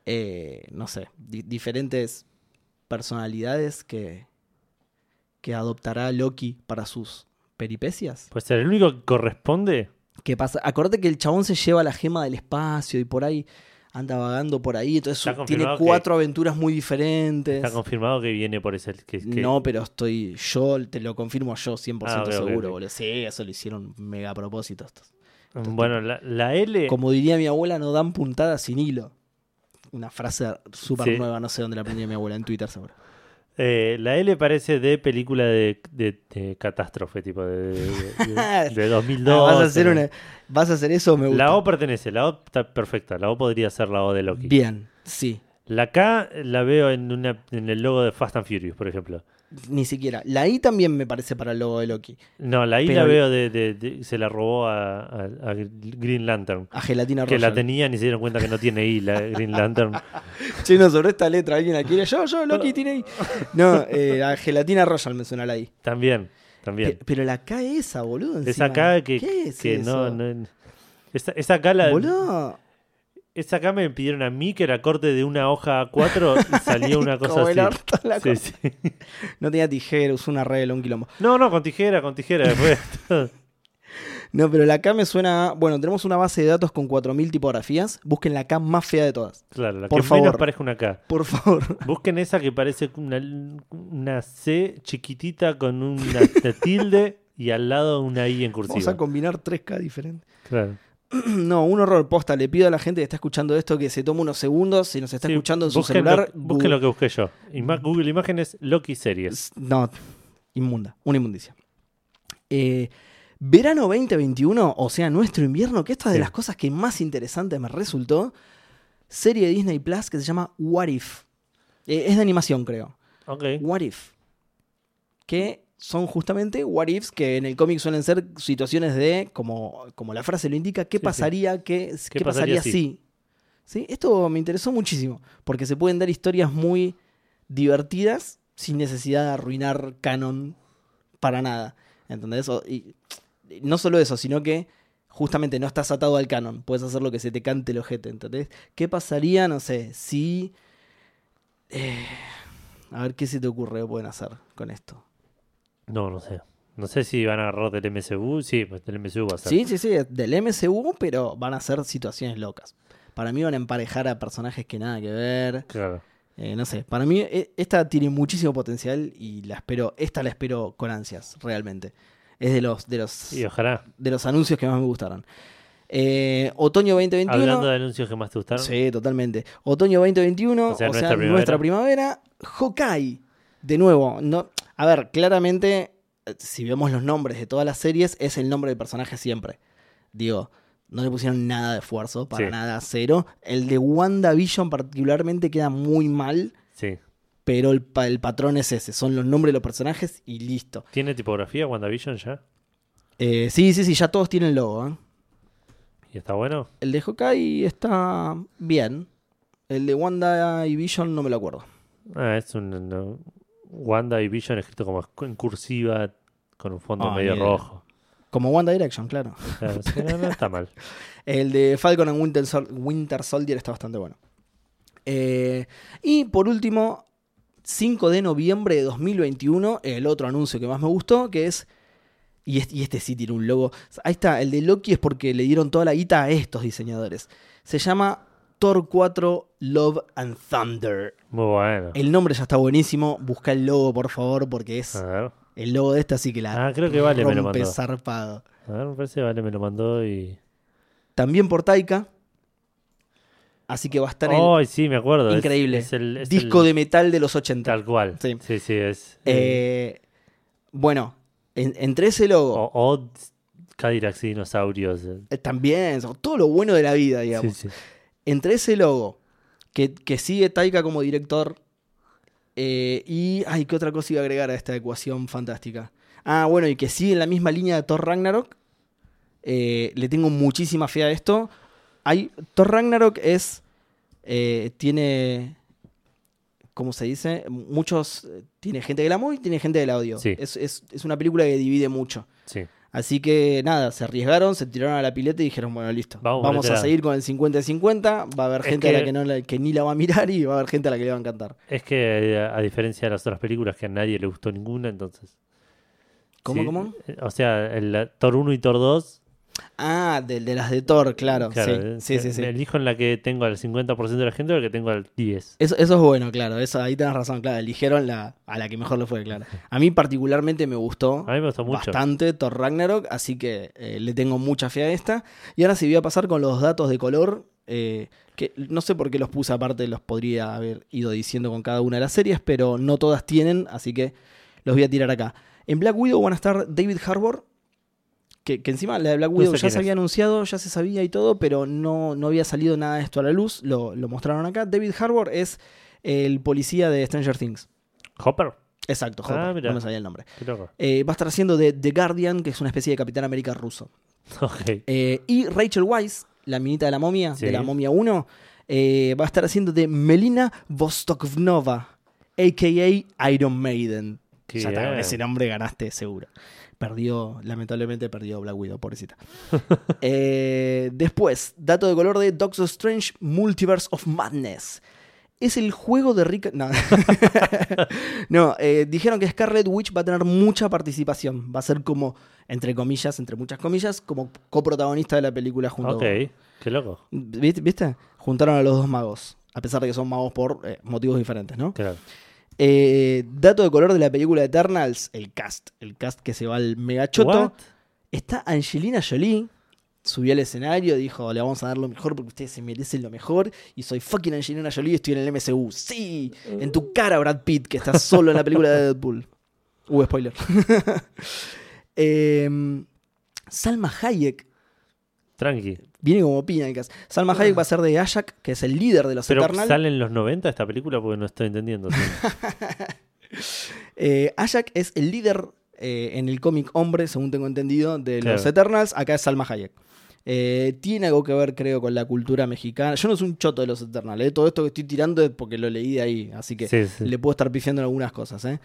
eh, no sé, di- diferentes personalidades que, que adoptará Loki para sus peripecias. Pues ser el único que corresponde. ¿Qué pasa? Acordate que el chabón se lleva la gema del espacio y por ahí anda vagando por ahí, entonces tiene cuatro aventuras muy diferentes. Está confirmado que viene por ese. Que, que- No, pero estoy, yo te lo confirmo yo 100% Ah, seguro, boludo. Sí, eso lo hicieron mega a propósito estos. Bueno, la, la L. Como diría mi abuela, no dan puntadas sin hilo. Una frase súper Sí. nueva, no sé dónde la aprendió mi abuela, en Twitter seguro. Eh, la L parece de película de, de- de catástrofe, tipo de, de, de- de 2002. Ah, vas, a hacer ¿no? una, vas a hacer eso, me gusta. La O pertenece, la O está perfecta. La O podría ser la O de Loki. Bien, sí. La K la veo en, una, en el logo de Fast and Furious, por ejemplo. Ni siquiera. La I también me parece para el logo de Loki. No, la I Pero- la veo de, de- de- Se la robó a, a- a Green Lantern. A Gelatina Que la Royal. tenían y se dieron cuenta que no tiene I, la Green Lantern. Che, no, sobre esta letra, ¿alguien la quiere? Yo, yo, Loki tiene I. No, eh, a Gelatina Royal me suena la I. También, también. Pe- Pero la K esa, boludo. Esa encima. K que, ¿Qué es que no, eso? no- Esa, esa K la, Boludo. Esa acá me pidieron a mí que era corte de una hoja A4 y salió una cosa Como el así. orto la Sí, cosa. sí. No tenía tijera, usó una regla, un quilombo. No, no, con tijera, con tijera. Después. No, pero la K me suena. a- Bueno, tenemos una base de datos con 4.000 tipografías. Busquen la K más fea de todas. claro, la Por que favor. menos parezca una K. Por favor. Busquen esa que parece una, una C chiquitita con una tilde y al lado una I en Vamos cursiva. a combinar 3K diferentes. Claro. No, un horror posta. Le pido a la gente que está escuchando esto que se tome unos segundos. Si nos está Sí, escuchando en su celular. Lo, busquen lo que busqué yo. Ima- Google Imágenes, Loki Series. No, inmunda. Una inmundicia. Eh, verano 2021, o sea, nuestro invierno, que esta es de Sí. las cosas que más interesante me resultó. Serie de Disney Plus que se llama What If. Eh, es de animación, creo. Ok. What If. Que son justamente what ifs que en el cómic suelen ser situaciones de, como, como la frase lo indica, ¿qué Sí, sí. pasaría, qué, ¿Qué qué pasaría, pasaría si? si? ¿Sí? Esto me interesó muchísimo, porque se pueden dar historias muy divertidas sin necesidad de arruinar canon para nada. ¿Entendés? Y no solo eso, sino que justamente no estás atado al canon, puedes hacer lo que se te cante el ojete, ¿entendés? ¿Qué pasaría, no sé, si... eh, a ver qué se te ocurre que pueden hacer con esto. No, no sé. No sé si van a agarrar del MCU. Sí, pues del MCU va a ser. Sí, sí, sí, del MCU, pero van a ser situaciones locas. Para mí van a emparejar a personajes que nada que ver. Claro. Eh, no sé, para mí eh, esta tiene muchísimo potencial y la espero, esta la espero con ansias, realmente. Es de los, de los, Y ojalá. de los anuncios que más me gustaron. Eh, otoño 2021. Hablando de anuncios que más te gustaron. Sí, totalmente. Otoño 2021, o sea, nuestra, nuestra primavera. Hawkeye. De nuevo, no, a ver, claramente, eh, si vemos los nombres de todas las series, es el nombre del personaje siempre. Digo, no le pusieron nada de esfuerzo, para Sí. nada, cero. El de WandaVision particularmente queda muy mal. Sí. pero el, pa- el patrón es ese, son los nombres de los personajes y listo. ¿Tiene tipografía WandaVision ya? Eh, sí, sí, sí, ya todos tienen logo. ¿eh? ¿Y está bueno? El de Hawkeye está bien. El de Wanda y Vision no me lo acuerdo. Ah, es un Wanda y Vision escrito como en cursiva con un fondo Ah, medio mira. rojo. Como Wanda Direction, claro. Claro, sí, no, no está mal. El de Falcon and Winter, Sol- Winter Soldier está bastante bueno. Eh, y por último, 5 de noviembre de 2021, el otro anuncio que más me gustó, que es... Y este, y este sí tiene un logo. Ahí está, el de Loki es porque le dieron toda la guita a estos diseñadores. Se llama Thor 4 Love and Thunder. Muy bueno. El nombre ya está buenísimo. Busca el logo, por favor, porque es A ver, el logo de esta, así que la Ah, creo que Vale me lo mandó. zarpado. a ver, me parece que Vale me lo mandó y... También por Taika. Así que va a estar el ¡Ay, sí, me acuerdo! Increíble Es, el, es disco el- de metal de los 80. Tal cual. Sí. Sí, sí, es... Eh, bueno, en- entre ese logo, o, o Cadillacs y dinosaurios. eh. eh, también, todo lo bueno de la vida, digamos. Sí, sí. Entre ese logo, que, que sigue Taika como director, eh, y. Ay, ¿qué otra cosa iba a agregar a esta ecuación fantástica? Ah, bueno, y que sigue en la misma línea de Thor Ragnarok. eh, le tengo muchísima fe a esto. Hay, Thor Ragnarok es. eh, tiene. ¿Cómo se dice? Muchos. Tiene gente que la amó y tiene gente que la odió. Sí. Es, es- es una película que divide mucho. sí. Así que nada, se arriesgaron, se tiraron a la pileta y dijeron, bueno, listo. Vamos a seguir con el 50-50. Va a haber Es gente a la que- que, no la- que ni la va a mirar y va a haber gente a la que le va a encantar. Es que eh, a diferencia de las otras películas que a nadie le gustó ninguna, entonces... ¿Cómo, sí, cómo? eh, O sea, el la- Thor 1 y Thor 2... Ah, de, de las de Thor, claro. claro, eh, sí, sí, sí, sí. Elijo en la que tengo al 50% de la gente o la que tengo al 10%. Eso, eso es bueno, claro. Eso, ahí tenés razón, claro. Eligieron la, a la que mejor le fue, claro. A mí particularmente me gustó A mí me gustó mucho. bastante Thor Ragnarok, así que eh, le tengo mucha fe a esta. Y ahora sí voy a pasar con los datos de color, eh, que no sé por qué los puse aparte, los podría haber ido diciendo con cada una de las series, pero no todas tienen, así que los voy a tirar acá. En Black Widow van a estar David Harbour, que, que encima la de Black No Widow sé ya se es. había anunciado, ya se sabía y todo, pero no, no había salido nada de esto a la luz, lo, lo mostraron acá. David Harbour es el policía de Stranger Things. Hopper, Exacto, Ah, Hopper, no me sabía el nombre. Eh, va a estar haciendo de The Guardian, que es una especie de Capitán América ruso. Eh, y Rachel Weisz, la minita de la momia, Sí. de la momia 1, eh, va a estar haciendo de Melina Vostokovnova, a.k.a. Iron Maiden. Qué ya está, con bien. ese nombre ganaste seguro. Perdió, lamentablemente perdió Black Widow, pobrecita. Eh, después, dato de color de Doctor Strange Multiverse of Madness. Es el juego de Rick. No, no eh, dijeron que Scarlet Witch va a tener mucha participación. Va a ser como, entre comillas, entre muchas comillas, como coprotagonista de la película junto Ok, qué loco. ¿Viste? ¿Viste? Juntaron a los dos magos. A pesar de que son magos por eh, motivos diferentes, ¿no? Claro. Eh, dato de color de la película Eternals, el cast. El cast que se va al megachoto. What? Está Angelina Jolie. Subió al escenario, dijo, le vamos a dar lo mejor porque ustedes se merecen lo mejor. Y soy fucking Angelina Jolie y estoy en el MCU. Sí, en tu cara Brad Pitt, que está solo en la película de Deadpool. Uh, spoiler. Em, Salma Hayek Tranqui. Viene como piña en casa. Salma Hayek va a ser de Ashak, que es el líder de los Pero Eternals. sale en los 90 esta película porque no estoy entendiendo. Eh, Ashak es el líder eh, en el cómic hombre, según tengo entendido, de los. Eternals. Acá es Salma Hayek. Eh, tiene algo que ver, creo, con la cultura mexicana. Yo no soy un choto de los Eternals. eh. Todo esto que estoy tirando es porque lo leí de ahí. Así que Sí, sí. le puedo estar pifiando en algunas cosas. eh.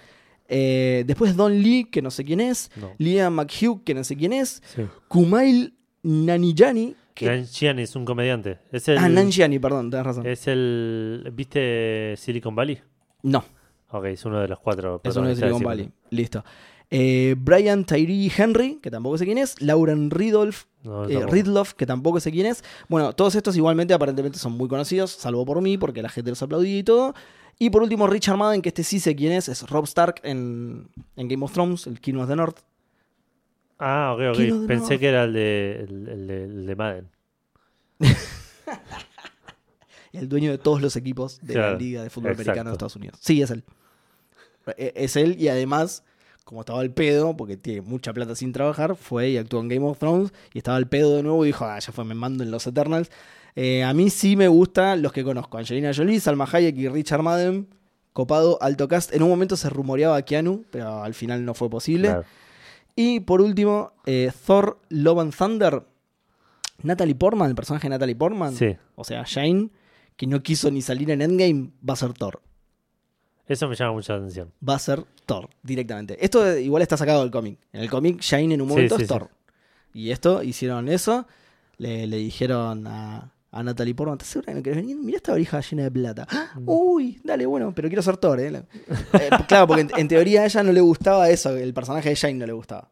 Eh, después Don Lee, que no sé quién es. No. Liam McHugh, que no sé quién es. Sí. Kumail Nanjiani. Nanjiani es un comediante. Es el, Ah, Nanjiani, perdón, tenés razón. Es el. ¿Viste Silicon Valley? No, Ok, es uno de los cuatro. Es uno de Silicon Valley. Listo. Eh, Brian Tyree Henry, que tampoco sé quién es. Lauren Ridolf, No, eh. Ridloff, que tampoco sé quién es. Bueno, todos estos igualmente aparentemente son muy conocidos, salvo por mí, porque la gente los aplaudía y todo. Y por último, Richard Madden, que este sí sé quién es, es Rob Stark en, en Game of Thrones, el King of the North. Ah, ok, ok. Pensé que era el de, el, el de, el de Madden. El dueño de todos los equipos de la Liga de Fútbol exacto. Americano de Estados Unidos. Sí, es él. E- Es él y además, como estaba al pedo, porque tiene mucha plata sin trabajar, fue y actuó en Game of Thrones y estaba al pedo de nuevo y dijo, ah, ya fue, me mando en los Eternals. Eh, a mí sí me gustan los que conozco, Angelina Jolie, Salma Hayek y Richard Madden, copado, alto cast. En un momento se rumoreaba a Keanu, pero al final no fue posible. Claro. Y por último, eh, Thor Love and Thunder. Natalie Portman, el personaje de Natalie Portman, Sí, o sea, Shane, que no quiso ni salir en Endgame, va a ser Thor. eso me llama mucha atención. Va a ser Thor directamente. Esto eh, igual está sacado del cómic. En el cómic, Shane en un momento sí, es. Thor. Y esto, hicieron eso. Le, le dijeron a, a Natalie Portman: ¿Estás segura que no querés venir? Mira esta valija llena de plata. ¡Ah! Mm. Uy, dale, bueno, pero quiero ser Thor, ¿eh? Eh, claro, porque en, en teoría a ella no le gustaba eso. El personaje de Shane no le gustaba.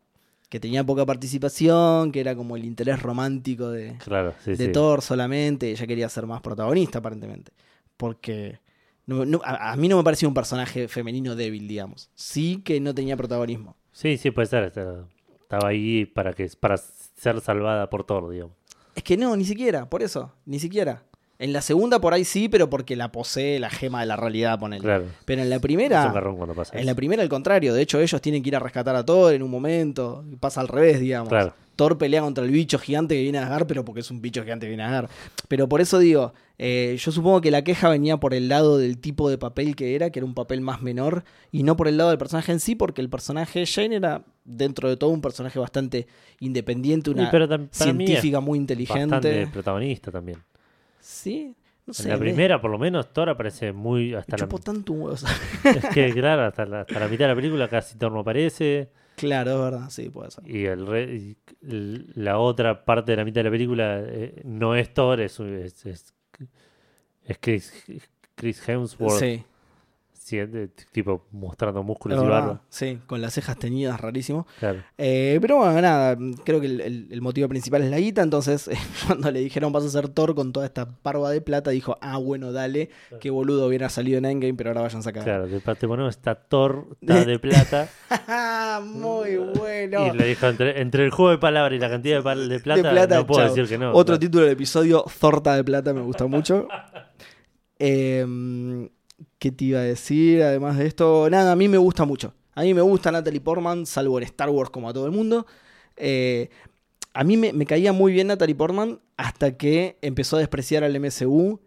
Que tenía poca participación, que era como el interés romántico de, Claro, sí, de sí. Thor solamente. Ella quería ser más protagonista, aparentemente. Porque no- no- a, a mí no me parecía un personaje femenino débil, digamos. Sí que no tenía protagonismo. Sí, sí, puede ser. Estaba ahí para que para ser salvada por Thor, digamos. Es que no, ni siquiera, por eso, ni siquiera. En la segunda por ahí sí, pero porque la posee la gema de la realidad, ponele. Claro. Pero en la Es un primera, pasa en la primera al contrario. De hecho, ellos tienen que ir a rescatar a Thor en un momento. y Pasa al revés, digamos. Claro. Thor pelea contra el bicho gigante que viene a Asgard, pero porque es un bicho gigante que viene a Asgard. Pero por eso digo, eh, yo supongo que la queja venía por el lado del tipo de papel que era, que era un papel más menor, y no por el lado del personaje en sí, porque el personaje de Jane era, dentro de todo, un personaje bastante independiente, una pero científica muy inteligente. Bastante protagonista también. Sí, no sé. en la me- primera, por lo menos, Thor aparece muy hasta la, chupó tanto un huevo. es que claro, hasta la, hasta la mitad de la película casi Thor no aparece claro, es verdad, sí, puede ser. y el re- y la otra parte de la mitad de la película eh, no es Thor, es, es, es, es Chris, Chris Hemsworth, Sí. Sí, de- tipo mostrando músculos y barba. sí, con las cejas teñidas, rarísimo. Claro. Eh, pero bueno, nada, creo que el, el- el motivo principal es la guita, entonces eh, cuando le dijeron vas a ser Thor con toda esta parva de plata, dijo, ah, bueno, dale, qué boludo hubiera salido en Endgame, pero ahora vayan a sacar. Claro, de parte bueno, está Thor, está de plata. Muy bueno. Y le dijo, entre, entre el juego de palabras y la cantidad de, de plata, plata, no puedo chao. decir que no. Otro Claro. título del episodio, Zorta de Plata, me gusta mucho. Eh, ¿Qué te iba a decir? Además de esto, nada, a mí me gusta mucho. A mí me gusta Natalie Portman, salvo en Star Wars como a todo el mundo. Eh, a mí me, me caía muy bien Natalie Portman hasta que empezó a despreciar al MCU.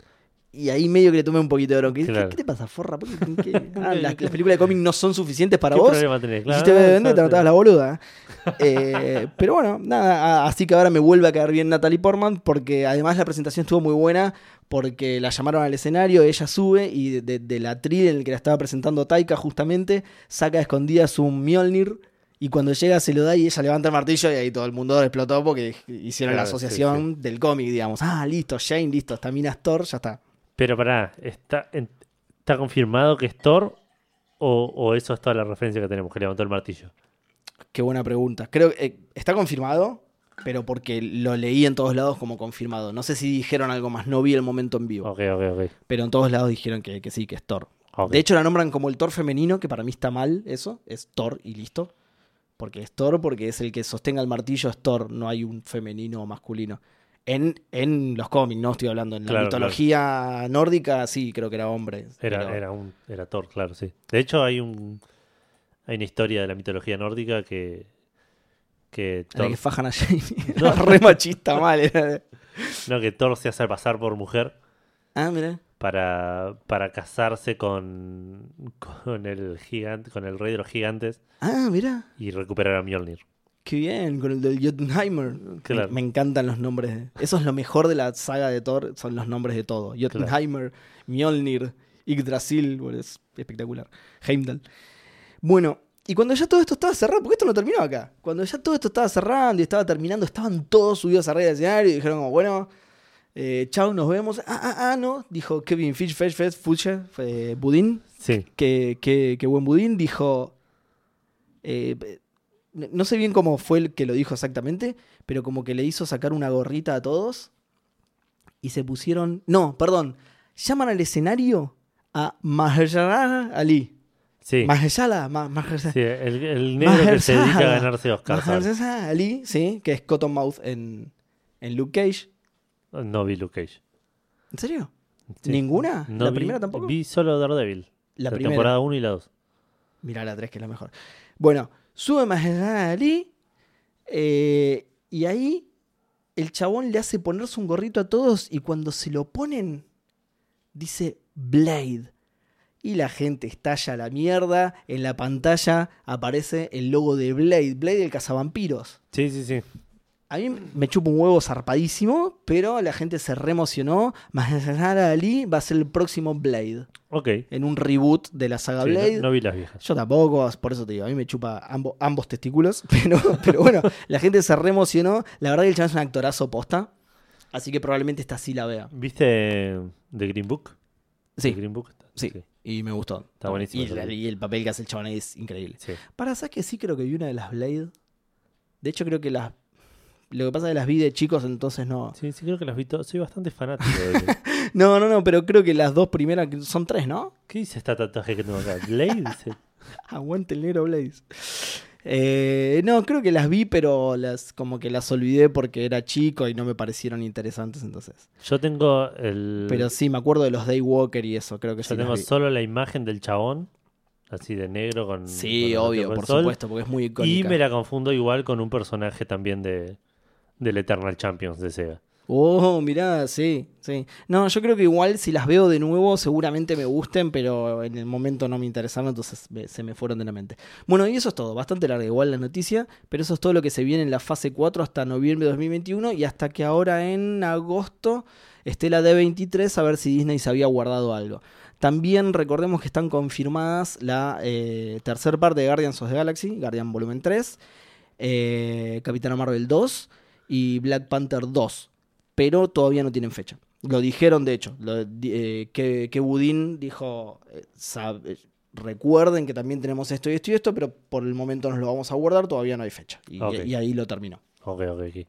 Y ahí medio que le tomé un poquito de bronca. ¿Qué, Claro. qué te pasa, forra? ¿Por qué- qué- ah, las, las películas de cómic no son suficientes para ¿Qué vos. problema tenés? Claro, Hiciste no, te notabas la boluda. Eh, pero bueno, nada, así que ahora me vuelve a caer bien Natalie Portman porque además la presentación estuvo muy buena porque la llamaron al escenario, ella sube y de, de- del atril en el que la estaba presentando Taika justamente, saca a escondidas un Mjolnir y cuando llega se lo da y ella levanta el martillo y ahí todo el mundo explotó porque hicieron la sí, asociación del cómic, digamos. Ah, listo, Shane, listo, está Mina Thor, ya está. Pero pará, ¿está, en- ¿está confirmado que es Thor? O, o eso es toda la referencia que tenemos, que levantó el martillo? Qué buena pregunta. Creo que eh, está confirmado, pero porque lo leí en todos lados como confirmado. No sé si dijeron algo más, no vi el momento en vivo. Ok, ok, ok. Pero en todos lados dijeron que, que sí, que es Thor. De hecho, la nombran como el Thor femenino, que para mí está mal eso. Es Thor y listo. Porque es Thor, porque es el que sostenga el martillo, es Thor. No hay un femenino o masculino. En, en los cómics, no estoy hablando. En la Claro, mitología nórdica, sí, creo que era hombre. era, pero- era, un, era Thor, claro, sí. De hecho, hay un hay una historia de la mitología nórdica que, que en la que fajan a Jamie. No. Re machista mal. no, que Thor se hace pasar por mujer Ah, mira. para, para casarse con, con el gigante, con el rey de los gigantes Ah, mira. y recuperar a Mjolnir. Qué bien, con el del Jotunheimer. Claro. Me, me encantan los nombres. de- Eso es lo mejor de la saga de Thor, son los nombres de todo. Jotunheimer, Mjolnir, Yggdrasil, es espectacular. Heimdall. Bueno, y cuando ya todo esto estaba cerrado, porque esto no terminó acá, cuando ya todo esto estaba cerrando y estaba terminando, estaban todos subidos arriba del escenario y dijeron como, bueno, eh, chau, nos vemos. Ah, ah, ah, no, dijo Kevin Fish, Fish, Fish, Fuche, eh, Budín, Sí, que, que, que buen budín, dijo. eh, no sé bien cómo fue el que lo dijo exactamente, pero como que le hizo sacar una gorrita a todos y se pusieron. No, perdón. Llaman al escenario a Mahershala Ali. Sí. Mahershala, Ma- Mahershala- Sí, el, el negro que se dedica a ganarse Oscar. Mahershala Ali, sí, que es Cottonmouth en, en Luke Cage. No vi Luke Cage. ¿En serio? Sí. ¿Ninguna? No ¿La vi- primera tampoco? Vi solo Daredevil. La La, primera. temporada 1 y la 2. Mirá la 3 que es la mejor. Bueno, sube Mahershala Ali eh, y ahí el chabón le hace ponerse un gorrito a todos y cuando se lo ponen dice Blade. Y la gente estalla la mierda. En la pantalla aparece el logo de Blade, Blade el cazavampiros. Sí, sí, sí. A mí me chupa un huevo zarpadísimo, pero la gente se reemocionó. Mahershala Ali va a ser el próximo Blade, Ok. en un reboot de la saga Sí, Blade. no, vi las viejas. Yo tampoco, por eso te digo, a mí me chupa ambo- ambos testículos, pero, pero bueno, la gente se reemocionó. La verdad que el chaval es un actorazo posta, así que probablemente esta sí la vea. ¿Viste The Green Book? Sí, The Green Book. sí, Ok, y me gustó. Está buenísimo Y, el papel que hace el chabón ahí es increíble. Sí. Para, ¿sabes que sí creo que vi una de las Blade? De hecho, creo que las. Lo que pasa es que las vi de chicos, entonces no. sí, sí, creo que las vi todas. Soy bastante fanático de No, no, no, pero creo que las dos primeras son tres, ¿no? ¿Qué dice esta tatuaje que tengo acá? ¿Blade? Dice. Aguante el negro Blaze. Eh, no, creo que las vi, pero las como que las olvidé porque era chico y no me parecieron interesantes entonces. Yo tengo el. Pero sí, me acuerdo de los Daywalker y eso, creo que sí. yo las tengo solo la imagen del chabón, así de negro con. Sí, con obvio, por sol, supuesto, porque es muy Y icónica. me la confundo igual con un personaje también de del Eternal Champions de Sega. Oh, mirá, sí, sí. No, yo creo que igual si las veo de nuevo seguramente me gusten, pero en el momento no me interesaron, entonces se me fueron de la mente. Bueno, y eso es todo, bastante larga igual la noticia, pero eso es todo lo que se viene en la fase 4 hasta noviembre de 2021 y hasta que ahora en agosto esté la D23 a ver si Disney se había guardado algo. También recordemos que están confirmadas la eh, tercera parte de Guardians of the Galaxy, Guardian Volumen 3, eh, Capitana Marvel 2 y Black Panther 2 pero todavía no tienen fecha. Lo dijeron, de hecho, lo- eh, que, que Budín dijo, eh, eh, recuerden que también tenemos esto y esto y esto, pero por el momento nos lo vamos a guardar, todavía no hay fecha. Y, ahí lo terminó. Ok, ok, ok.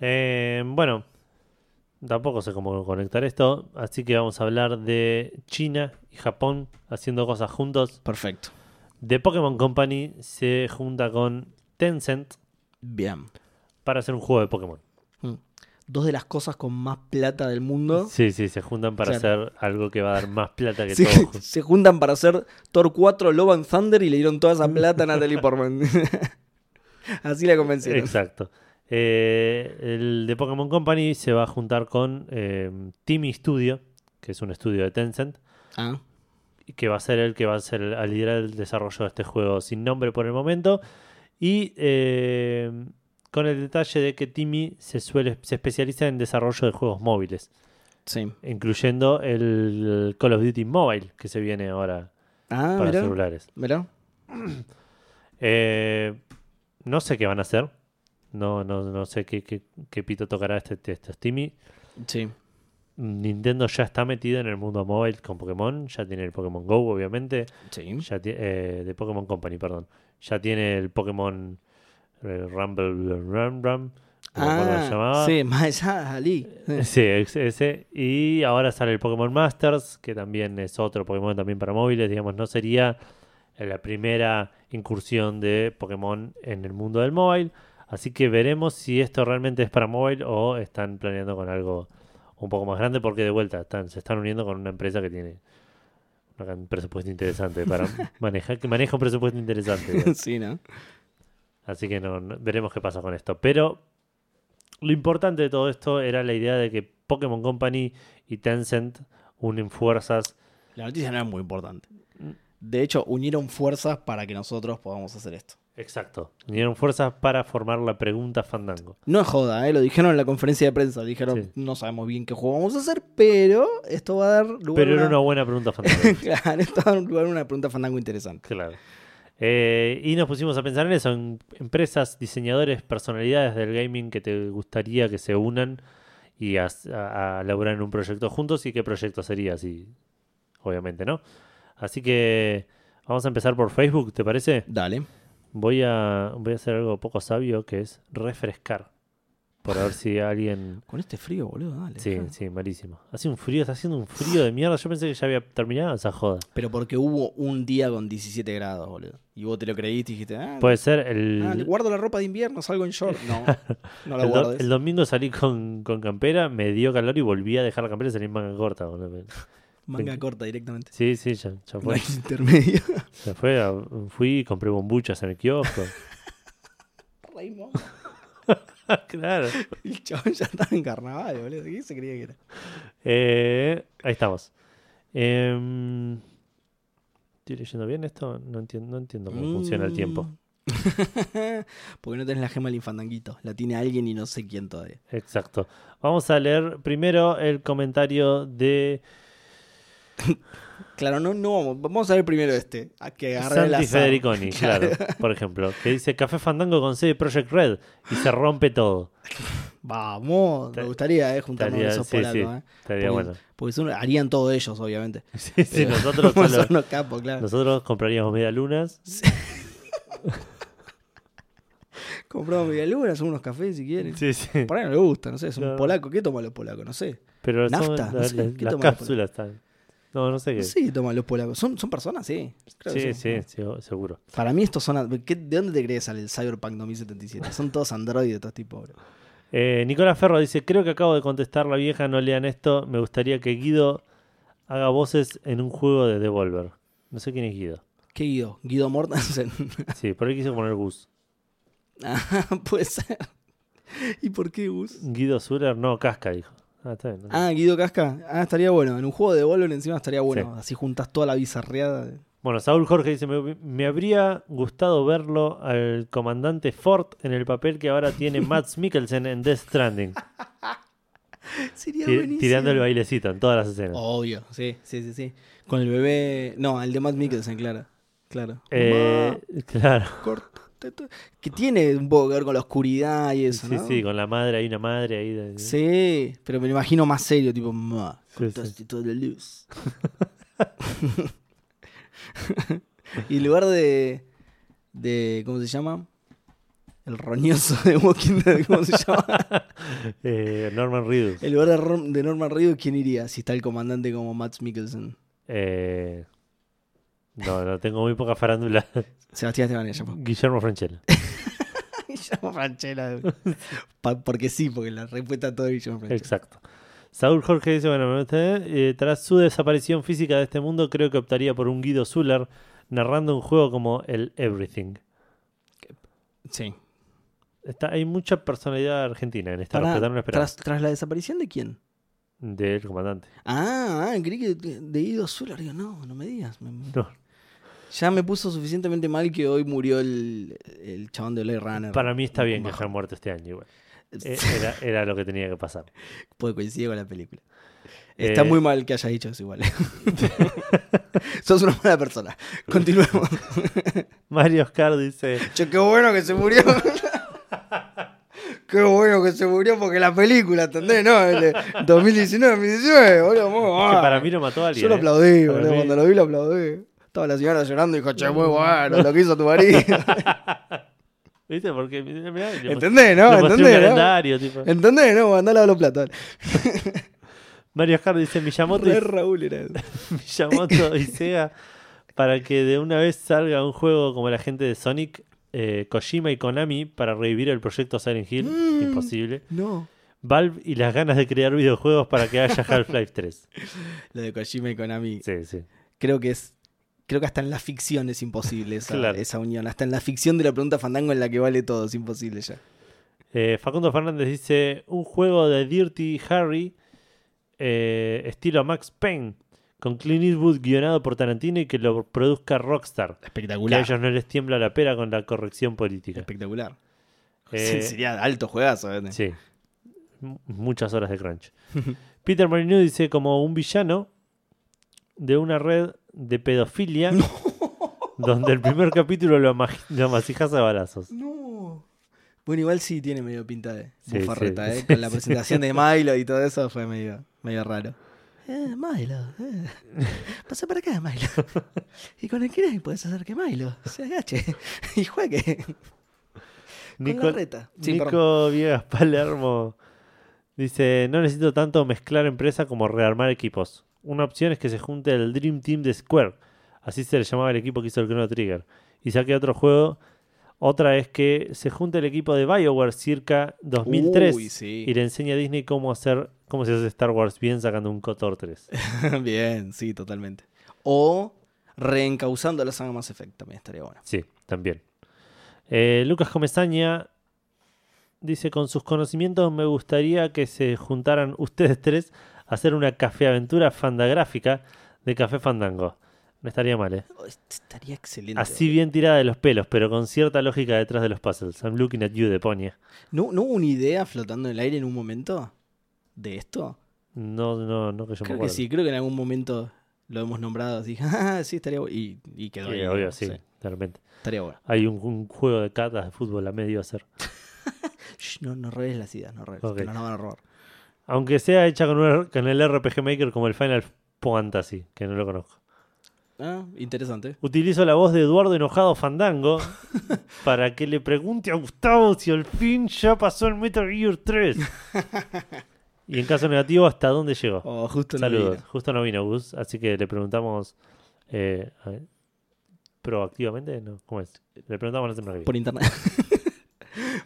Eh, bueno, tampoco sé cómo conectar esto, así que vamos a hablar de China y Japón haciendo cosas juntos. Perfecto. The Pokémon Company se junta con Tencent Bien. para hacer un juego de Pokémon. Dos de las cosas con más plata del mundo. Sí, sí, se juntan para hacer algo que va a dar más plata que Se, todo. se juntan para hacer Thor 4, Love and Thunder y le dieron toda esa plata a Natalie Portman. Así la convencieron. Exacto. Eh, el de Pokémon Company se va a juntar con eh, Timmy Studio, que es un estudio de Tencent, Ah, que va a ser el que va a ser a liderar el desarrollo de este juego sin nombre por el momento. Y eh, con el detalle de que Timmy se suele se especializa en desarrollo de juegos móviles, sí. incluyendo el Call of Duty Mobile que se viene ahora Ah, para mirá, celulares. mirá. Eh, no sé qué van a hacer. No, no, no sé qué, qué, qué pito tocará este, este Timmy. Sí. Nintendo ya está metido en el mundo móvil con Pokémon. Ya tiene el Pokémon Go, obviamente. Sí. Ya eh, de Pokémon Company, perdón. Ya tiene el Pokémon Rumble me acuerdo cómo se llamaba. Ah, sí, Maya Ali. Sí, ex- ese. Y ahora sale el Pokémon Masters, que también es otro Pokémon también para móviles. Digamos, no sería la primera incursión de Pokémon en el mundo del móvil. Así que veremos si esto realmente es para móvil o están planeando con algo un poco más grande, porque de vuelta están, se están uniendo con una empresa que tiene un presupuesto interesante para manejar, que maneja un presupuesto interesante. sí, ¿no? Así que no, no- veremos qué pasa con esto. Pero lo importante de todo esto era la idea de que Pokémon Company y Tencent unen fuerzas. La noticia no es muy importante. De hecho, unieron fuerzas para que nosotros podamos hacer esto. Exacto. Unieron fuerzas para formar la pregunta Fandango. No es joda, ¿eh? lo dijeron en la conferencia de prensa. Dijeron, Sí. no sabemos bien qué juego vamos a hacer, pero esto va a dar lugar Pero a era una... una buena pregunta Fandango. Claro, esto va a dar lugar a una pregunta fandango interesante. claro. Eh, y nos pusimos a pensar en eso, en empresas, diseñadores, personalidades del gaming que te gustaría que se unan y a, a, a laburar en un proyecto juntos y qué proyecto sería, así, obviamente, ¿no? Así que vamos a empezar por Facebook, ¿te parece? Dale. Voy a, voy a hacer algo poco sabio que es refrescar. Por ver si alguien. Con este frío, boludo, dale. Sí, sí, malísimo. Hace un frío, está haciendo un frío de mierda. Yo pensé que ya había terminado esa joda. Pero porque hubo un día con 17 grados, boludo. Y vos te lo creíste y dijiste, ah, Puede ser ah, el. le guardo la ropa de invierno, salgo en short. No, no la el, do- el domingo salí con, con campera, me dio calor y volví a dejar la campera y salí en manga corta. boludo. Manga corta directamente. Sí, sí, ya, fue. intermedio. Ya fue. Fui y compré bombuchas en el kiosco. Raymond. claro. El chabón ya estaba en carnaval, boludo. ¿Qué se creía que era? Eh, ahí estamos. Em, ¿Estoy leyendo bien esto? No entiendo, no entiendo cómo funciona el tiempo. Mm. Porque no tenés la gema del infandanguito. La tiene alguien y no sé quién todavía. Exacto. Vamos a leer primero el comentario de Claro, no, no vamos. Vamos a ver primero este. A que agarre Santi. Federiconi, claro, por ejemplo, que dice Café Fandango con sede Project Red y se rompe todo. Vamos, me gustaría eh, juntarnos estaría- esos sí, polacos. sí. eh. Estaría Porque- bueno. Porque son- harían todo ellos, obviamente. Sí, sí, Pero- nosotros, solo- unos capos, claro. nosotros compraríamos media lunas. Compramos media luna, son unos cafés si quieren. Sí, sí. Por ahí no le gusta, no sé, es un No. polaco. ¿Qué toman los polacos? No sé. Pero son Nafta, no sé, la- ¿qué las cápsulas están. No, no sé qué. Qué toman los polacos. ¿Son, son personas? Sí. Creo que sí, sí, sí, seguro. Para mí estos son... ¿qué- ¿De dónde te crees sale el Cyberpunk 2077? Son todos androides, estos tipos. bro. Eh, Nicolás Ferro dice, creo que acabo de contestar la vieja, no lean esto. Me gustaría que Guido haga voces en un juego de Devolver. No sé quién es Guido. ¿Qué Guido? Guido Mortensen. Sí, por ahí quiso poner Gus. ah, puede ser. ¿Y por qué Gus? Guido Zuller, no, Casca, dijo. Ah, está bien. Ah, Guido Casca. Ah, estaría bueno. En un juego de Volver encima estaría bueno. Sí. Así juntas toda la bizarreada. Bueno, Saúl Jorge dice, me, me habría gustado verlo al comandante Ford en el papel que ahora tiene Mads Mikkelsen en Death Stranding. Sería Ti- buenísimo. tirando el bailecito en todas las escenas. Obvio, sí, sí, sí, sí. Con el bebé. No, el de Matt Mikkelsen, claro. Claro. Eh, claro. Todo. Que tiene un poco que ver con la oscuridad y eso, Sí, ¿no? sí, con la madre, hay una madre ahí. de- Sí, pero me lo imagino más serio, tipo, ma, Sí, cortaste toda la luz. y en lugar de, de. ¿Cómo se llama? El roñoso de Walking Dead, ¿cómo se llama? Eh, Norman Reedus. En lugar de, Norman Reedus, ¿quién iría? Si está el comandante como Matt Mikkelsen. Eh, no, no, tengo muy poca farándula. Sebastián Esteban ya Guillermo Franchella. Guillermo Franchella. Porque sí, porque la respuesta a todo es Guillermo Franchella. Exacto. Saúl Jorge dice, bueno, gusta, eh, tras su desaparición física de este mundo, creo que optaría por un Guido Zuller narrando un juego como el Everything. Sí. Está, hay mucha personalidad argentina en esta, una esperanza tras, tras la desaparición de quién? del comandante. Ah, ah, creí que de, de Guido Zuller. Digo, no, no me digas. me- No. Ya me puso suficientemente mal que hoy murió el, el chabón de Blade Runner. Para mí está bien que haya muerto este año igual. Eh, Era, era lo que tenía que pasar. Puede coincidir con la película. Está Eh, muy mal que hayas dicho eso igual. Sos una mala persona. Continuemos. Mario Oscar dice, Che, qué bueno que se murió. qué bueno que se murió porque la película, ¿entendés? No, el de 2019, 2019, boludo. muy que para mí lo mató a alguien. Yo lo ¿eh? aplaudí, boludo. mí- Cuando lo vi, lo aplaudí. Estaba la señora llorando y dijo, che, muy bueno lo que hizo tu marido. ¿Viste? Porque mirá, le ¿Entendés, no? le mostré un ¿Entendés, no? calendario, tipo. ¿Entendés, no? Andá a lavar los platos. Mario Oscar dice Miyamoto Re Raúl era eso. Miyamoto y Sega para que de una vez salga un juego como la gente de Sonic, eh, Kojima y Konami para revivir el proyecto Silent Hill. Mm. Imposible. No. Valve y las ganas de crear videojuegos para que haya Half-Life 3. Lo de Kojima y Konami. Sí, sí. Creo que es. Creo que hasta en la ficción es imposible esa, Claro. esa unión. Hasta en la ficción de la pregunta fandango en la que vale todo es imposible ya. Eh, Facundo Fernández dice: Un juego de Dirty Harry, eh, estilo Max Payne, con Clint Eastwood guionado por Tarantino y que lo produzca Rockstar. Que a Espectacular. ellos no les tiembla la pera con la corrección política. Espectacular. Eh, Sería alto juegazo. ¿eh? Sí. Muchas horas de crunch. Peter Molyneux dice como un villano de una red de pedofilia donde el primer capítulo lo, ama- lo amasijas a balazos. No. Bueno, igual sí tiene medio pinta de Sí, bufarreta, sí. ¿eh? Con la presentación de Milo y todo eso fue medio, medio raro. Eh, Milo, eh. Pasa para acá, Milo. Y con el Kinect puedes hacer que Milo se agache y juegue. Con Nico, la reta. Sí, Nico perdón. Viegas Palermo dice, no necesito tanto mezclar empresa como rearmar equipos. Una opción es que se junte el Dream Team de Square, así se le llamaba el equipo que hizo el Chrono Trigger, y saque otro juego. Otra es que se junte el equipo de BioWare circa 2003 Uy, sí. y le enseña a Disney cómo hacer cómo se hace Star Wars bien sacando un KOTOR 3. Bien, sí, totalmente. O reencauzando la saga Mass Effect también estaría bueno. Sí, también. Eh, Lucas Comesaña dice, con sus conocimientos me gustaría que se juntaran ustedes tres hacer una café aventura fandagráfica de Café Fandango. No estaría mal, ¿eh? Oh, est- Estaría excelente. Así bien tirada de los pelos, pero con cierta lógica detrás de los puzzles. I'm looking at you, Deponia. ¿No, ¿No hubo una idea flotando en el aire en un momento de esto? No, no, no que yo me Creo que acuerdo. sí, creo que en algún momento lo hemos nombrado así. Ah, sí, estaría bueno. Y, y quedó Sí, ahí. obvio, ¿no? sí, claramente. Estaría bueno. Hay un, un juego de cartas de fútbol a medio hacer. Shh, no, no reveles las ideas, no reveles, Ok. que nos van a robar. Aunque sea hecha con, un- con el RPG Maker como el Final Fantasy, que no lo conozco. Ah, interesante. Utilizo la voz de Eduardo Enojado Fandango para que le pregunte a Gustavo si al fin ya pasó el Metal Gear 3. y en caso negativo, ¿hasta dónde llegó? Oh, justo no Saludos. vino. Justo no vino Gus, así que le preguntamos eh, a ver, proactivamente, ¿no? ¿Cómo es? Le preguntamos la semana que viene. Por internet.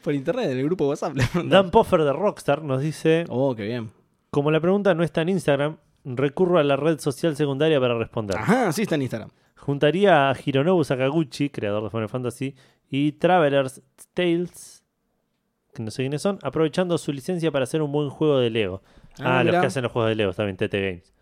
Por internet, en el grupo WhatsApp. Dan Poffer de Rockstar nos dice, Oh, qué bien. como la pregunta no está en Instagram, recurro a la red social secundaria para responder. Ajá, sí está en Instagram. Juntaría a Hironobu Sakaguchi, creador de Final Fantasy, y Traveler's Tales, que no sé quiénes son, aprovechando su licencia para hacer un buen juego de Lego. Ah, los mirá. que hacen los juegos de Lego, bien, TT Games.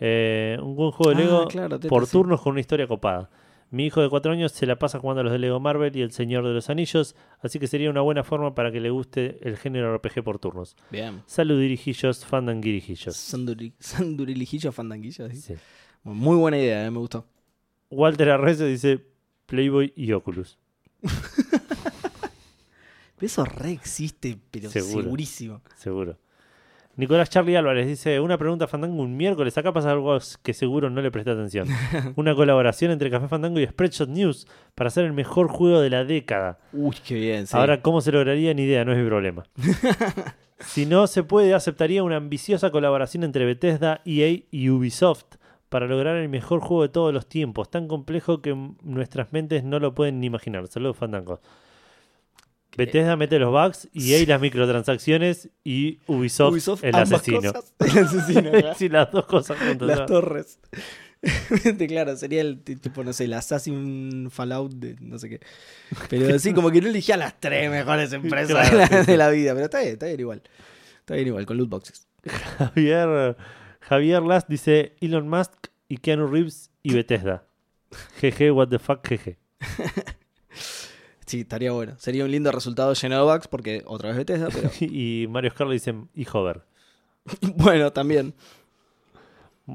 Eh, un buen juego de Ah, Lego claro, por turnos con una historia copada. Mi hijo de 4 años se la pasa jugando a los de Lego Marvel y El Señor de los Anillos, así que sería una buena forma para que le guste el género RPG por turnos. Bien. Salud dirijillos, fandanguirijillos. Sanduri, Sandurilijillo, fandanguillo. ¿sí? Sí. Muy buena idea, eh, me gustó. Walter Arrece dice Playboy y Oculus. Eso re existe, pero Seguro. segurísimo. Seguro. Nicolás Charlie Álvarez dice, una pregunta a Fandango un miércoles, acá pasa algo que seguro no le presté atención. Una colaboración entre Café Fandango y Spreadshot News para hacer el mejor juego de la década. Uy, qué bien. sí. Ahora, ¿cómo se lograría? Ni idea, no es mi problema. si no se puede, aceptaría una ambiciosa colaboración entre Bethesda, EA y Ubisoft para lograr el mejor juego de todos los tiempos, tan complejo que nuestras mentes no lo pueden ni imaginar. Saludos, Fandango. Bethesda mete los bugs, EA las microtransacciones y Ubisoft, Ubisoft, el asesino. cosas. El asesino, sí, las dos cosas juntas. Las torres. Claro, sería el ti- tipo, no sé, el Assassin Fallout de no sé qué. Pero así como que no elegía las tres mejores empresas Claro, de, la, sí, sí. de la vida. Pero está bien, está bien igual. Está bien igual, con loot boxes. Javier, Javier Last dice Elon Musk y Keanu Reeves y Bethesda. Jeje, what the fuck, jeje. Sí, estaría bueno. Sería un lindo resultado lleno de bugs porque otra vez Bethesda, pero Y Mario Scarlo dice y Hover. bueno, también.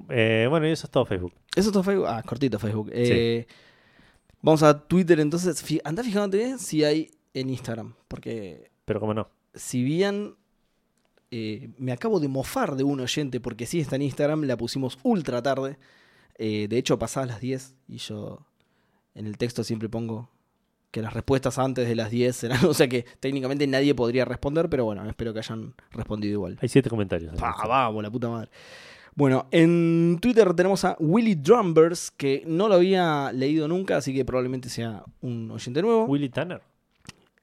Eh, bueno, y eso es todo Facebook. Eso es todo Facebook. Ah, cortito Facebook. Eh, Vamos a Twitter entonces. Anda fijándote si hay en Instagram. Porque Pero como no. si bien eh, me acabo de mofar de un oyente porque sí está en Instagram, la pusimos ultra tarde. De hecho, pasadas las 10 y yo en el texto siempre pongo que las respuestas antes de las 10 serán, o sea que técnicamente nadie podría responder, pero bueno, espero que hayan respondido igual. Hay siete comentarios. Pa, vamos, la puta madre. Bueno, en Twitter tenemos a Willy Drumbers, que no lo había leído nunca, así que probablemente sea un oyente nuevo. Willy Tanner.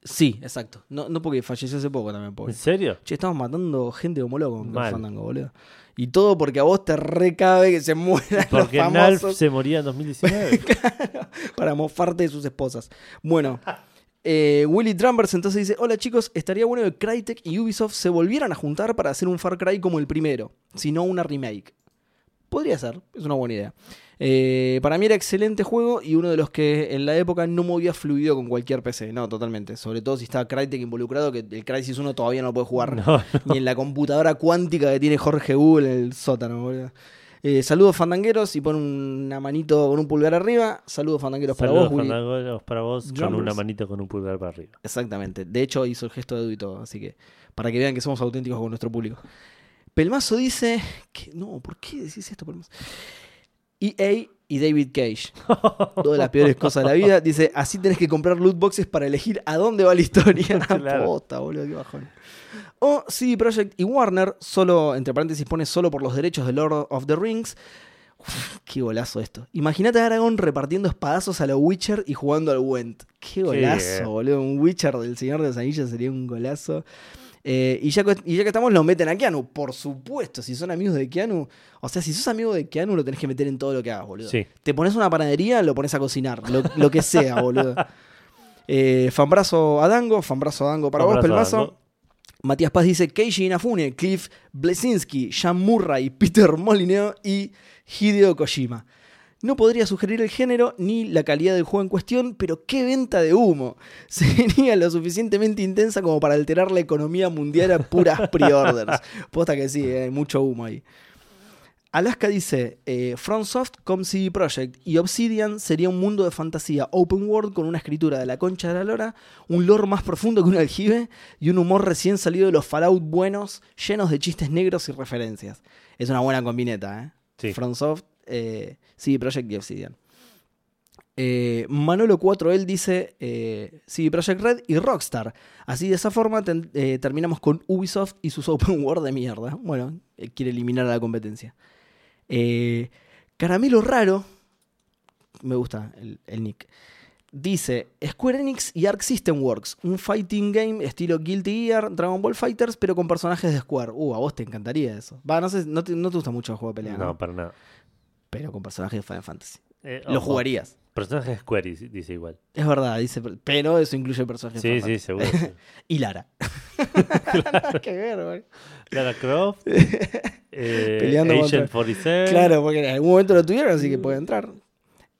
Sí, exacto. No, no porque falleció hace poco también, pobre. ¿En serio? Che, estamos matando gente como loco con Mal. el Fandango, boludo. Y todo porque a vos te recabe que se mueran Porque los Nalf se moría en 2019. para mofarte de sus esposas. Bueno, eh, Willy Drumbers entonces dice: Hola chicos, estaría bueno que Crytek y Ubisoft se volvieran a juntar para hacer un Far Cry como el primero, si no una remake. Podría ser, es una buena idea. Eh, para mí era excelente juego y uno de los que en la época no movía fluido con cualquier PC. No, totalmente. Sobre todo si estaba Crytek involucrado, que el Crysis 1 todavía no lo puede jugar no, ni en la computadora cuántica que tiene Jorge Google en el sótano, boludo. Eh, saludos fandangueros y pon una manito con un pulgar arriba. Saludos fandangueros para Saludos vos. Fandangos, para vos con una manito con un pulgar para arriba. Exactamente. De hecho, hizo el gesto de Edu y todo. Así que para que vean que somos auténticos con nuestro público. Pelmazo dice. Que, no, ¿por qué decís esto, Pelmazo? EA y David Cage. Dos de las peores cosas de la vida. Dice: Así tenés que comprar loot boxes para elegir a dónde va la historia. Claro. Posta, boludo, qué bajón. O CD Projekt y Warner, solo, entre paréntesis, pone solo por los derechos de Lord of the Rings. Uf, qué golazo esto. Imagínate a Aragorn repartiendo espadazos a lo Witcher y jugando al Went. Qué golazo, boludo. Un Witcher del Señor de los Anillos sería un golazo. Eh, y, ya, que- y ya que estamos, lo meten a Keanu. Por supuesto, si son amigos de Keanu. O sea, si sos amigo de Keanu, lo tenés que meter en todo lo que hagas, boludo. Sí. Te pones una panadería, lo pones a cocinar. Lo, lo que sea, boludo. Eh, fanbrazo a Dango, fanbrazo a Dango para vos, Pelmazo. Matías Paz dice Keiji Inafune, Cliff Blesinski, Sean Murray, Peter Molineux y Hideo Kojima. No podría sugerir el género ni la calidad del juego en cuestión, pero qué venta de humo. Sería lo suficientemente intensa como para alterar la economía mundial a puras pre-orders. Posta que sí, eh, hay mucho humo ahí. Alaska dice, eh, FromSoft com CD Projekt y Obsidian sería un mundo de fantasía open world con una escritura de la concha de la lora, un lore más profundo que un aljibe y un humor recién salido de los Fallout buenos, llenos de chistes negros y referencias. Es una buena combineta, ¿eh? Sí. FromSoft, eh, CD Projekt y Obsidian. Eh, Manolo 4L dice eh, CD Projekt Red y Rockstar. Así de esa forma ten- eh, terminamos con Ubisoft y sus open world de mierda. Bueno, eh, quiere eliminar a la competencia. Eh, Caramelo Raro, me gusta el, el nick, dice Square Enix y Arc System Works, un fighting game estilo Guilty Gear, Dragon Ball Fighters, pero con personajes de Square. Uh, a vos te encantaría eso. Va, no sé, no te, no te gusta mucho el juego de pelea, No, ¿no? para nada. Pero con personajes de Final Fantasy. Eh, Lo ojo, jugarías. Personaje de Square dice- igual. Es verdad, dice, pero eso incluye personajes de Sí, Final sí, seguro. sí. Y Lara. Qué ver, güey. Lara Croft. eh, Peleando Agent contra- 47. Claro, porque en algún momento lo tuvieron, así que puede entrar.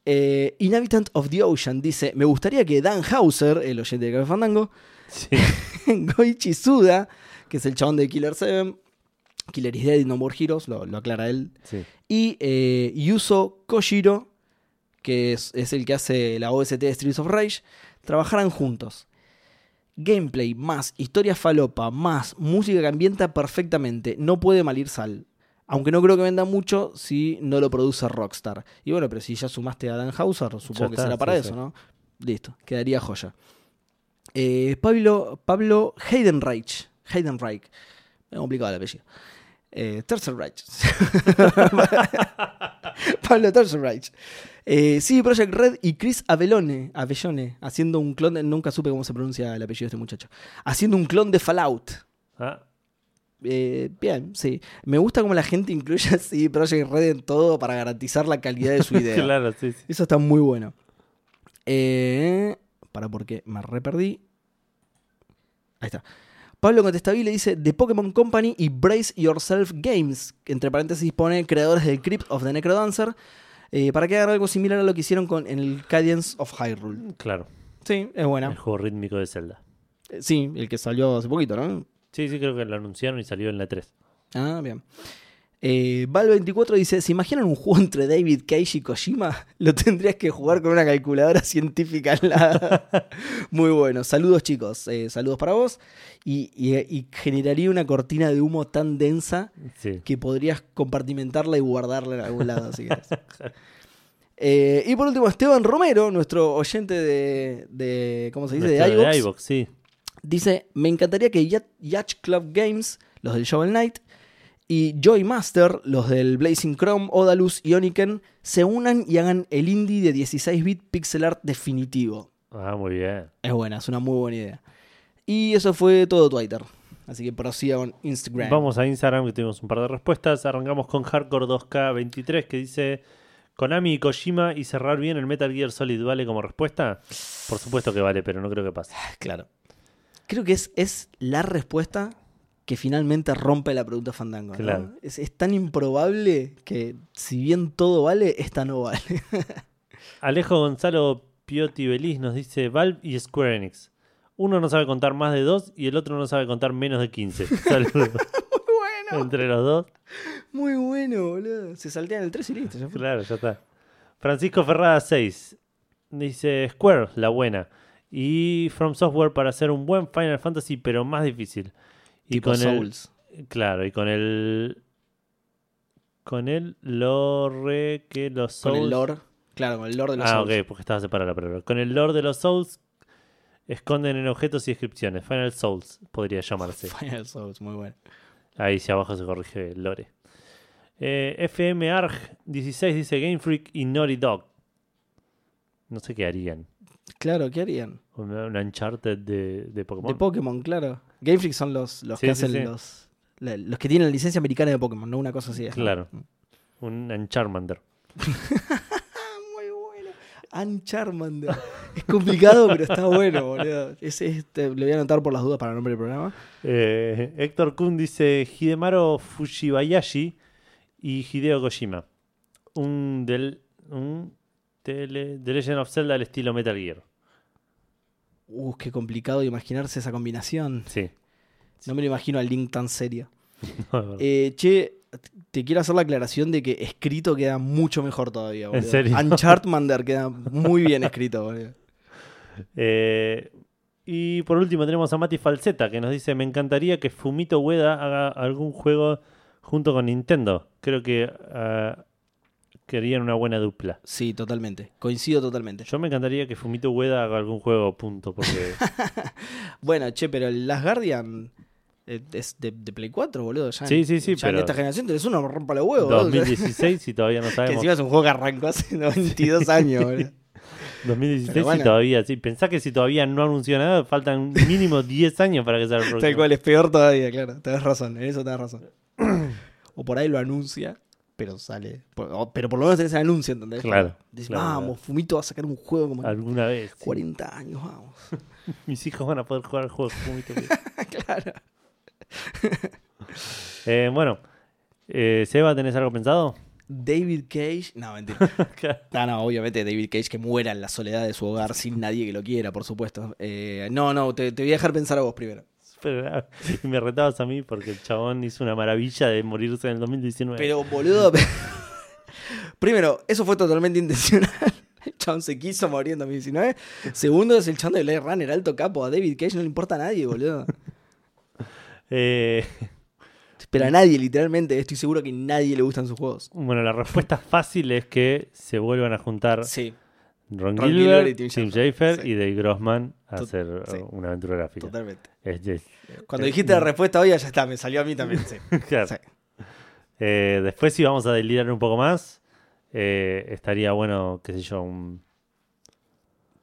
Eh, Inhabitant of the Ocean dice: Me gustaría que Dan Hauser, el oyente de Café Fandango, Sí. Goichi Suda, que es el chabón de Killer 7, Killer is Dead y No More Heroes, lo, lo aclara él, sí. y eh, Yuzo Koshiro, que es, es el que hace la OST de Streets of Rage, trabajaran juntos. Gameplay más historia falopa más música que ambienta perfectamente. No puede malir sal. Aunque no creo que venda mucho si no lo produce Rockstar. Y bueno, pero si ya sumaste a Dan Hauser, supongo que será para sí, eso, sí. ¿no? Listo, quedaría joya. Eh, Pablo, Pablo Heidenreich. Heidenreich. Ha complicado el apellido. Eh, Tercer Reich. Pablo Tercer Reich. Eh, sí, Project Red y Chris Avellone, Avellone, haciendo un clon, de- nunca supe cómo se pronuncia el apellido de este muchacho, haciendo un clon de Fallout. Ah, Eh, bien, sí. Me gusta cómo la gente incluye así Project Red en todo para garantizar la calidad de su idea. claro, sí, sí. Eso está muy bueno. Eh, para porque me re perdí. Ahí está. Pablo Contestabile dice The Pokémon Company y Brace Yourself Games. que Entre paréntesis pone creadores del Crypt of the Necrodancer. eh, para que hagan algo similar a lo que hicieron con en el Cadence of Hyrule. Claro. Sí, es El buena. juego rítmico de Zelda. Eh, Sí, el que salió hace poquito, ¿no? Sí, sí, creo que lo anunciaron y salió en la 3. Ah, bien. Eh, Val24 dice: ¿Se imaginan un juego entre David Cage y Kojima? Lo tendrías que jugar con una calculadora científica al lado. Muy bueno. Saludos, chicos. Eh, saludos para vos. Y, y- y generaría una cortina de humo tan densa Sí. que podrías compartimentarla y guardarla en algún lado. si. Eh, y por último, Esteban Romero, nuestro oyente de, de ¿cómo se dice? Nuestro De iVoox. iVoox, sí. Dice, me encantaría que Yacht Club Games, los del Shovel Knight, y Joy Master, los del Blazing Chrome, Odalus y Oniken, se unan y hagan el indie de 16-bit pixel art definitivo. Ah, muy bien. Es buena, es una muy buena idea. Y eso fue todo Twitter. Así que prosiga con Instagram. Vamos a Instagram que tuvimos un par de respuestas. Arrancamos con Hardcore 2K23 que dice Konami y Kojima y cerrar bien el Metal Gear Solid vale como respuesta. Por supuesto que vale, pero no creo que pase. Claro. Creo que es, es la respuesta que finalmente rompe la pregunta Fandango. ¿no? Claro. Es, es tan improbable que si bien todo vale, esta no vale. Alejo Gonzalo Piotti Belis nos dice Valve y Square Enix. Uno no sabe contar más de dos y el otro no sabe contar menos de 15. Saludos. bueno. Entre los dos. Muy bueno, boludo. Se saltean el 3 y listo. ya fue. Claro, ya está. Francisco Ferrada 6. Dice Square, la buena. Y From Software para hacer un buen Final Fantasy, pero más difícil. Y tipo con Souls. el. Claro, y con el. Con el lore que los Souls. Con el lore. Claro, con el lore de los ah, Souls. ok, porque estaba separada la palabra. Con el lore de los Souls. Esconden en objetos y descripciones. Final Souls podría llamarse. Final Souls, muy bueno. Ahí si abajo se corrige el lore. Eh, FM Arg 16 dice Game Freak y Naughty Dog. No sé qué harían. Claro, ¿qué harían? Una Uncharted de, de Pokémon. De Pokémon, claro. Game Freak son los, los Sí, que sí, hacen sí. los. la- Los que tienen la licencia americana de Pokémon, no una cosa así. es, ¿no? Claro. Un Uncharmander. Ah, muy bueno. Uncharmander. es complicado, pero está bueno, boludo. Ese, este, lo voy a anotar por las dudas para el nombre del programa. Eh, Héctor Kun dice Hidemaro Fushibayashi y Hideo Kojima. Un del. un tele, The Legend of Zelda al estilo Metal Gear. Uh, qué complicado imaginarse esa combinación. Sí. No me lo imagino al Link tan serio. No. Eh, che, te quiero hacer la aclaración de que escrito queda mucho mejor todavía. ¿En boludo. serio? Uncharted queda muy bien escrito, boludo. Eh, y por último tenemos a Mati Falseta que nos dice, me encantaría que Fumito Ueda haga algún juego junto con Nintendo. Creo que ah, querían una buena dupla. Sí, totalmente. Coincido totalmente. Yo me encantaría que Fumito Ueda haga algún juego, punto, porque Bueno, che, pero el Last Guardian eh, es de, de Play 4, boludo. Ya, Sí, sí, sí, ya en pero- esta generación tenés uno, rompa los huevos. boludo. 2016 y todavía no Que sabemos. encima es un juego que arrancó hace 22 años, boludo. 2016 Pero bueno. y todavía, sí. Pensá que si todavía no anunció nada, faltan mínimo 10 años para que sea el próximo. Tal cual, es peor todavía, claro. Tenés razón, en eso tenés razón. o por ahí lo anuncia, pero sale. por- Pero por lo menos tenés el anuncio, ¿entendés? Claro, claro, vamos, claro. Fumito va a sacar un juego como Alguna vez. sí. 40 años, vamos. Mis hijos van a poder jugar al juego de Fumito claro. Eh, bueno, eh, Seba, ¿tenés algo pensado? David Cage. No, mentira. No, no, obviamente David Cage que muera en la soledad de su hogar sin nadie que lo quiera, por supuesto. Eh, no, no, te, te voy a dejar pensar a vos primero. Pero, y me retabas a mí porque el chabón hizo una maravilla de morirse en el 2019. Pero, boludo. primero, eso fue totalmente intencional. El chabón se quiso morir en 2019. Segundo, es el chabón de Blade Runner, alto capo. A David Cage no le importa a nadie, boludo. Eh, Pero a nadie, literalmente. Estoy seguro que a nadie le gustan sus juegos. bueno, la respuesta fácil es que se vuelvan a juntar Sí, Ron, Ron Gilbert, Gilbert y Tim Tim Schafer. Sí. y Dave Grossman a Tot- hacer sí. uh, una aventura gráfica. totalmente. Es- es- Cuando eh, dijiste la respuesta hoy, ya está, me salió a mí también. Sí. claro. Eh, después, si vamos a delirar un poco más, eh, estaría bueno, qué sé yo, un.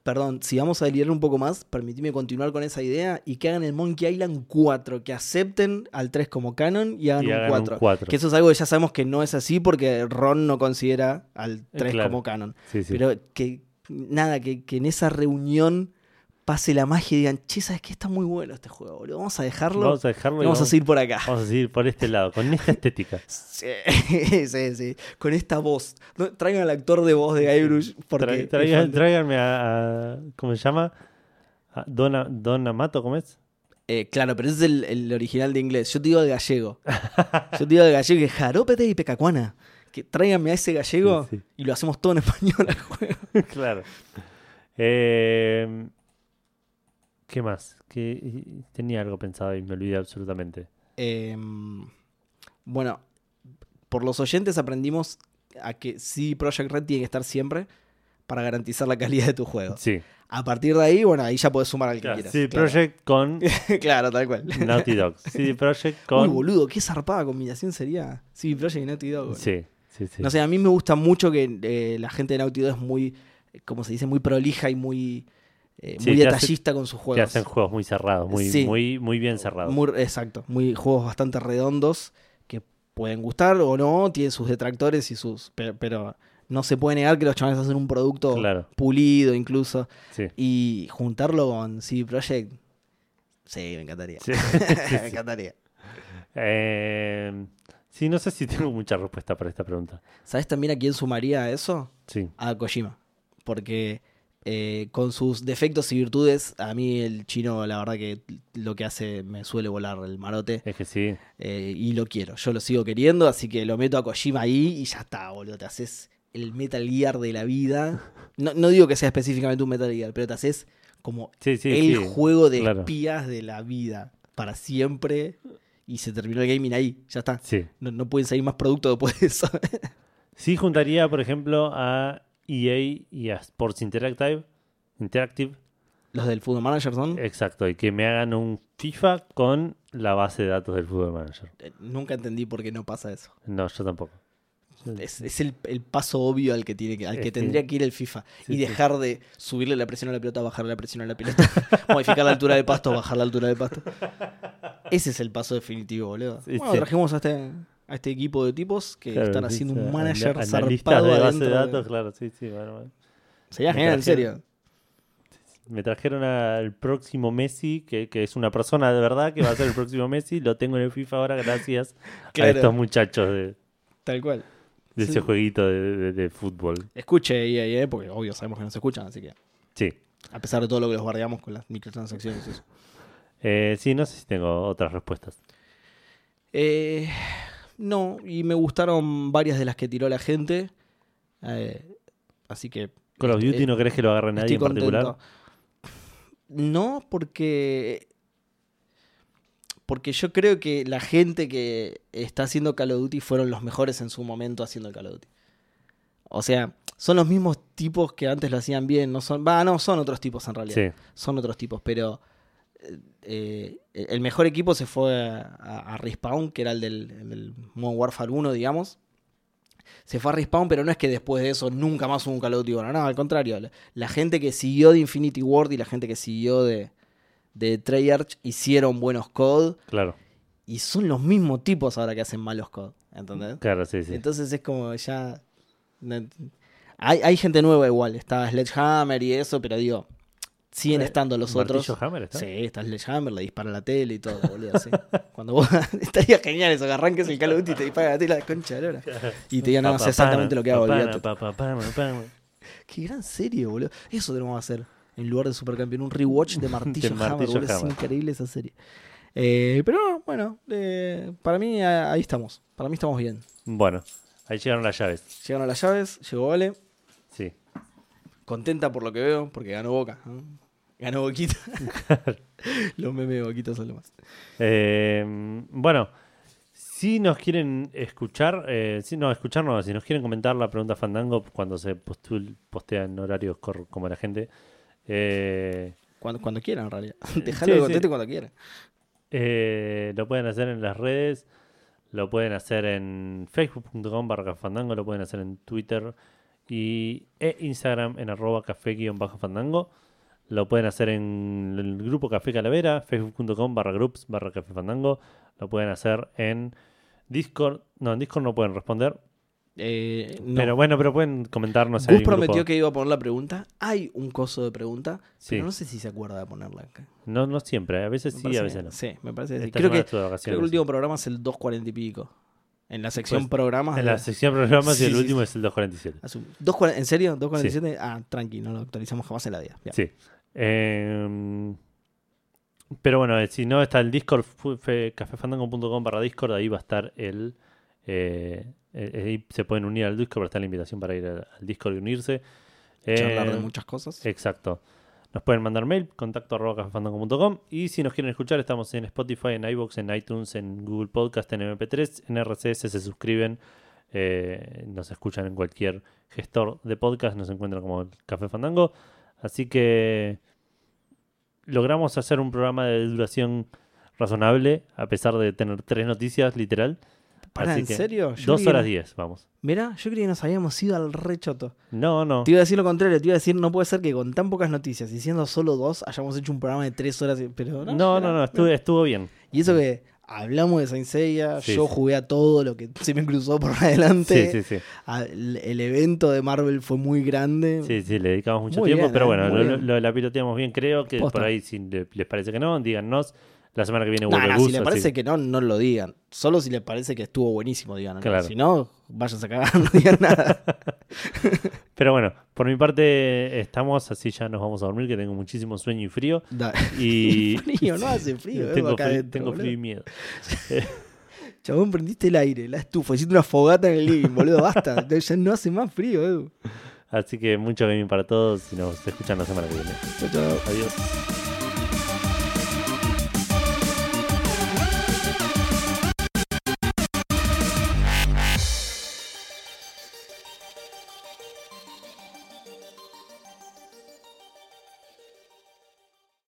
Perdón, si vamos a delirar un poco más, permitime continuar con esa idea y que hagan el Monkey Island 4, que acepten al 3 como canon y hagan, y un, hagan 4. un 4. Que eso es algo que ya sabemos que no es así porque Ron no considera al 3 claro. como canon. Sí, sí. Pero que nada, que, que en esa reunión pase la magia y digan, che, ¿sabes qué? Está muy bueno este juego, boludo. Vamos a dejarlo. Vamos a dejarlo y vamos a seguir por acá. vamos a seguir por este lado, con esta estética. Sí, sí, sí. Con esta voz. No, traigan al actor de voz de Guybrush porque traigan- tráiganme a, a- ¿Cómo se llama? A Don, Don Amato, ¿cómo es? Eh, claro, pero ese es el, el original de inglés. Yo te digo el gallego. Yo te digo el gallego que es jarópete y pecacuana. Que tráiganme a ese gallego Sí, sí. y lo hacemos todo en español al juego. claro. Eh, ¿Qué más? Que tenía algo pensado y me olvidé absolutamente. Em, bueno, por los oyentes aprendimos a que sí Project Red tiene que estar siempre para garantizar la calidad de tu juego. Sí, A partir de ahí, bueno, ahí ya puedes sumar al que claro, quieras. Claro. Projekt con claro, tal cual. Naughty Dog. CD Projekt Uy, con. boludo, qué zarpada combinación sería. Sí, Project y Naughty Dog. sí, sí, sí. No sé, a mí me gusta mucho que eh, la gente de Naughty Dog es muy, como se dice, muy prolija y muy, eh, Sí, muy que hace- detallista con sus que juegos. hacen juegos muy cerrados, muy, muy, muy bien cerrados. Muy- exacto, muy juegos bastante redondos que pueden gustar o no, tienen sus detractores y sus, pero, pero no se puede negar que los chavales hacen un producto Claro, pulido incluso sí. y juntarlo con CD Projekt, sí, me encantaría, Sí. me encantaría. Eh, sí, no sé si tengo mucha respuesta para esta pregunta. ¿Sabes también a quién sumaría a eso? Sí, a Kojima. Porque eh, con sus defectos y virtudes, a mí el chino, la verdad que lo que hace me suele volar el marote. es que sí. eh, y lo quiero. Yo lo sigo queriendo, así que lo meto a Kojima ahí y ya está, boludo. Te haces el Metal Gear de la vida. No, no digo que sea específicamente un Metal Gear, pero te haces como Sí, sí, el sí. juego de claro. espías de la vida. Para siempre. Y se terminó el gaming ahí. Ya está. Sí. No, no pueden salir más productos después de eso. Sí juntaría, por ejemplo, a EA y a Sports Interactive. Interactive, Los del Football Manager son. exacto, y que me hagan un FIFA con la base de datos del Football Manager. Eh, Nunca entendí por qué no pasa eso. No, yo tampoco. Es, es el, el paso obvio al que tiene que, al que tendría que ir el FIFA. Sí, y sí. dejar de subirle la presión a la pelota, bajarle la presión a la pelota, modificar la altura del pasto, bajar la altura del pasto. Ese es el paso definitivo, boludo. Sí, bueno, trajimos a este, a este equipo de tipos que Claro, están haciendo un ana- manager zarpado de base de de- datos, claro, sí, sí, bueno, bueno. Sería genial, en serio. Me trajeron al próximo Messi, que, que es una persona de verdad que va a ser el próximo Messi. Lo tengo en el FIFA ahora gracias a estos muchachos. De... Tal cual. De Sí. ese jueguito de, de- de fútbol. Escuche EA, eh, porque obvio sabemos que no se escuchan, así que Sí. a pesar de todo lo que los guardiamos con las microtransacciones y eso. Eh, sí, no sé si tengo otras respuestas. Eh, no, y me gustaron varias de las que tiró la gente. eh, así que. Call of Duty eh, no crees que lo agarre nadie en particular. contento. No, porque. Porque yo creo que la gente que está haciendo Call of Duty fueron los mejores en su momento haciendo el Call of Duty. O sea, son los mismos tipos que antes lo hacían bien. No son. Va, no, son otros tipos en realidad. Sí, Son otros tipos, pero. eh, el mejor equipo se fue a, a- a Respawn, que era el del, el del Modern Warfare 1, digamos. Se fue a Respawn, pero no es que después de eso nunca más hubo un Call of Duty. Bueno, no, al contrario. La, la gente que siguió de Infinity Ward y la gente que siguió de, de Treyarch hicieron buenos COD. claro. Y son los mismos tipos ahora que hacen malos COD. ¿Entendés? Claro, sí, sí. Entonces es como ya. Hay, hay gente nueva igual. Está Sledgehammer y eso, pero digo. Siguen Eh, estando los otros. ¿Martillo Hammer está? Sí, está Sledgehammer, le dispara la tele y todo, boludo. sí. Cuando vos. estaría genial eso, que arranques el Call of Duty y te dispara la tele la concha de la lora. Y te digan, no, sé exactamente lo que hago. Qué gran serie, boludo. Eso tenemos que hacer. En lugar de Supercampeón, un rewatch de Martillo Hammer, Martillo boludo. Es Hammer. increíble esa serie. Eh, pero no, bueno, eh, para mí ah, ahí estamos. Para mí estamos bien. Bueno, ahí llegaron las llaves. Llegaron las llaves, llegó Vale. Sí. Contenta por lo que veo, porque ganó Boca. Ganó Boquita. Los memes de Boquita son lo más. Eh, bueno, si nos quieren escuchar, eh, si no, escucharnos, si nos quieren comentar la pregunta Fandango cuando se postul- postea en horarios como la gente, eh, Cuando, cuando quieran, en realidad. Sí, Dejalo sí. conteste cuando quieran. eh, lo pueden hacer en las redes, lo pueden hacer en facebook.com barra fandango, lo pueden hacer en Twitter y e Instagram en arroba café guion bajo fandango. Lo pueden hacer en el grupo Café Calavera, facebook.com barra groups barra café fandango. Lo pueden hacer en Discord. No, en Discord no pueden responder. Eh, no. Pero bueno, pero pueden comentarnos en Gus prometió grupo. que iba a poner la pregunta. Hay un coso de pregunta, Sí. pero no sé si se acuerda de ponerla acá. No, no siempre, a veces sí, a veces no. Sí, me parece que sí. Creo que, creo que el último programa es el 2.40 y pico. En la sección Pues, programas. En la sección programas Sí, y el sí, último es el 247. Asum- 2.40 ¿En serio? ¿2.47? Ah, tranqui, no lo actualizamos jamás en la vida. Sí. Eh, pero bueno, eh, si no está el Discord, cafefandango.com barra Discord, ahí va a estar el... eh, eh, ahí se pueden unir al Discord, está la invitación para ir al, al Discord y unirse. Charlar de Eh, muchas cosas. Exacto. Nos pueden mandar mail, contacto arroba y si nos quieren escuchar estamos en Spotify, en iVoox, en iTunes, en Google Podcast, en MP3, en RCS se suscriben, eh, nos escuchan en cualquier gestor de podcast, nos encuentran como Café Fandango. Así que logramos hacer un programa de duración razonable a pesar de tener tres noticias, literal. Pará, Así ¿en que serio? Yo Dos creí horas diez, vamos. Mirá, yo creí que nos habíamos ido al rechoto. No, no. Te iba a decir lo contrario, te iba a decir, no puede ser que con tan pocas noticias y siendo solo dos hayamos hecho un programa de tres horas. y- Pero no, No, no, no, estuvo, estuvo bien. Y eso que hablamos de Saint Seiya, Sí, yo sí. jugué a todo lo que se me cruzó por adelante. Sí, sí, sí. El, el evento de Marvel fue muy grande. Sí, sí, le dedicamos mucho Muy tiempo, bien, pero eh, bueno, muy lo, bien. lo- la piloteamos bien, creo que Posta. por ahí si le- les parece que no, díganos. La semana que viene vuelve no, Gus, si así- parece que no, no lo digan. Solo si les parece que estuvo buenísimo, digan. Claro. Si no, váyanse a cagar, no digan nada. Pero bueno, por mi parte estamos, así ya nos vamos a dormir, que tengo muchísimo sueño y frío. Da- Y frío, no hace frío. vengo tengo, acá frío, adentro, tengo frío y miedo. Chabón, prendiste el aire, la estufa, hiciste una fogata en el living, boludo, basta. Ya no hace más frío, Edu. Así que mucho gaming para todos y nos escuchan la semana que viene. Chao, chao. Adiós.